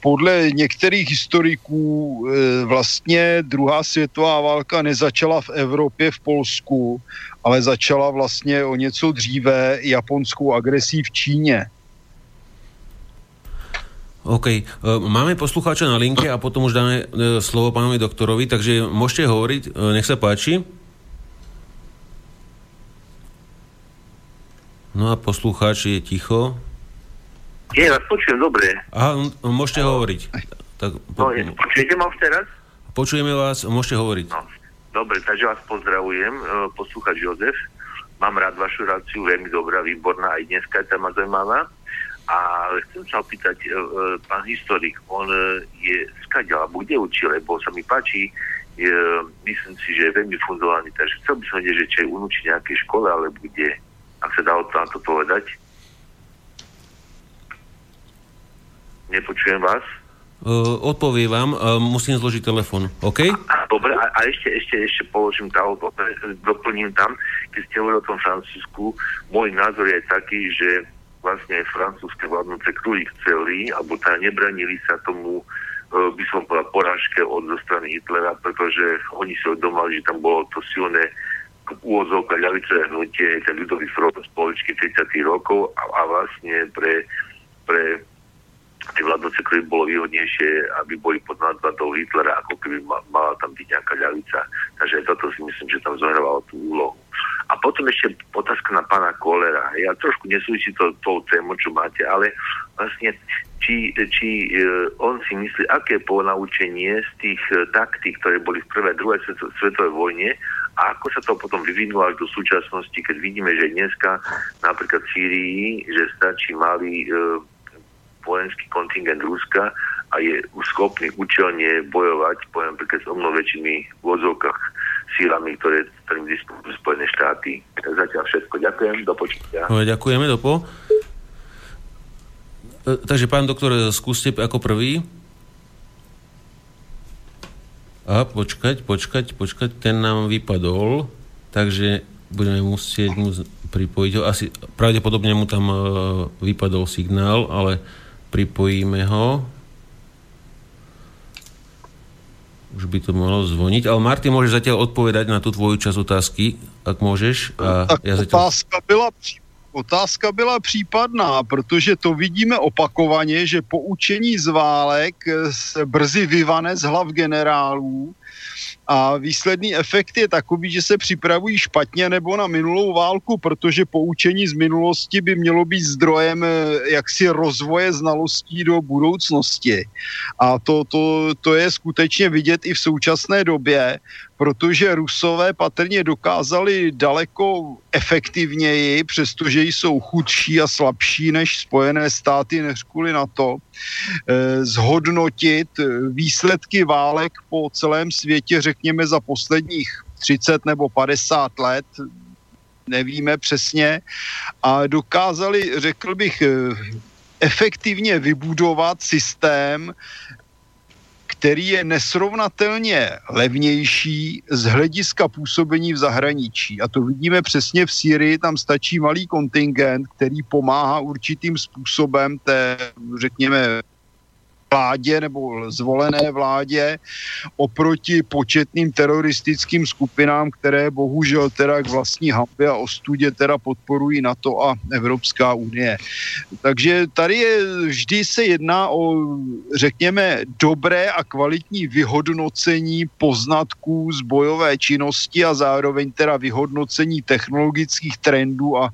podle některých historiků eh, vlastně druhá světová válka nezačala v Evropě, v Polsku, ale začala vlastně o něco dříve japonskou agresí v Číně.
OK. Eh, máme poslucháča na linke a potom už dáme slovo pánovi doktorovi, takže môžete hovoriť, nech sa páči. No a poslucháč je ticho.
Nie, vás počujem dobre.
Aha, môžete no. hovoriť.
Tak, po, no, je, počujete ma už teraz?
Počujeme vás, môžete hovoriť. No,
dobre, takže vás pozdravujem, e, poslúchať Jozef. mám rád vašu reláciu, veľmi dobrá, výborná, aj dneska je tam zaujímavá. Ale chcem sa opýtať, e, e, pán historik, on e, je skadiaľ, alebo kde učil, lebo sa mi páči, je, myslím si, že je veľmi fundovaný, takže chcel by som vedieť, že či je unúčiť nejakej škole, alebo kde, ak sa dá o to na to povedať. Nepočujem vás.
Uh, odpoviem vám, uh, musím zložiť telefon, OK?
A, dobre, a, a ešte, ešte, ešte položím tá, doplním tam, keď ste hovorili o tom Francúzsku, môj názor je taký, že vlastne francúzske vládnoce kruhy chceli, alebo teda nebranili sa tomu, uh, by som povedal, porážke od zo strany Hitlera, pretože oni si oddomali, že tam bolo to silné úvozovka ľavicové hnutie, ten ľudový front spoločky 30 rokov a, a vlastne pre, pre tie vládnoce keby bolo výhodnejšie, aby boli pod nadvladou Hitlera, ako keby mala tam byť nejaká ľavica. Takže toto si myslím, že tam zohrávalo tú úlohu. A potom ešte otázka na pána Kolera. Ja trošku nesúvisí to tou tému, čo máte, ale vlastne či, či uh, on si myslí, aké ponaučenie z tých uh, taktík, ktoré boli v prvej, druhej svetovej vojne a ako sa to potom vyvinulo až do súčasnosti, keď vidíme, že dneska napríklad v Sýrii, že stačí malý uh, vojenský kontingent Ruska a je schopný účelne bojovať, poviem napríklad s omno väčšími vozovkách sílami, ktoré, ktorým disponujú Spojené štáty. Zatiaľ všetko. Ďakujem, do počutia.
No, ďakujeme, dopo. E, takže pán doktor, skúste ako prvý. A počkať, počkať, počkať, ten nám vypadol, takže budeme musieť mu pripojiť ho. Asi pravdepodobne mu tam e, vypadol signál, ale pripojíme ho. Už by to mohlo zvoniť. Ale Marty, môžeš zatiaľ odpovedať na tú tvoju časť otázky, ak môžeš. A
tak ja zatiaľ... otázka byla Otázka byla případná, protože to vidíme opakovaně, že poučení z válek se brzy vyvane z hlav generálů a výsledný efekt je takový, že se připravují špatně nebo na minulou válku, protože poučení z minulosti by mělo být zdrojem eh, jaksi rozvoje znalostí do budoucnosti. A to, to, to je skutečně vidět i v současné době, protože Rusové patrně dokázali daleko efektivněji, přestože jsou chudší a slabší než Spojené státy, než kvůli na to, eh, zhodnotit výsledky válek po celém světě, řekněme za posledních 30 nebo 50 let, nevíme přesně, a dokázali, řekl bych, eh, efektivně vybudovat systém který je nesrovnatelně levnější z hlediska působení v zahraničí. A to vidíme přesně v Syrii, tam stačí malý kontingent, který pomáhá určitým způsobem té, řekněme, vládě nebo zvolené vládě oproti početným teroristickým skupinám, které bohužel teda k vlastní hambě a ostudě teda podporují NATO a Evropská unie. Takže tady je, vždy se jedná o, řekněme, dobré a kvalitní vyhodnocení poznatků z bojové činnosti a zároveň teda vyhodnocení technologických trendů a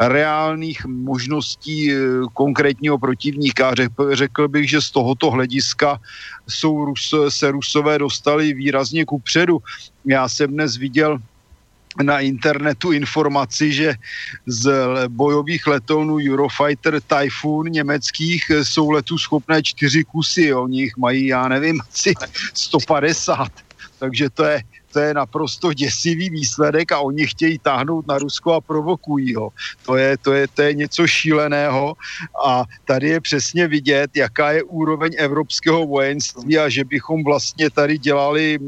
reálných možností eh, konkrétního protivníka. Řekl bych, že z toho tohoto hlediska jsou se Rusové dostali výrazně ku předu. Já jsem dnes viděl na internetu informaci, že z bojových letounů Eurofighter Typhoon německých jsou letu schopné čtyři kusy, oni jich mají, já nevím, asi 150. Takže to je, to je naprosto děsivý výsledek a oni chtějí táhnout na Rusko a provokují ho. To je, to je, to je něco šíleného a tady je přesně vidět, jaká je úroveň evropského vojenství a že bychom vlastně tady dělali,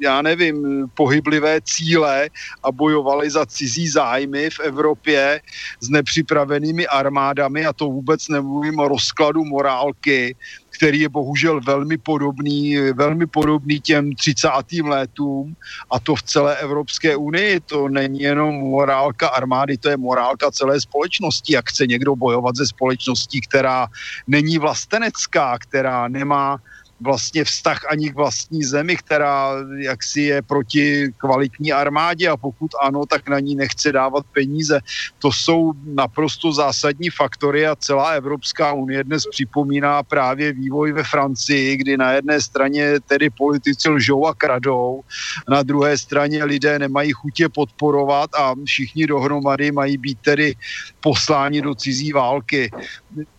já nevím, pohyblivé cíle a bojovali za cizí zájmy v Evropě s nepřipravenými armádami a to vůbec nemluvím o rozkladu morálky, který je bohužel velmi podobný, velmi podobný těm 30. letům a to v celé Evropské unii. To není jenom morálka armády, to je morálka celé společnosti. Jak chce někdo bojovat ze společností, která není vlastenecká, která nemá vlastně vztah ani k vlastní zemi, která jaksi je proti kvalitní armádě a pokud ano, tak na ní nechce dávat peníze. To jsou naprosto zásadní faktory a celá Evropská unie dnes připomíná právě vývoj ve Francii, kdy na jedné straně tedy politici lžou a kradou, na druhé straně lidé nemají chutě podporovat a všichni dohromady mají být tedy posláni do cizí války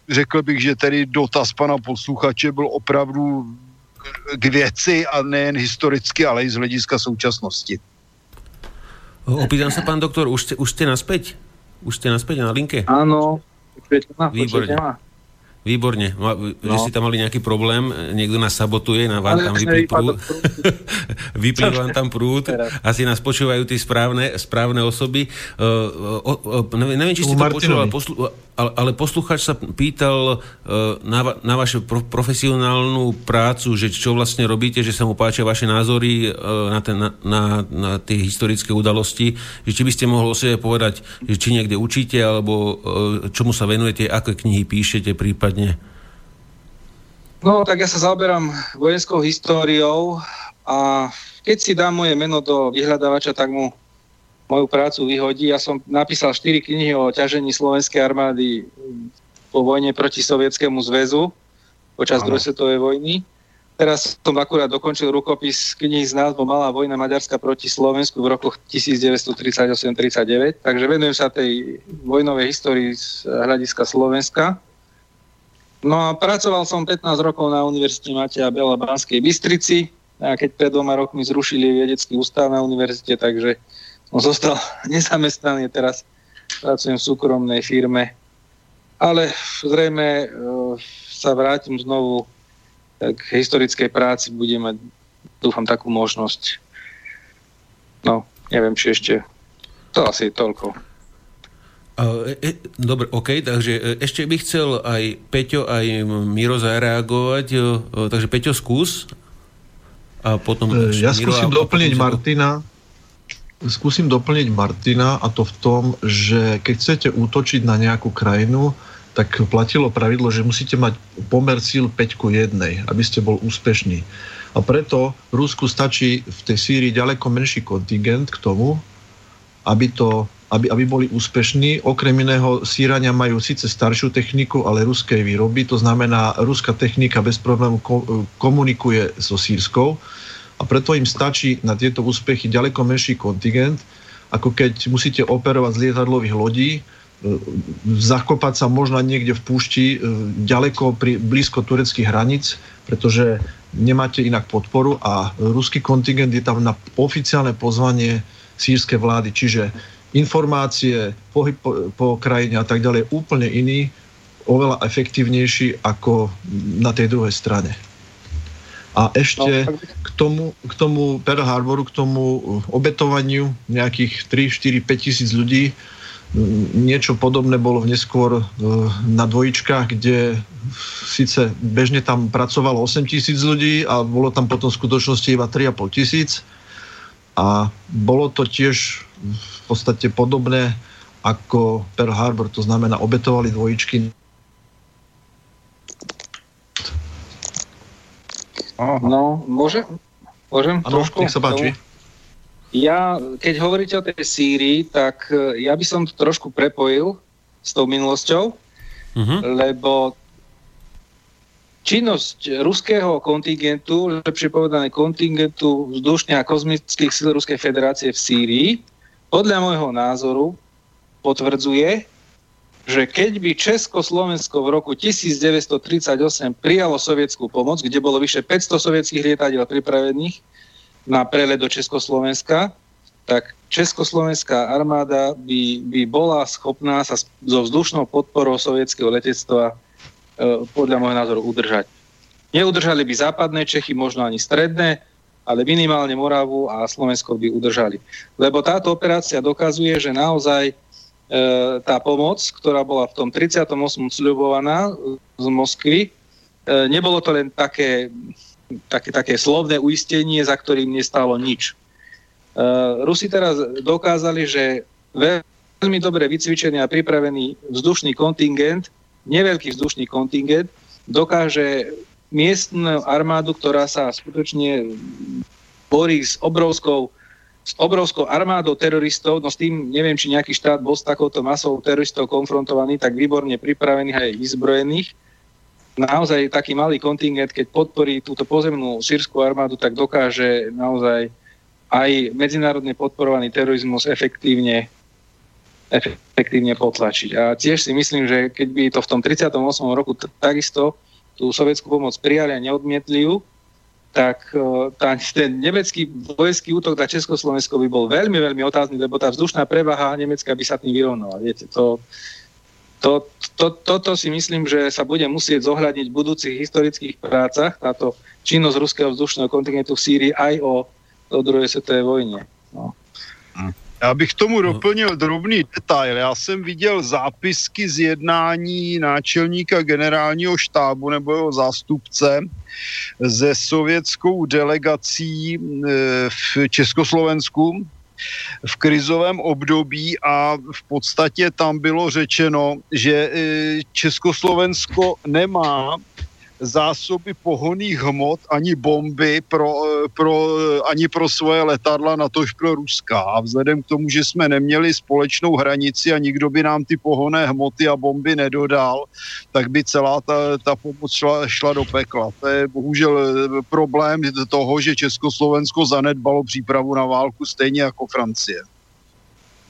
řekl bych, že tedy dotaz pana posluchače byl opravdu k věci a nejen historicky, ale i z hlediska současnosti.
Opýtam sa, pán doktor, už ste, už ste naspäť? Už ste naspäť na linke?
Áno.
Výborne. Výborne. No. Že si tam mali nejaký problém, niekto nás sabotuje, na vám tam vyplý prúd. vyplý vám tam prúd. Asi nás počúvajú tí správne, správne osoby. Uh, uh, uh, neviem, neviem, či ste to počuli, ale, poslu, ale, ale posluchač sa pýtal uh, na, na vašu pro, profesionálnu prácu, že čo vlastne robíte, že sa mu páčia vaše názory uh, na, ten, na, na, na tie historické udalosti. Že či by ste mohli o sebe povedať, že či niekde učíte, alebo uh, čomu sa venujete, aké knihy píšete prípadne prípadne?
No, tak ja sa zaoberám vojenskou históriou a keď si dám moje meno do vyhľadávača, tak mu moju prácu vyhodí. Ja som napísal 4 knihy o ťažení slovenskej armády po vojne proti Sovietskému zväzu počas druhej svetovej vojny. Teraz som akurát dokončil rukopis knihy s názvom Malá vojna Maďarska proti Slovensku v rokoch 1938-39, takže venujem sa tej vojnovej histórii z hľadiska Slovenska. No a pracoval som 15 rokov na Univerzite Mateja Bela Banskej Bystrici a keď pred dvoma rokmi zrušili vedecký ústav na univerzite, takže som zostal nezamestnaný, teraz pracujem v súkromnej firme. Ale zrejme e, sa vrátim znovu k historickej práci, budem mať, dúfam, takú možnosť. No, neviem, či ešte to asi je toľko.
E, e, dobre, OK, takže e, ešte by chcel aj Peťo, aj Miro zareagovať, takže Peťo skús. A potom...
Ja Miro skúsim a, doplniť a Martina, skúsim doplniť Martina a to v tom, že keď chcete útočiť na nejakú krajinu, tak platilo pravidlo, že musíte mať pomer síl 5 ku 1, aby ste bol úspešný. A preto Rusku stačí v tej Sýrii ďaleko menší kontingent k tomu, aby to aby, aby boli úspešní. Okrem iného, Sýrania majú síce staršiu techniku, ale ruskej výroby, to znamená, ruská technika bez problému komunikuje so sírskou a preto im stačí na tieto úspechy ďaleko menší kontingent, ako keď musíte operovať z lietadlových lodí, e, zakopať sa možno niekde v púšti e, ďaleko pri, blízko tureckých hraníc, pretože nemáte inak podporu a ruský kontingent je tam na oficiálne pozvanie sírskej vlády. Čiže informácie, pohyb po, po krajine a tak ďalej úplne iný, oveľa efektívnejší ako na tej druhej strane. A ešte no, k tomu, k tomu Pearl Harboru, k tomu obetovaniu nejakých 3, 4, 5 tisíc ľudí, niečo podobné bolo v neskôr e, na dvojičkách, kde síce bežne tam pracovalo 8 tisíc ľudí a bolo tam potom v skutočnosti iba 3,5 tisíc. A bolo to tiež podstate podobné ako Pearl Harbor, to znamená obetovali dvojičky.
No, môže? Môžem
ano, trošku? nech sa páči.
Ja, keď hovoríte o tej Sýrii, tak e, ja by som to trošku prepojil s tou minulosťou, uh-huh. lebo činnosť ruského kontingentu, lepšie povedané kontingentu vzdušných a kozmických síl Ruskej federácie v Sýrii, podľa môjho názoru potvrdzuje, že keď by Československo v roku 1938 prijalo sovietskú pomoc, kde bolo vyše 500 sovietských lietadiel pripravených na prelet do Československa, tak Československá armáda by, by bola schopná sa so vzdušnou podporou sovietského letectva e, podľa môjho názoru udržať. Neudržali by západné Čechy, možno ani stredné, ale minimálne Moravu a Slovensko by udržali. Lebo táto operácia dokazuje, že naozaj e, tá pomoc, ktorá bola v tom 38. sľubovaná z Moskvy, e, nebolo to len také, také, také slovné uistenie, za ktorým nestálo nič. E, Rusi teraz dokázali, že veľmi dobre vycvičený a pripravený vzdušný kontingent, neveľký vzdušný kontingent, dokáže miestnu armádu, ktorá sa skutočne borí s obrovskou s obrovskou armádou teroristov, no s tým neviem, či nejaký štát bol s takouto masou teroristov konfrontovaný, tak výborne pripravených aj vyzbrojených. Naozaj taký malý kontingent, keď podporí túto pozemnú sírskú armádu, tak dokáže naozaj aj medzinárodne podporovaný terorizmus efektívne, efektívne potlačiť. A tiež si myslím, že keď by to v tom 38. roku t- takisto tú sovietskú pomoc prijali a neodmietli ju, tak e, tá, ten nemecký vojenský útok na Československo by bol veľmi, veľmi otázny, lebo tá vzdušná prevaha Nemecka by sa tým vyrovnala. Viete, to, to, to, toto si myslím, že sa bude musieť zohľadniť v budúcich historických prácach, táto činnosť ruského vzdušného kontingentu v Sýrii aj o, o druhej svetovej vojne. No.
Hm. Já bych tomu doplnil drobný detail. Já jsem viděl zápisky z jednání náčelníka generálního štábu nebo jeho zástupce ze sovětskou delegací e, v Československu v krizovém období a v podstatě tam bylo řečeno, že e, Československo nemá zásoby pohoných hmot ani bomby pro, eh, pro, eh, ani pro svoje letadla, na tož pro Ruska. A vzhledem k tomu, že jsme neměli společnou hranici a nikdo by nám ty pohonné hmoty a bomby nedodal, tak by celá ta, ta pomoc šla, šla do pekla. To je bohužel eh, problém toho, že Československo zanedbalo přípravu na válku stejně jako Francie.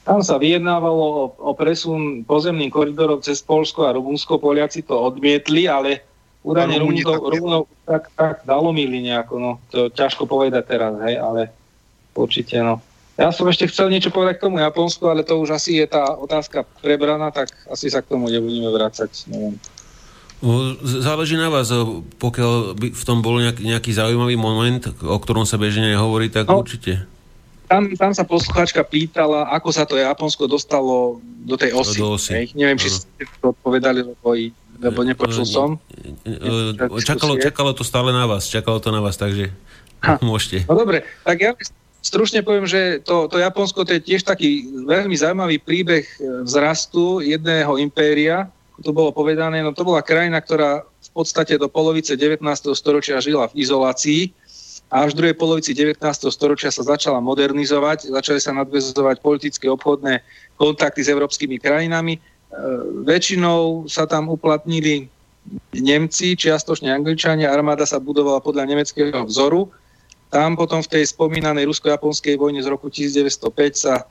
Tam sa vyjednávalo o, presun pozemným koridorom cez Polsko a Rumunsko. Poliaci to odmietli, ale údajne Rumunov, Rumunov tak, tak dalomili nejako, no. To ťažko povedať teraz, hej, ale určite, no. Ja som ešte chcel niečo povedať k tomu Japonsku, ale to už asi je tá otázka prebraná, tak asi sa k tomu nebudeme vrácať, neviem.
Záleží na vás, pokiaľ by v tom bol nejaký, nejaký zaujímavý moment, o ktorom sa bežne nehovorí, tak no, určite.
Tam, tam sa poslucháčka pýtala, ako sa to Japonsko dostalo do tej osy. Do osy. Hej. Neviem, či ste to odpovedali, lebo lebo nepočul som.
Čakalo, čakalo to stále na vás, čakalo to na vás, takže ha. môžete.
No dobre, tak ja stručne poviem, že to, to Japonsko to je tiež taký veľmi zaujímavý príbeh vzrastu jedného impéria, to bolo povedané, no to bola krajina, ktorá v podstate do polovice 19. storočia žila v izolácii a až v druhej polovici 19. storočia sa začala modernizovať, začali sa nadvezovať politické obchodné kontakty s európskymi krajinami väčšinou sa tam uplatnili Nemci, čiastočne Angličania, armáda sa budovala podľa nemeckého vzoru. Tam potom v tej spomínanej rusko-japonskej vojne z roku 1905 sa e,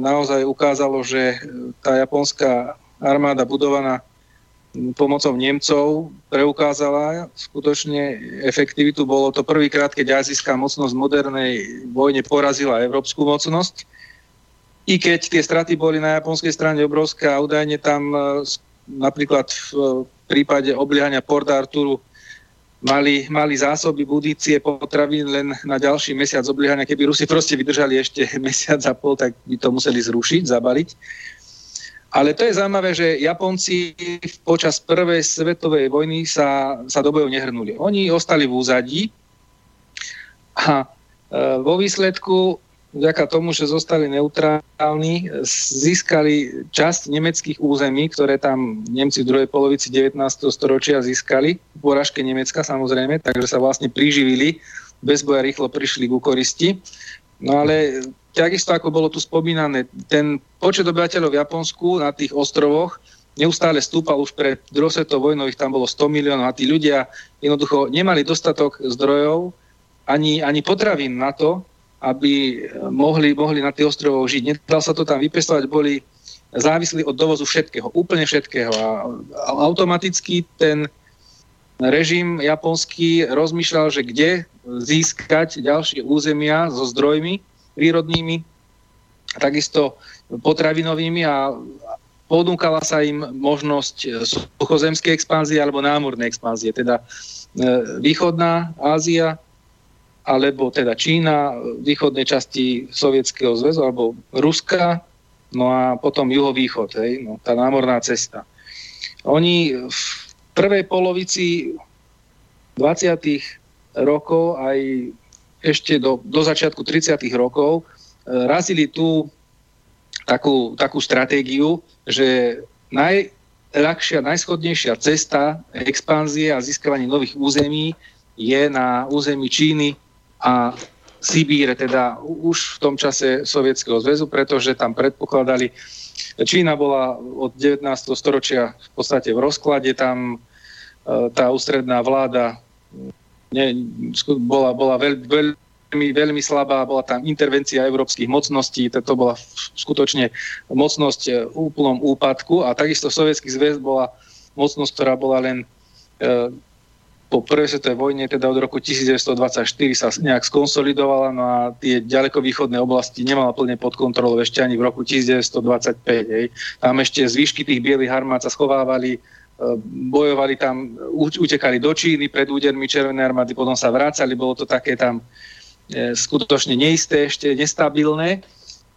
naozaj ukázalo, že tá japonská armáda budovaná pomocou Nemcov preukázala skutočne efektivitu. Bolo to prvýkrát, keď azijská mocnosť v modernej vojne porazila európsku mocnosť i keď tie straty boli na japonskej strane obrovské a údajne tam e, napríklad v prípade obliehania Port Arturu mali, mali zásoby budície potravín len na ďalší mesiac obliehania. Keby Rusi proste vydržali ešte mesiac a pol, tak by to museli zrušiť, zabaliť. Ale to je zaujímavé, že Japonci počas prvej svetovej vojny sa, sa do bojov nehrnuli. Oni ostali v úzadí a e, vo výsledku vďaka tomu, že zostali neutrálni, získali časť nemeckých území, ktoré tam Nemci v druhej polovici 19. storočia získali, v poražke Nemecka samozrejme, takže sa vlastne priživili, bez boja rýchlo prišli k koristi. No ale takisto ako bolo tu spomínané, ten počet obyvateľov v Japonsku na tých ostrovoch neustále stúpal už pred druhou svetovou vojnou, ich tam bolo 100 miliónov a tí ľudia jednoducho nemali dostatok zdrojov ani, ani potravín na to, aby mohli, mohli na tých ostrovoch žiť. Nedal sa to tam vypestovať, boli závislí od dovozu všetkého, úplne všetkého. A automaticky ten režim japonský rozmýšľal, že kde získať ďalšie územia so zdrojmi prírodnými, takisto potravinovými a ponúkala sa im možnosť suchozemskej expanzie alebo námornej expanzie. Teda e, východná Ázia, alebo teda Čína, východnej časti Sovietskeho zväzu, alebo Ruska, no a potom juhovýchod, hej, no, tá námorná cesta. Oni v prvej polovici 20. rokov aj ešte do, do začiatku 30. rokov e, razili tú takú, takú stratégiu, že naj, najľahšia, najschodnejšia cesta expanzie a získavanie nových území je na území Číny a Sibíre, teda už v tom čase Sovietskeho zväzu, pretože tam predpokladali, Čína bola od 19. storočia v podstate v rozklade, tam e, tá ústredná vláda ne, bola, bola veľ, veľmi, veľmi slabá, bola tam intervencia európskych mocností, to bola skutočne mocnosť v úplnom úpadku a takisto Sovietský zväz bola mocnosť, ktorá bola len e, po prvej svetovej vojne, teda od roku 1924 sa nejak skonsolidovala, no a tie ďalekovýchodné oblasti nemala plne pod kontrolou ešte ani v roku 1925. Hej. Tam ešte zvyšky tých bielých armád sa schovávali, e, bojovali tam, utekali do Číny pred údermi Červenej armády, potom sa vrácali, bolo to také tam e, skutočne neisté, ešte nestabilné.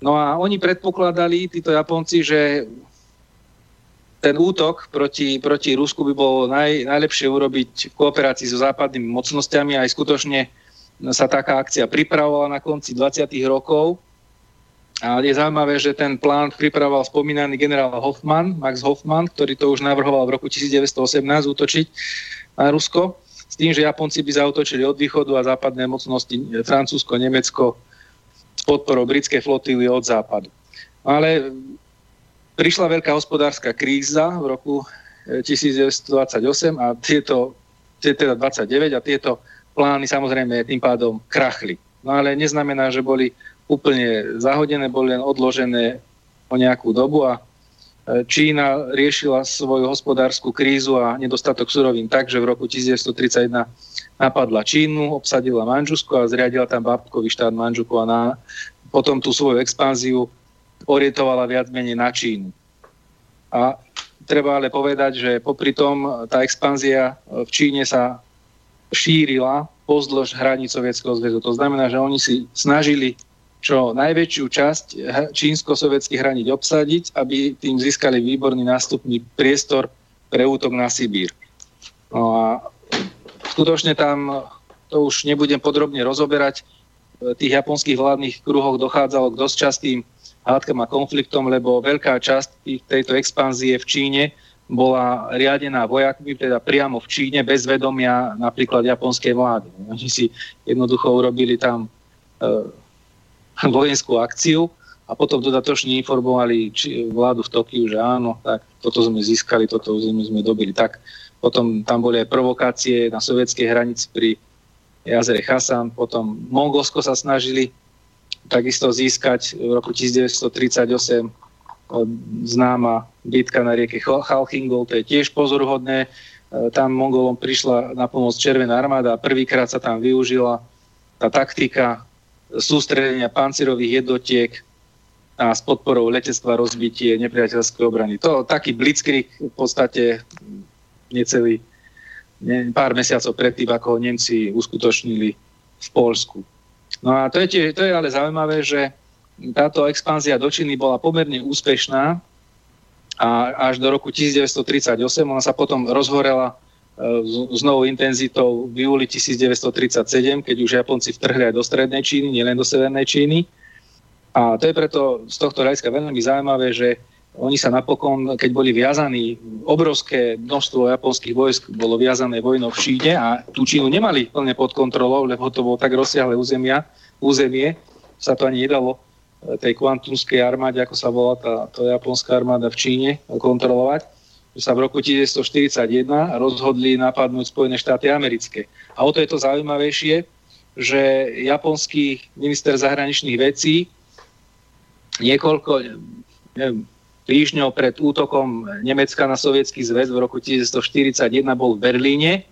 No a oni predpokladali, títo Japonci, že ten útok proti, proti Rusku by bolo naj, najlepšie urobiť v kooperácii so západnými mocnosťami. Aj skutočne sa taká akcia pripravovala na konci 20. rokov. A je zaujímavé, že ten plán pripravoval spomínaný generál Hoffman, Max Hoffman, ktorý to už navrhoval v roku 1918 útočiť na Rusko, s tým, že Japonci by zautočili od východu a západné mocnosti Francúzsko, Nemecko s podporou britskej flotily od západu. Ale Prišla veľká hospodárska kríza v roku 1928 eh, a tieto, teda 29 a tieto plány samozrejme tým pádom krachli. No ale neznamená, že boli úplne zahodené, boli len odložené o nejakú dobu a eh, Čína riešila svoju hospodárskú krízu a nedostatok surovín tak, že v roku 1931 napadla Čínu, obsadila Manžusko a zriadila tam bábkový štát Manžuku a na, potom tú svoju expanziu orientovala viac menej na Čínu. A treba ale povedať, že popri tom tá expanzia v Číne sa šírila pozdĺž hraníc Sovietskeho zväzu. To znamená, že oni si snažili čo najväčšiu časť čínsko-sovietských hraníc obsadiť, aby tým získali výborný nástupný priestor pre útok na Sibír. No a skutočne tam, to už nebudem podrobne rozoberať, tých japonských vládnych kruhoch dochádzalo k dosť častým hádkam a konfliktom, lebo veľká časť tejto expanzie v Číne bola riadená vojakmi, teda priamo v Číne, bez vedomia napríklad japonskej vlády. Oni si jednoducho urobili tam e, vojenskú akciu a potom dodatočne informovali či, vládu v Tokiu, že áno, tak toto sme získali, toto územie sme dobili. Tak potom tam boli aj provokácie na sovietskej hranici pri jazere Hasan, potom Mongolsko sa snažili takisto získať v roku 1938 známa bitka na rieke Chalchingol, to je tiež pozoruhodné. E, tam Mongolom prišla na pomoc Červená armáda a prvýkrát sa tam využila tá taktika sústredenia pancirových jednotiek a s podporou letectva rozbitie nepriateľskej obrany. To taký blitzkrieg v podstate necelý ne, pár mesiacov predtým, ako ho Nemci uskutočnili v Polsku. No a to je, to je ale zaujímavé, že táto expanzia do Číny bola pomerne úspešná a až do roku 1938 ona sa potom rozhorela e, s novou intenzitou v júli 1937, keď už Japonci vtrhli aj do strednej Číny, nielen do severnej Číny. A to je preto z tohto hľadiska veľmi zaujímavé, že oni sa napokon, keď boli viazaní, obrovské množstvo japonských vojsk bolo viazané vojnou v Číne a tú Čínu nemali plne pod kontrolou, lebo to bolo tak rozsiahle územia, územie, sa to ani nedalo e, tej kvantumskej armáde, ako sa volá tá, tá japonská armáda v Číne, kontrolovať, že sa v roku 1941 rozhodli napadnúť Spojené štáty americké. A o to je to zaujímavejšie, že japonský minister zahraničných vecí niekoľko, neviem, týždňov pred útokom Nemecka na sovietský zväz v roku 1941 bol v Berlíne.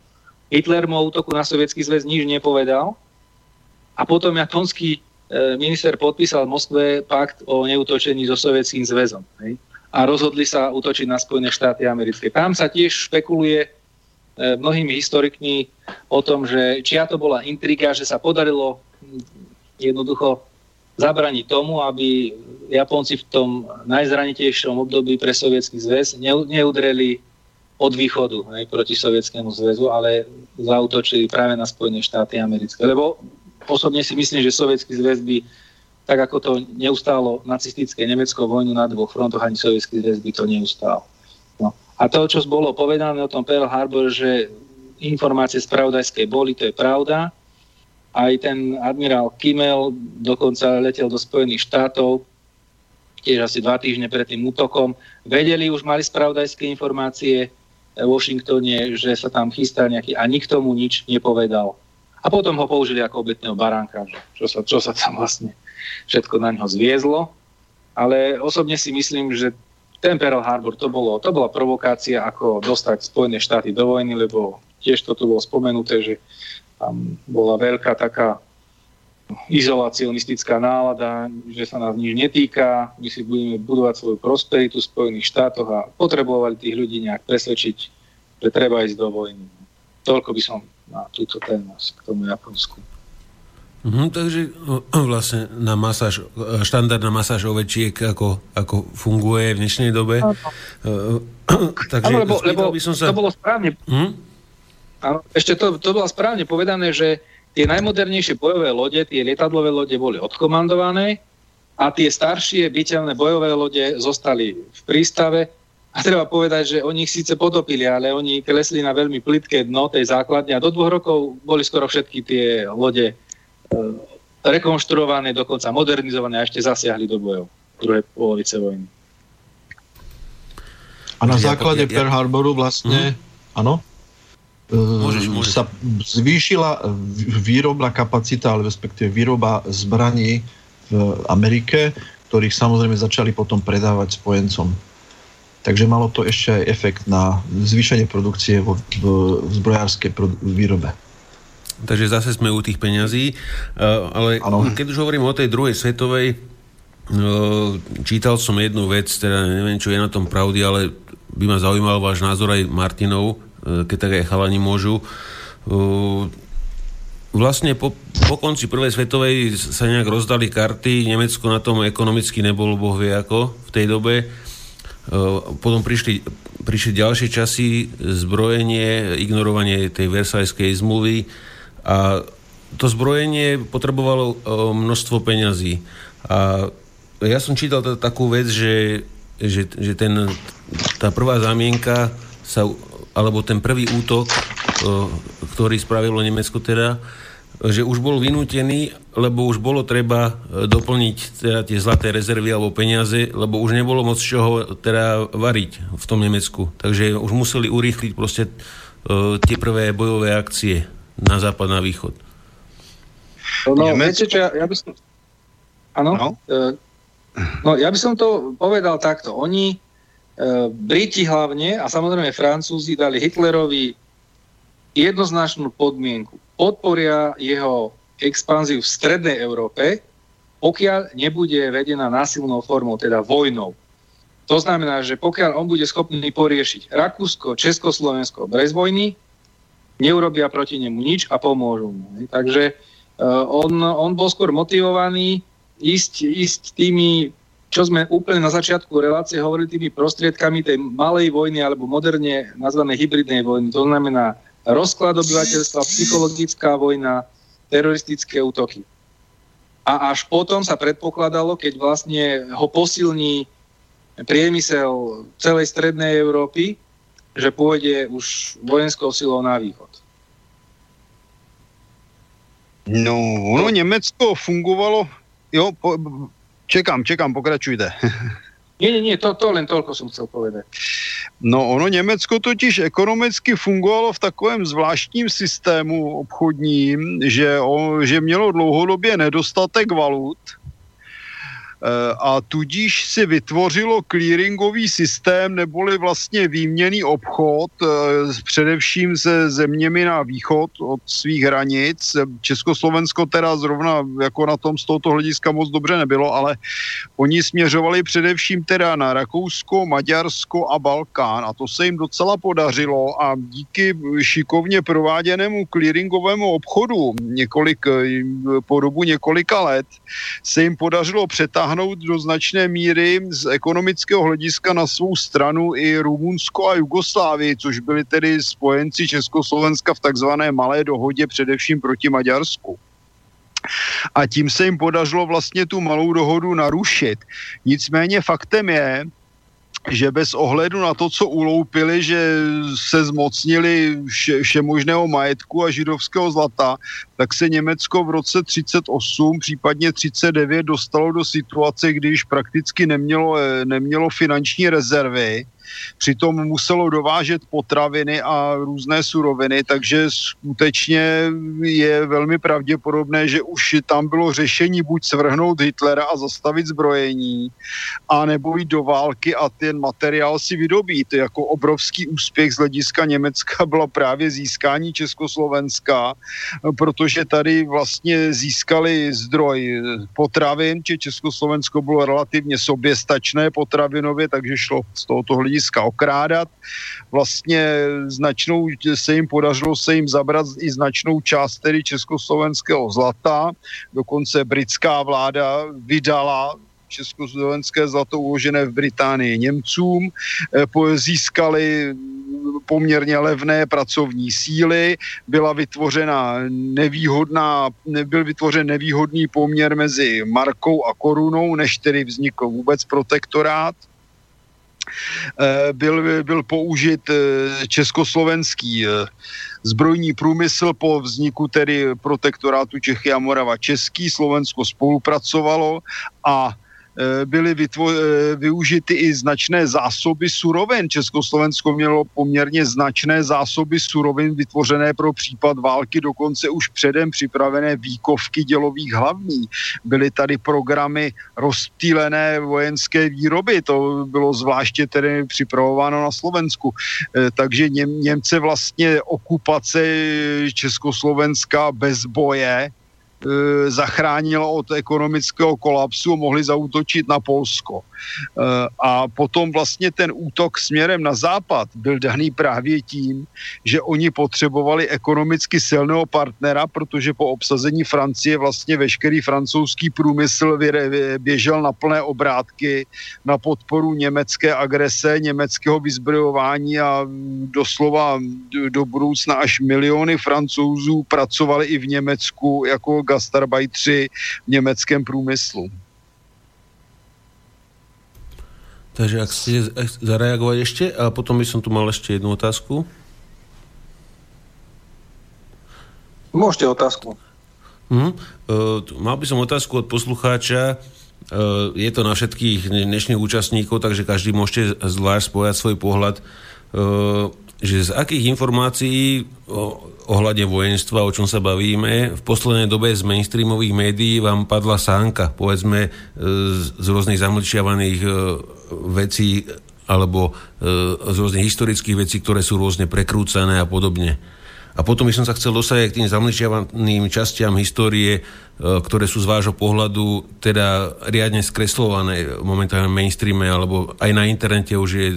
Hitler mu o útoku na sovietský zväz nič nepovedal. A potom japonský e, minister podpísal v Moskve pakt o neútočení so sovietským zväzom. A rozhodli sa útočiť na Spojené štáty americké. Tam sa tiež špekuluje e, mnohými historikmi o tom, že čia to bola intriga, že sa podarilo jednoducho zabraniť tomu, aby Japonci v tom najzranitejšom období pre Sovietský zväz neudreli od východu aj proti Sovietskému zväzu, ale zautočili práve na Spojené štáty americké. Lebo osobne si myslím, že Sovietský zväz by, tak ako to neustálo nacistické Nemecko vojnu na dvoch frontoch, ani Sovietský zväz by to neustálo. No. A to, čo bolo povedané o tom Pearl Harbor, že informácie spravodajské boli, to je pravda. Aj ten admirál Kimmel dokonca letel do Spojených štátov, tiež asi dva týždne pred tým útokom. Vedeli, už mali spravodajské informácie v Washingtone, že sa tam chystá nejaký a nikto mu nič nepovedal. A potom ho použili ako obetného baránka, čo sa, čo sa tam vlastne všetko na ňo zviezlo. Ale osobne si myslím, že ten Pearl Harbor to, bolo, to bola provokácia, ako dostať Spojené štáty do vojny, lebo tiež to tu bolo spomenuté, že tam bola veľká taká izolacionistická nálada, že sa nás nič netýka, my si budeme budovať svoju prosperitu v Spojených štátoch a potrebovali tých ľudí nejak presvedčiť, že treba ísť do vojny. Toľko by som na túto tému k tomu Japonsku.
Mhm, takže vlastne na masáž, štandardná masáž ovečiek, ako, ako funguje v dnešnej dobe. Uh,
takže ano, lebo, lebo by som sa... to bolo správne. Mhm? Ano, ešte to, to bolo správne povedané, že tie najmodernejšie bojové lode, tie lietadlové lode boli odkomandované a tie staršie byteľné bojové lode zostali v prístave a treba povedať, že oni ich síce potopili, ale oni klesli na veľmi plitké dno tej základne a do dvoch rokov boli skoro všetky tie lode e, rekonštruované, dokonca modernizované a ešte zasiahli do bojov druhej polovice vojny.
A na základe Pearl Harboru vlastne, mhm. áno? Môžeš, môžeš. sa zvýšila výrobná kapacita, ale respektíve výroba zbraní v Amerike, ktorých samozrejme začali potom predávať spojencom. Takže malo to ešte aj efekt na zvýšenie produkcie vo, v, v zbrojárskej produ- výrobe.
Takže zase sme u tých peňazí, e, ale ano. keď už hovorím o tej druhej svetovej, e, čítal som jednu vec, teda neviem, čo je na tom pravdy, ale by ma zaujímal váš názor aj Martinov, keď tak aj chalani môžu. Vlastne po, po konci prvej svetovej sa nejak rozdali karty, Nemecko na tom ekonomicky nebolo boh vie ako v tej dobe potom prišli, prišli ďalšie časy, zbrojenie, ignorovanie tej Versajskej zmluvy a to zbrojenie potrebovalo množstvo peňazí. A ja som čítal t- takú vec, že, že, že ten, tá prvá zámienka sa, alebo ten prvý útok, ktorý spravilo Nemecko teda, že už bol vynútený, lebo už bolo treba e, doplniť teda tie zlaté rezervy alebo peniaze, lebo už nebolo moc čoho teda variť v tom Nemecku. Takže už museli urýchliť proste uh, tie prvé bojové akcie na západ, na východ.
No, no viete čo, ja, ja by som... Áno? No? No, ja by som to povedal takto. Oni, Briti hlavne, a samozrejme Francúzi, dali Hitlerovi jednoznačnú podmienku podporia jeho expanziu v strednej Európe, pokiaľ nebude vedená násilnou formou, teda vojnou. To znamená, že pokiaľ on bude schopný poriešiť Rakúsko, Československo bez vojny, neurobia proti nemu nič a pomôžu mu. Takže uh, on, on bol skôr motivovaný ísť, ísť tými, čo sme úplne na začiatku relácie hovorili, tými prostriedkami tej malej vojny alebo moderne nazvanej hybridnej vojny. To znamená rozklad obyvateľstva, psychologická vojna, teroristické útoky. A až potom sa predpokladalo, keď vlastne ho posilní priemysel celej strednej Európy, že pôjde už vojenskou silou na východ.
No, ono Německo fungovalo, jo, po, čekám, čekám, pokračujte.
Nie, nie, nie, to, to len toľko som chcel povedať.
No ono Německo totiž ekonomicky fungovalo v takovém zvláštním systému obchodním, že, o, že mělo dlouhodobě nedostatek valut, a tudíž si vytvořilo clearingový systém neboli vlastně výměný obchod eh, především se zeměmi na východ od svých hranic. Československo teda zrovna jako na tom z tohoto hlediska moc dobře nebylo, ale oni směřovali především teda na Rakousko, Maďarsko a Balkán a to se jim docela podařilo a díky šikovně prováděnému clearingovému obchodu několik, eh, po dobu několika let se jim podařilo přetáhnout stáhnout do značné míry z ekonomického hlediska na svou stranu i Rumunsko a Jugoslávii, což byli tedy spojenci Československa v takzvané malé dohodě především proti Maďarsku. A tím se jim podařilo vlastně tu malou dohodu narušit. Nicméně faktem je, že bez ohledu na to, co uloupili, že se zmocnili vše, všemožného majetku a židovského zlata, tak se Německo v roce 38, případně 39 dostalo do situace, když prakticky nemělo, nemělo finanční rezervy Přitom muselo dovážet potraviny a různé suroviny, takže skutečně je velmi pravděpodobné, že už tam bylo řešení buď svrhnout Hitlera a zastavit zbrojení, a nebo jít do války a ten materiál si vydobít. Jako obrovský úspěch z hlediska Německa bylo právě získání Československa, protože tady vlastně získali zdroj potravin, či Československo bylo relativně soběstačné potravinově, takže šlo z tohoto hlediska hlediska okrádat. Vlastně značnou se jim podařilo se jim zabrat i značnou část tedy československého zlata. Dokonce britská vláda vydala československé zlato uložené v Británii Němcům, eh, získali poměrně levné pracovní síly, byla vytvořena nevýhodná, byl vytvořen nevýhodný poměr mezi markou a korunou, než tedy vznikl vůbec protektorát. Eh, byl, byl použit eh, československý eh, zbrojní průmysl po vzniku tedy protektorátu Čechy a Morava Český. Slovensko spolupracovalo a byly vytvo- eh, využity i značné zásoby surovin. Československo mělo poměrně značné zásoby surovin vytvořené pro případ války, dokonce už předem připravené výkovky dělových hlavní. Byly tady programy rozptýlené vojenské výroby, to bylo zvláště tedy připravováno na Slovensku. Eh, takže Něm- Němce vlastně okupace Československa bez boje E, zachránila od ekonomického kolapsu, mohli zautočit na Polsko. E, a potom vlastně ten útok směrem na západ byl daný právě tím, že oni potřebovali ekonomicky silného partnera, protože po obsazení Francie vlastně veškerý francouzský průmysl běžel na plné obrátky na podporu německé agrese, německého vyzbrojování a doslova do budoucna až miliony francouzů pracovali i v Německu jako gastarbajtři v německém průmyslu.
Takže ak chcete zareagovať ešte, a potom by som tu mal ešte jednu otázku.
Môžete otázku.
Uh, mal by som otázku od poslucháča. Uh, je to na všetkých dnešných účastníkov, takže každý môžete zvlášť spojať svoj pohľad. Uh, že z akých informácií ohľadne vojenstva, o čom sa bavíme, v poslednej dobe z mainstreamových médií vám padla sánka, povedzme, e, z rôznych zamlčiavaných e, vecí alebo e, z rôznych historických vecí, ktoré sú rôzne prekrúcané a podobne. A potom by som sa chcel dostať k tým zamlčiavaným častiam histórie, ktoré sú z vášho pohľadu teda riadne skreslované momentálne v mainstreame, alebo aj na internete už je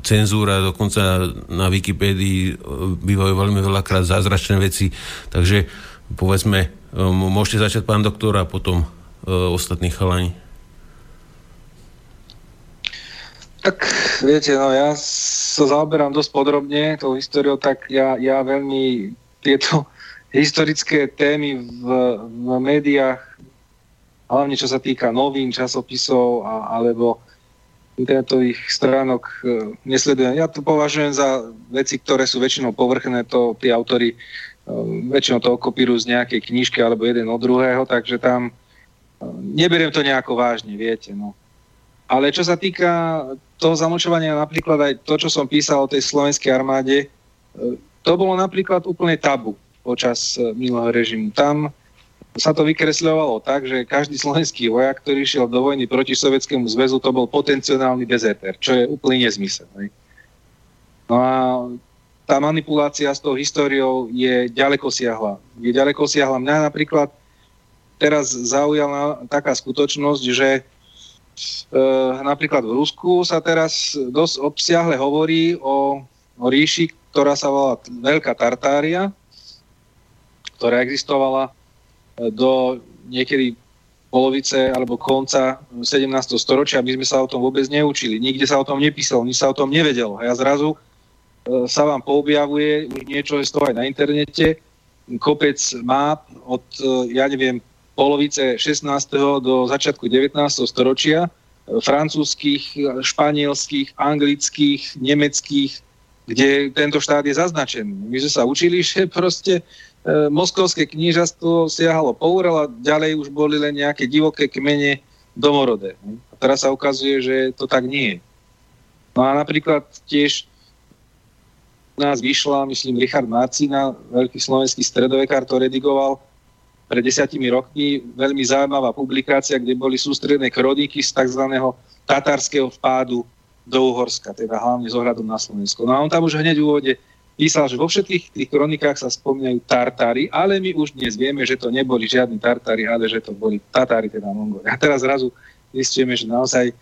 cenzúra, dokonca na Wikipédii e, bývajú veľmi veľakrát zázračné veci, takže povedzme, e, môžete začať pán doktor a potom uh, ostatní chalani.
Tak viete, no ja sa zaoberám dosť podrobne tou históriou, tak ja, ja veľmi tieto historické témy v, v médiách, hlavne čo sa týka novín, časopisov a, alebo internetových stránok e, nesledujem. Ja to považujem za veci, ktoré sú väčšinou povrchné, to tí autory e, väčšinou to kopírujú z nejakej knižky alebo jeden od druhého, takže tam e, neberiem to nejako vážne, viete. No. Ale čo sa týka toho zamlčovania, napríklad aj to, čo som písal o tej slovenskej armáde, to bolo napríklad úplne tabu počas minulého režimu. Tam sa to vykresľovalo tak, že každý slovenský vojak, ktorý šiel do vojny proti Sovietskému zväzu, to bol potenciálny dezerter, čo je úplný nezmysel. No a tá manipulácia s tou históriou je ďaleko siahla. Je ďaleko siahla. Mňa napríklad teraz zaujala taká skutočnosť, že e, napríklad v Rusku sa teraz dosť obsiahle hovorí o, o ríši, ktorá sa volá Veľká Tartária, ktorá existovala do niekedy polovice alebo konca 17. storočia, aby sme sa o tom vôbec neučili. Nikde sa o tom nepísalo, nič sa o tom nevedelo. A ja zrazu e, sa vám poobjavuje, už niečo je z toho aj na internete, kopec map od, e, ja neviem, polovice 16. do začiatku 19. storočia francúzskych, španielských, anglických, nemeckých, kde tento štát je zaznačený. My sme sa učili, že proste e, moskovské knížastvo siahalo po a ďalej už boli len nejaké divoké kmene domorodé. A teraz sa ukazuje, že to tak nie je. No a napríklad tiež nás vyšla, myslím, Richard Marcina, veľký slovenský stredovekár, to redigoval pred desiatimi rokmi, veľmi zaujímavá publikácia, kde boli sústredné kroniky z tzv. tatárskeho vpádu do Uhorska, teda hlavne z ohľadom na Slovensko. No a on tam už hneď v úvode písal, že vo všetkých tých kronikách sa spomínajú Tartári, ale my už dnes vieme, že to neboli žiadni Tartári, ale že to boli Tatári, teda Mongoli. A teraz zrazu zistíme, že naozaj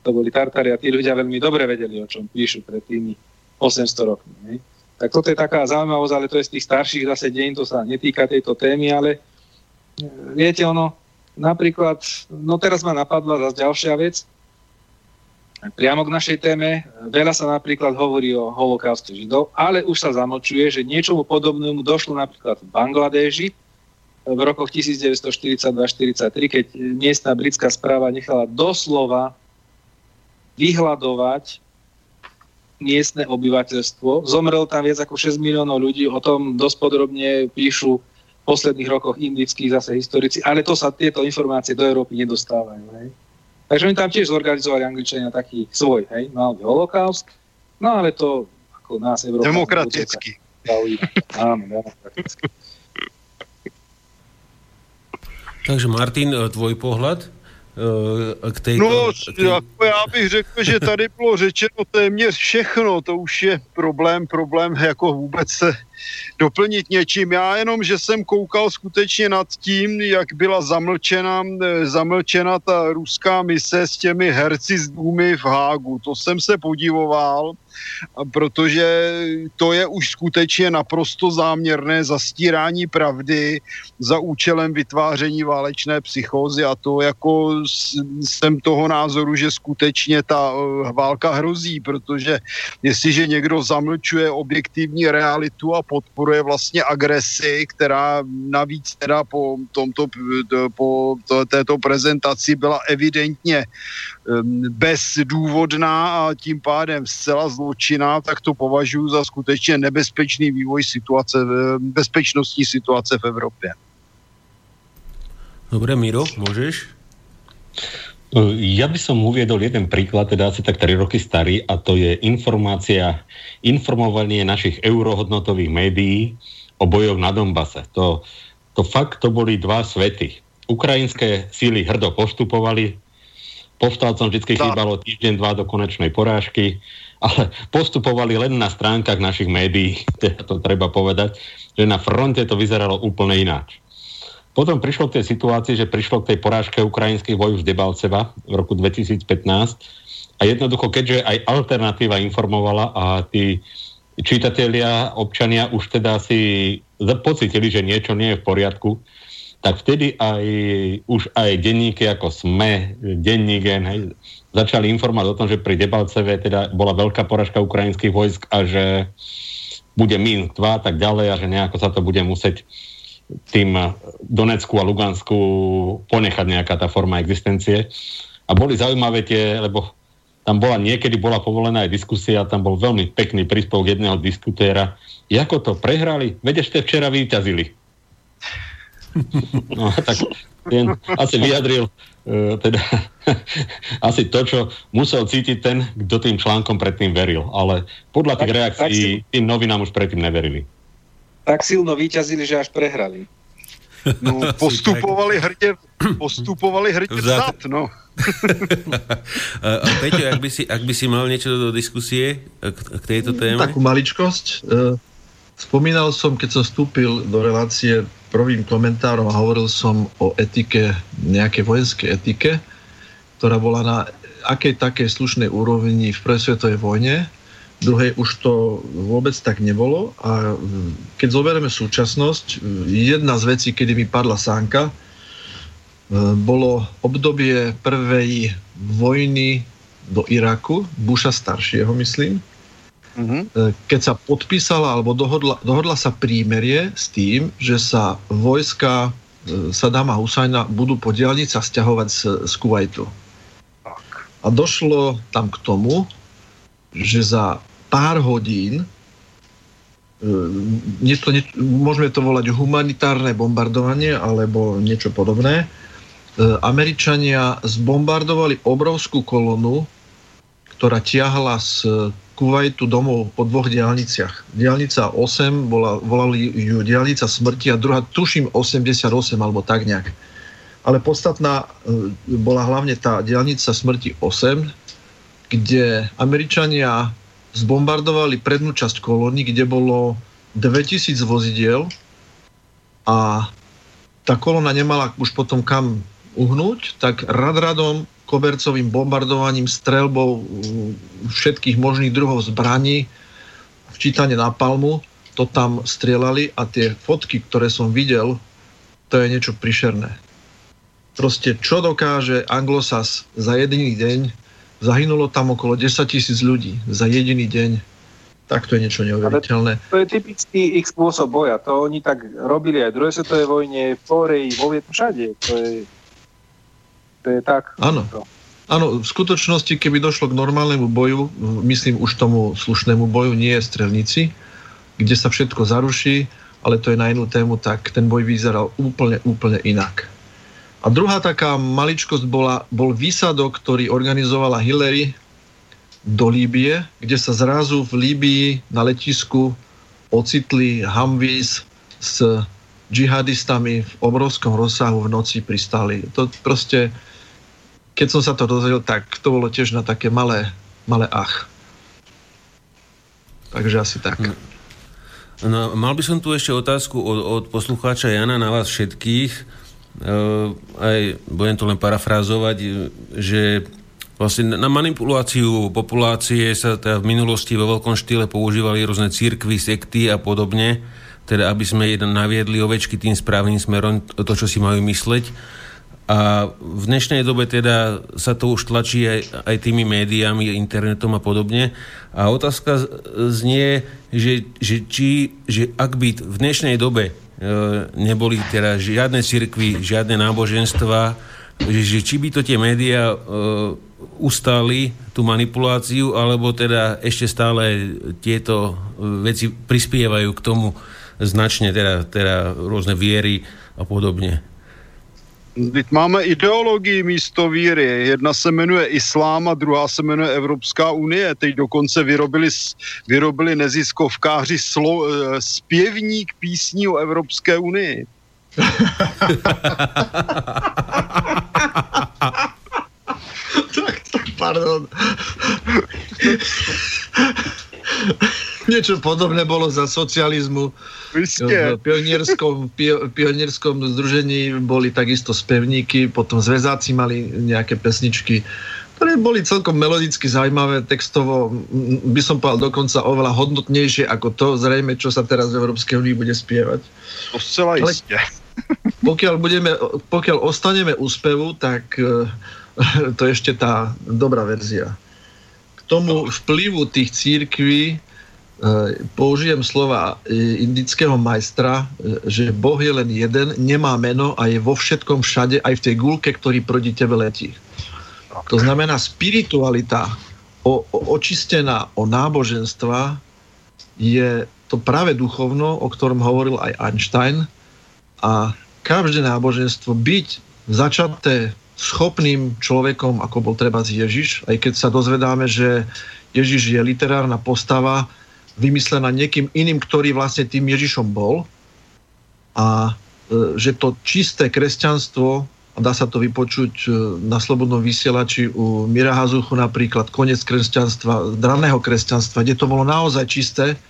to boli Tartári a tí ľudia veľmi dobre vedeli, o čom píšu pred tými 800 rokmi. Ne? Tak toto je taká zaujímavosť, ale to je z tých starších zase deň, to sa netýka tejto témy, ale e, viete ono, napríklad, no teraz ma napadla zase ďalšia vec, priamo k našej téme. Veľa sa napríklad hovorí o holokauste Židov, ale už sa zamlčuje, že niečomu podobnému došlo napríklad v Bangladeži v rokoch 1942-43, keď miestna britská správa nechala doslova vyhľadovať miestne obyvateľstvo. Zomrelo tam viac ako 6 miliónov ľudí, o tom dosť podrobne píšu v posledných rokoch indických zase historici, ale to sa tieto informácie do Európy nedostávajú. Hej. Takže oni tam tiež zorganizovali Angličania taký svoj, hej, mal by holokaust, no ale to ako nás Európa...
Demokraticky.
Áno, demokraticky.
Takže Martin, tvoj pohľad?
k této... No, k jako já bych řekl, že tady bylo řečeno téměř všechno, to už je problém, problém jako vůbec se doplnit něčím. Já jenom, že jsem koukal skutečně nad tím, jak byla zamlčena, zamlčena ta ruská mise s těmi herci z Důmy v Hágu. To jsem se podivoval protože to je už skutečně naprosto záměrné zastirání pravdy za účelem vytváření válečné psychózy a to jako jsem toho názoru, že skutečně ta eh, válka hrozí, protože jestliže někdo zamlčuje objektivní realitu a podporuje vlastně agresi, která navíc teda po, tomto, po této prezentaci byla evidentně bezdůvodná a tím pádem zcela zločinná, tak to považuji za skutečně nebezpečný vývoj situace, bezpečnostní situace v Evropě.
Dobre, Miro, môžeš?
Ja by som uviedol jeden príklad, teda asi tak 3 roky starý, a to je informácia, informovanie našich eurohodnotových médií o bojoch na Donbase. To, to fakt, to boli dva svety. Ukrajinské síly hrdo postupovali, Povstalcom vždy chýbalo týždeň, dva do konečnej porážky, ale postupovali len na stránkach našich médií, teda to treba povedať, že na fronte to vyzeralo úplne ináč. Potom prišlo k tej situácii, že prišlo k tej porážke ukrajinských vojov z Debalceva v roku 2015 a jednoducho, keďže aj alternatíva informovala a tí čitatelia, občania už teda si pocitili, že niečo nie je v poriadku, tak vtedy aj už aj denníky ako SME, denník hej, začali informovať o tom, že pri Debalceve teda bola veľká poražka ukrajinských vojsk a že bude Minsk 2 a tak ďalej a že nejako sa to bude musieť tým Donecku a Lugansku ponechať nejaká tá forma existencie. A boli zaujímavé tie, lebo tam bola niekedy bola povolená aj diskusia, tam bol veľmi pekný príspevok jedného diskutéra. Ako to prehrali? Veď ešte včera vyťazili. No, tak ten asi vyjadril uh, teda, asi to, čo musel cítiť ten, kto tým článkom predtým veril. Ale podľa tých tak, reakcií tak si... tým novinám už predtým neverili.
Tak silno vyťazili, že až prehrali.
No, postupovali hrdě, postupovali hrdě vzad, no.
Peťo, ak by, si, ak by si mal niečo do diskusie k, k tejto téme?
Takú maličkosť. Spomínal som, keď som vstúpil do relácie prvým komentárom a hovoril som o etike, nejakej vojenskej etike, ktorá bola na akej takej slušnej úrovni v prvej svetovej vojne. Druhej už to vôbec tak nebolo a keď zoberieme súčasnosť, jedna z vecí, kedy mi padla sánka, e, bolo obdobie prvej vojny do Iraku, Busha staršieho, myslím, Uh-huh. Keď sa podpísala alebo dohodla, dohodla sa prímerie s tým, že sa vojska e, Sadama Husajna budú po diálnici stiahovať z, z Kuwaitu. A došlo tam k tomu, že za pár hodín niečo, nie, môžeme to volať humanitárne bombardovanie alebo niečo podobné. Američania zbombardovali obrovskú kolonu, ktorá tiahla z Kuwaitu domov po dvoch diálniciach. Diálnica 8, bola, volali ju diálnica smrti a druhá, tuším, 88 alebo tak nejak. Ale podstatná e, bola hlavne tá diálnica smrti 8, kde Američania zbombardovali prednú časť kolóny, kde bolo 2000 vozidiel a tá kolona nemala už potom kam uhnúť, tak rad radom kobercovým bombardovaním, strelbou všetkých možných druhov zbraní, včítane na palmu, to tam strieľali a tie fotky, ktoré som videl, to je niečo prišerné. Proste čo dokáže Anglosas za jediný deň, zahynulo tam okolo 10 tisíc ľudí za jediný deň, tak to je niečo neuveriteľné.
to je typický ich spôsob boja. To oni tak robili aj v druhej svetovej vojne, v Koreji, vo všade. To je to je tak.
Áno. Áno, v skutočnosti, keby došlo k normálnemu boju, myslím už tomu slušnému boju, nie je strelnici, kde sa všetko zaruší, ale to je na inú tému, tak ten boj vyzeral úplne, úplne inak. A druhá taká maličkosť bola, bol výsadok, ktorý organizovala Hillary do Líbie, kde sa zrazu v Líbii na letisku ocitli Humvees s džihadistami v obrovskom rozsahu v noci pristali. To proste keď som sa to dozvedel, tak to bolo tiež na také malé, malé ach. Takže asi tak. Hm.
No, mal by som tu ešte otázku od, od poslucháča Jana na vás všetkých. E, aj budem to len parafrázovať, že vlastne na manipuláciu populácie sa teda v minulosti vo veľkom štýle používali rôzne církvy, sekty a podobne, teda aby sme jeden naviedli ovečky tým správnym smerom, to, čo si majú mysleť. A v dnešnej dobe teda sa to už tlačí aj, aj tými médiami, internetom a podobne. A otázka znie, že, že, či, že ak by v dnešnej dobe e, neboli teda žiadne cirkvy, žiadne náboženstva, že, že či by to tie médiá e, ustáli tú manipuláciu, alebo teda ešte stále tieto veci prispievajú k tomu značne, teda, teda rôzne viery a podobne.
Teď máme ideologii místo víry. Jedna se jmenuje Islám a druhá se jmenuje Evropská unie. Teď dokonce vyrobili, vyrobili neziskovkáři slo, eh, zpěvník písní o Evropské unii.
tak, tak, pardon. Niečo podobné bolo za socializmu. V pionierskom, pionierskom združení boli takisto spevníky, potom zväzáci mali nejaké pesničky, ktoré boli celkom melodicky zaujímavé, textovo, by som povedal dokonca oveľa hodnotnejšie ako to, zrejme, čo sa teraz v Európskej únii bude spievať.
To zcela isté.
Pokiaľ, budeme, pokiaľ ostaneme úspevu, tak eh, to je ešte tá dobrá verzia. Tomu vplyvu tých církví Eh, použijem slova eh, indického majstra, eh, že Boh je len jeden, nemá meno a je vo všetkom všade, aj v tej gulke, ktorý proti tebe letí. To znamená, spiritualita o, o, očistená o náboženstva je to práve duchovno, o ktorom hovoril aj Einstein a každé náboženstvo byť začaté schopným človekom, ako bol treba Ježiš, aj keď sa dozvedáme, že Ježiš je literárna postava, vymyslená niekým iným, ktorý vlastne tým Ježišom bol. A e, že to čisté kresťanstvo, a dá sa to vypočuť e, na slobodnom vysielači u Mira Hazuchu napríklad, koniec kresťanstva, draného kresťanstva, kde to bolo naozaj čisté,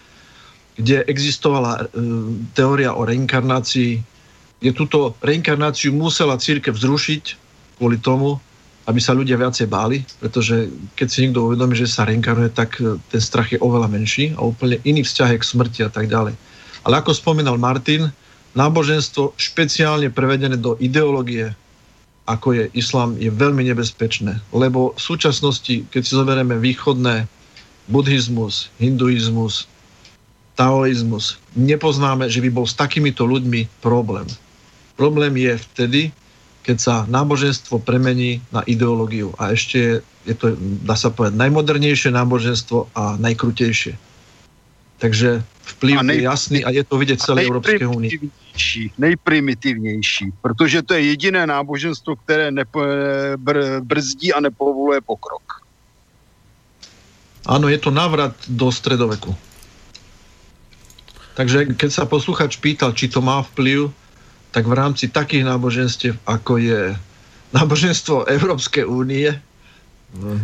kde existovala e, teória o reinkarnácii, kde túto reinkarnáciu musela církev zrušiť kvôli tomu, aby sa ľudia viacej báli, pretože keď si niekto uvedomí, že sa reinkarnuje, tak e, ten strach je oveľa menší a úplne iný vzťah k smrti a tak ďalej. Ale ako spomínal Martin, náboženstvo špeciálne prevedené do ideológie, ako je islám, je veľmi nebezpečné. Lebo v súčasnosti, keď si zoberieme východné buddhizmus, hinduizmus, taoizmus, nepoznáme, že by bol s takýmito ľuďmi problém. Problém je vtedy, keď sa náboženstvo premení na ideológiu. A ešte je, je to, dá sa povedať, najmodernejšie náboženstvo a najkrutejšie. Takže vplyv nej, je jasný a je to vidieť celé Európskej únie.
Nejprimitivnější, protože to je jediné náboženstvo, které nepo, br, brzdí a nepovoluje pokrok.
Áno, je to návrat do stredoveku. Takže keď sa posluchač pýtal, či to má vplyv, tak v rámci takých náboženstiev, ako je náboženstvo Európskej únie,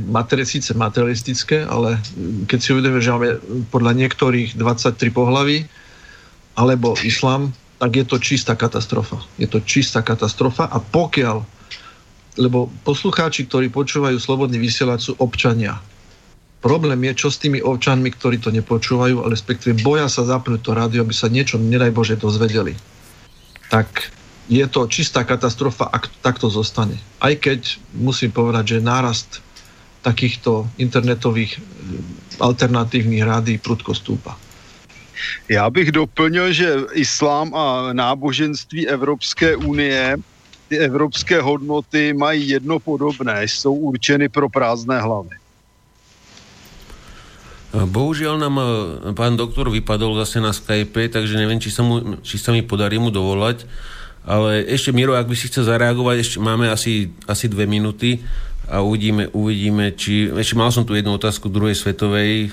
materi, síce materialistické, ale keď si uvedeme, že máme podľa niektorých 23 pohlaví, alebo islám, tak je to čistá katastrofa. Je to čistá katastrofa a pokiaľ, lebo poslucháči, ktorí počúvajú Slobodný vysielač, sú občania. Problém je, čo s tými občanmi, ktorí to nepočúvajú, ale respektíve boja sa zapnúť to rádio, aby sa niečo, nedaj Bože, dozvedeli tak je to čistá katastrofa, ak takto zostane. Aj keď musím povedať, že nárast takýchto internetových eh, alternatívnych rádí prudko stúpa.
Já bych doplnil, že islám a náboženství Evropské unie, ty evropské hodnoty mají jedno podobné, jsou určeny pro prázdné hlavy.
Bohužiaľ nám eh, pán doktor vypadol zase na Skype, takže neviem, či sa, mu, či sa mi podarí mu dovolať. Ale ešte, Miro, ak by si chcel zareagovať, ešte máme asi, asi dve minúty a uvidíme, uvidíme, či... Ešte mal som tu jednu otázku druhej svetovej eh,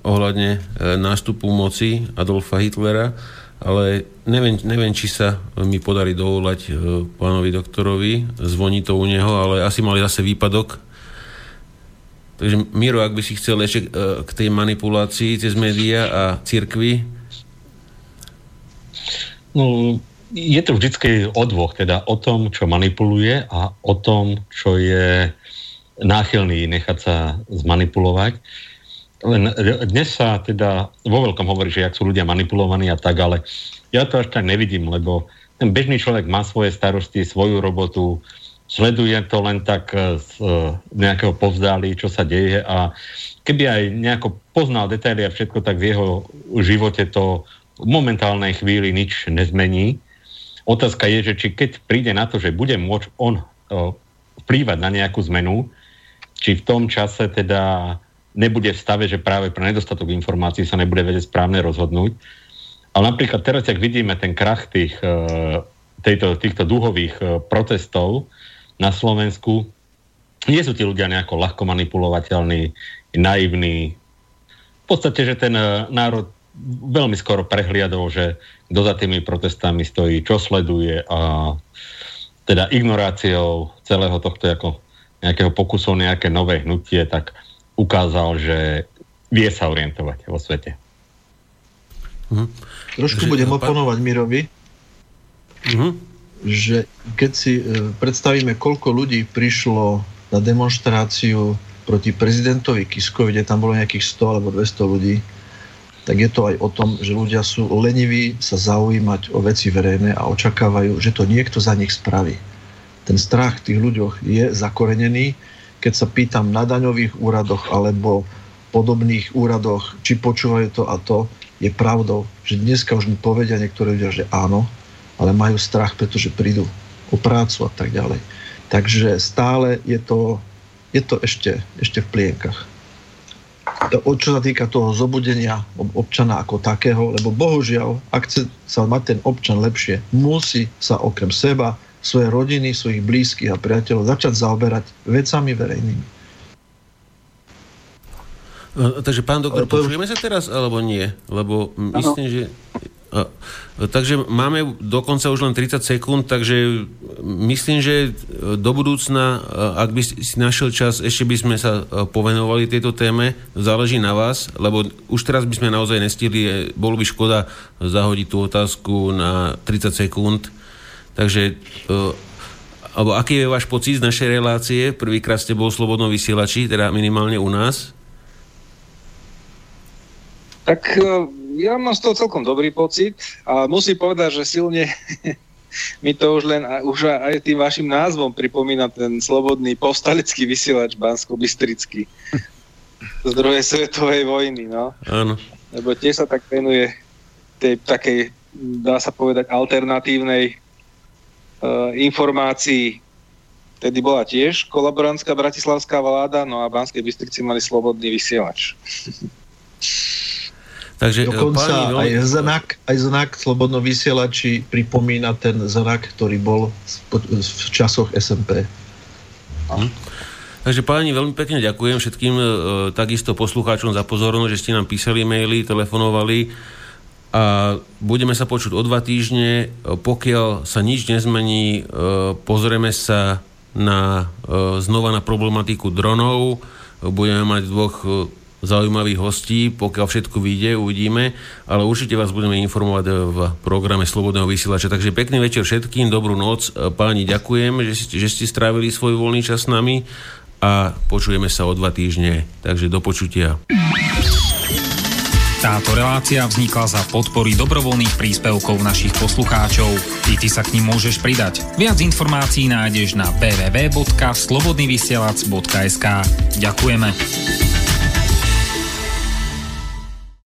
ohľadne eh, nástupu moci Adolfa Hitlera, ale neviem, neviem, či sa mi podarí dovolať eh, pánovi doktorovi. Zvoní to u neho, ale asi mali zase výpadok Takže Miro, ak by si chcel ešte e, k tej manipulácii cez médiá a církvy?
No, je to vždy o dvoch, teda o tom, čo manipuluje a o tom, čo je náchylný nechať sa zmanipulovať. Len dnes sa teda vo veľkom hovorí, že ak sú ľudia manipulovaní a tak, ale ja to až tak nevidím, lebo ten bežný človek má svoje starosti, svoju robotu, sleduje to len tak e, z e, nejakého povzdálí, čo sa deje a keby aj nejako poznal detaily a všetko, tak v jeho živote to v momentálnej chvíli nič nezmení. Otázka je, že či keď príde na to, že bude môcť on e, vplývať na nejakú zmenu, či v tom čase teda nebude v stave, že práve pre nedostatok informácií sa nebude vedieť správne rozhodnúť. Ale napríklad teraz, ak vidíme ten krach tých, tejto, týchto duhových protestov, na Slovensku. Nie sú tí ľudia nejako ľahko manipulovateľní, naivní. V podstate, že ten eh, národ veľmi skoro prehliadol, že kto za tými protestami stojí, čo sleduje a teda ignoráciou celého tohto ako nejakého pokusu nejaké nové hnutie, tak ukázal, že vie sa orientovať vo svete.
Mhm. Trošku budem oponovať Mirovi. Mhm že keď si e, predstavíme, koľko ľudí prišlo na demonstráciu proti prezidentovi Kiskovi, kde tam bolo nejakých 100 alebo 200 ľudí, tak je to aj o tom, že ľudia sú leniví sa zaujímať o veci verejné a očakávajú, že to niekto za nich spraví. Ten strach v tých ľuďoch je zakorenený. Keď sa pýtam na daňových úradoch alebo podobných úradoch, či počúvajú to a to, je pravdou, že dneska už mi povedia niektorí ľudia, že áno, ale majú strach, pretože prídu o prácu a tak ďalej. Takže stále je to, je to ešte, ešte v plienkach. Čo sa týka toho zobudenia občana ako takého, lebo bohužiaľ, ak chce sa mať ten občan lepšie, musí sa okrem seba, svoje rodiny, svojich blízkych a priateľov začať zaoberať vecami verejnými.
Takže pán doktor, počujeme sa teraz alebo nie? Lebo myslím, že Takže máme dokonca už len 30 sekúnd, takže myslím, že do budúcna, ak by si našiel čas, ešte by sme sa povenovali tejto téme. Záleží na vás, lebo už teraz by sme naozaj nestihli, bolo by škoda zahodiť tú otázku na 30 sekúnd. Takže alebo aký je váš pocit z našej relácie? Prvýkrát ste bol slobodno vysielači, teda minimálne u nás.
Tak ja mám z toho celkom dobrý pocit a musím povedať, že silne mi to už len už aj tým vašim názvom pripomína ten slobodný povstalecký vysielač Bansko-Bystrický z druhej svetovej vojny, no.
Áno.
Lebo tiež sa tak venuje tej takej, dá sa povedať, alternatívnej informácií Tedy bola tiež kolaborantská bratislavská vláda, no a Banskej Bystrici mali slobodný vysielač.
Takže, Dokonca páni, aj, znak, aj znak Slobodno vysielači pripomína ten znak, ktorý bol v časoch SMP.
Hm. Takže páni, veľmi pekne ďakujem všetkým e, takisto poslucháčom za pozornosť, že ste nám písali maily, telefonovali a budeme sa počuť o dva týždne. Pokiaľ sa nič nezmení, e, pozrieme sa na, e, znova na problematiku dronov. Budeme mať dvoch e, zaujímavých hostí, pokiaľ všetko vyjde, uvidíme, ale určite vás budeme informovať v programe Slobodného vysielača. Takže pekný večer všetkým, dobrú noc. E, páni, ďakujem, že ste, že ste strávili svoj voľný čas s nami a počujeme sa o dva týždne. Takže do počutia.
Táto relácia vznikla za podpory dobrovoľných príspevkov našich poslucháčov. I ty sa k ním môžeš pridať. Viac informácií nájdeš na www.slobodnyvysielac.sk Ďakujeme.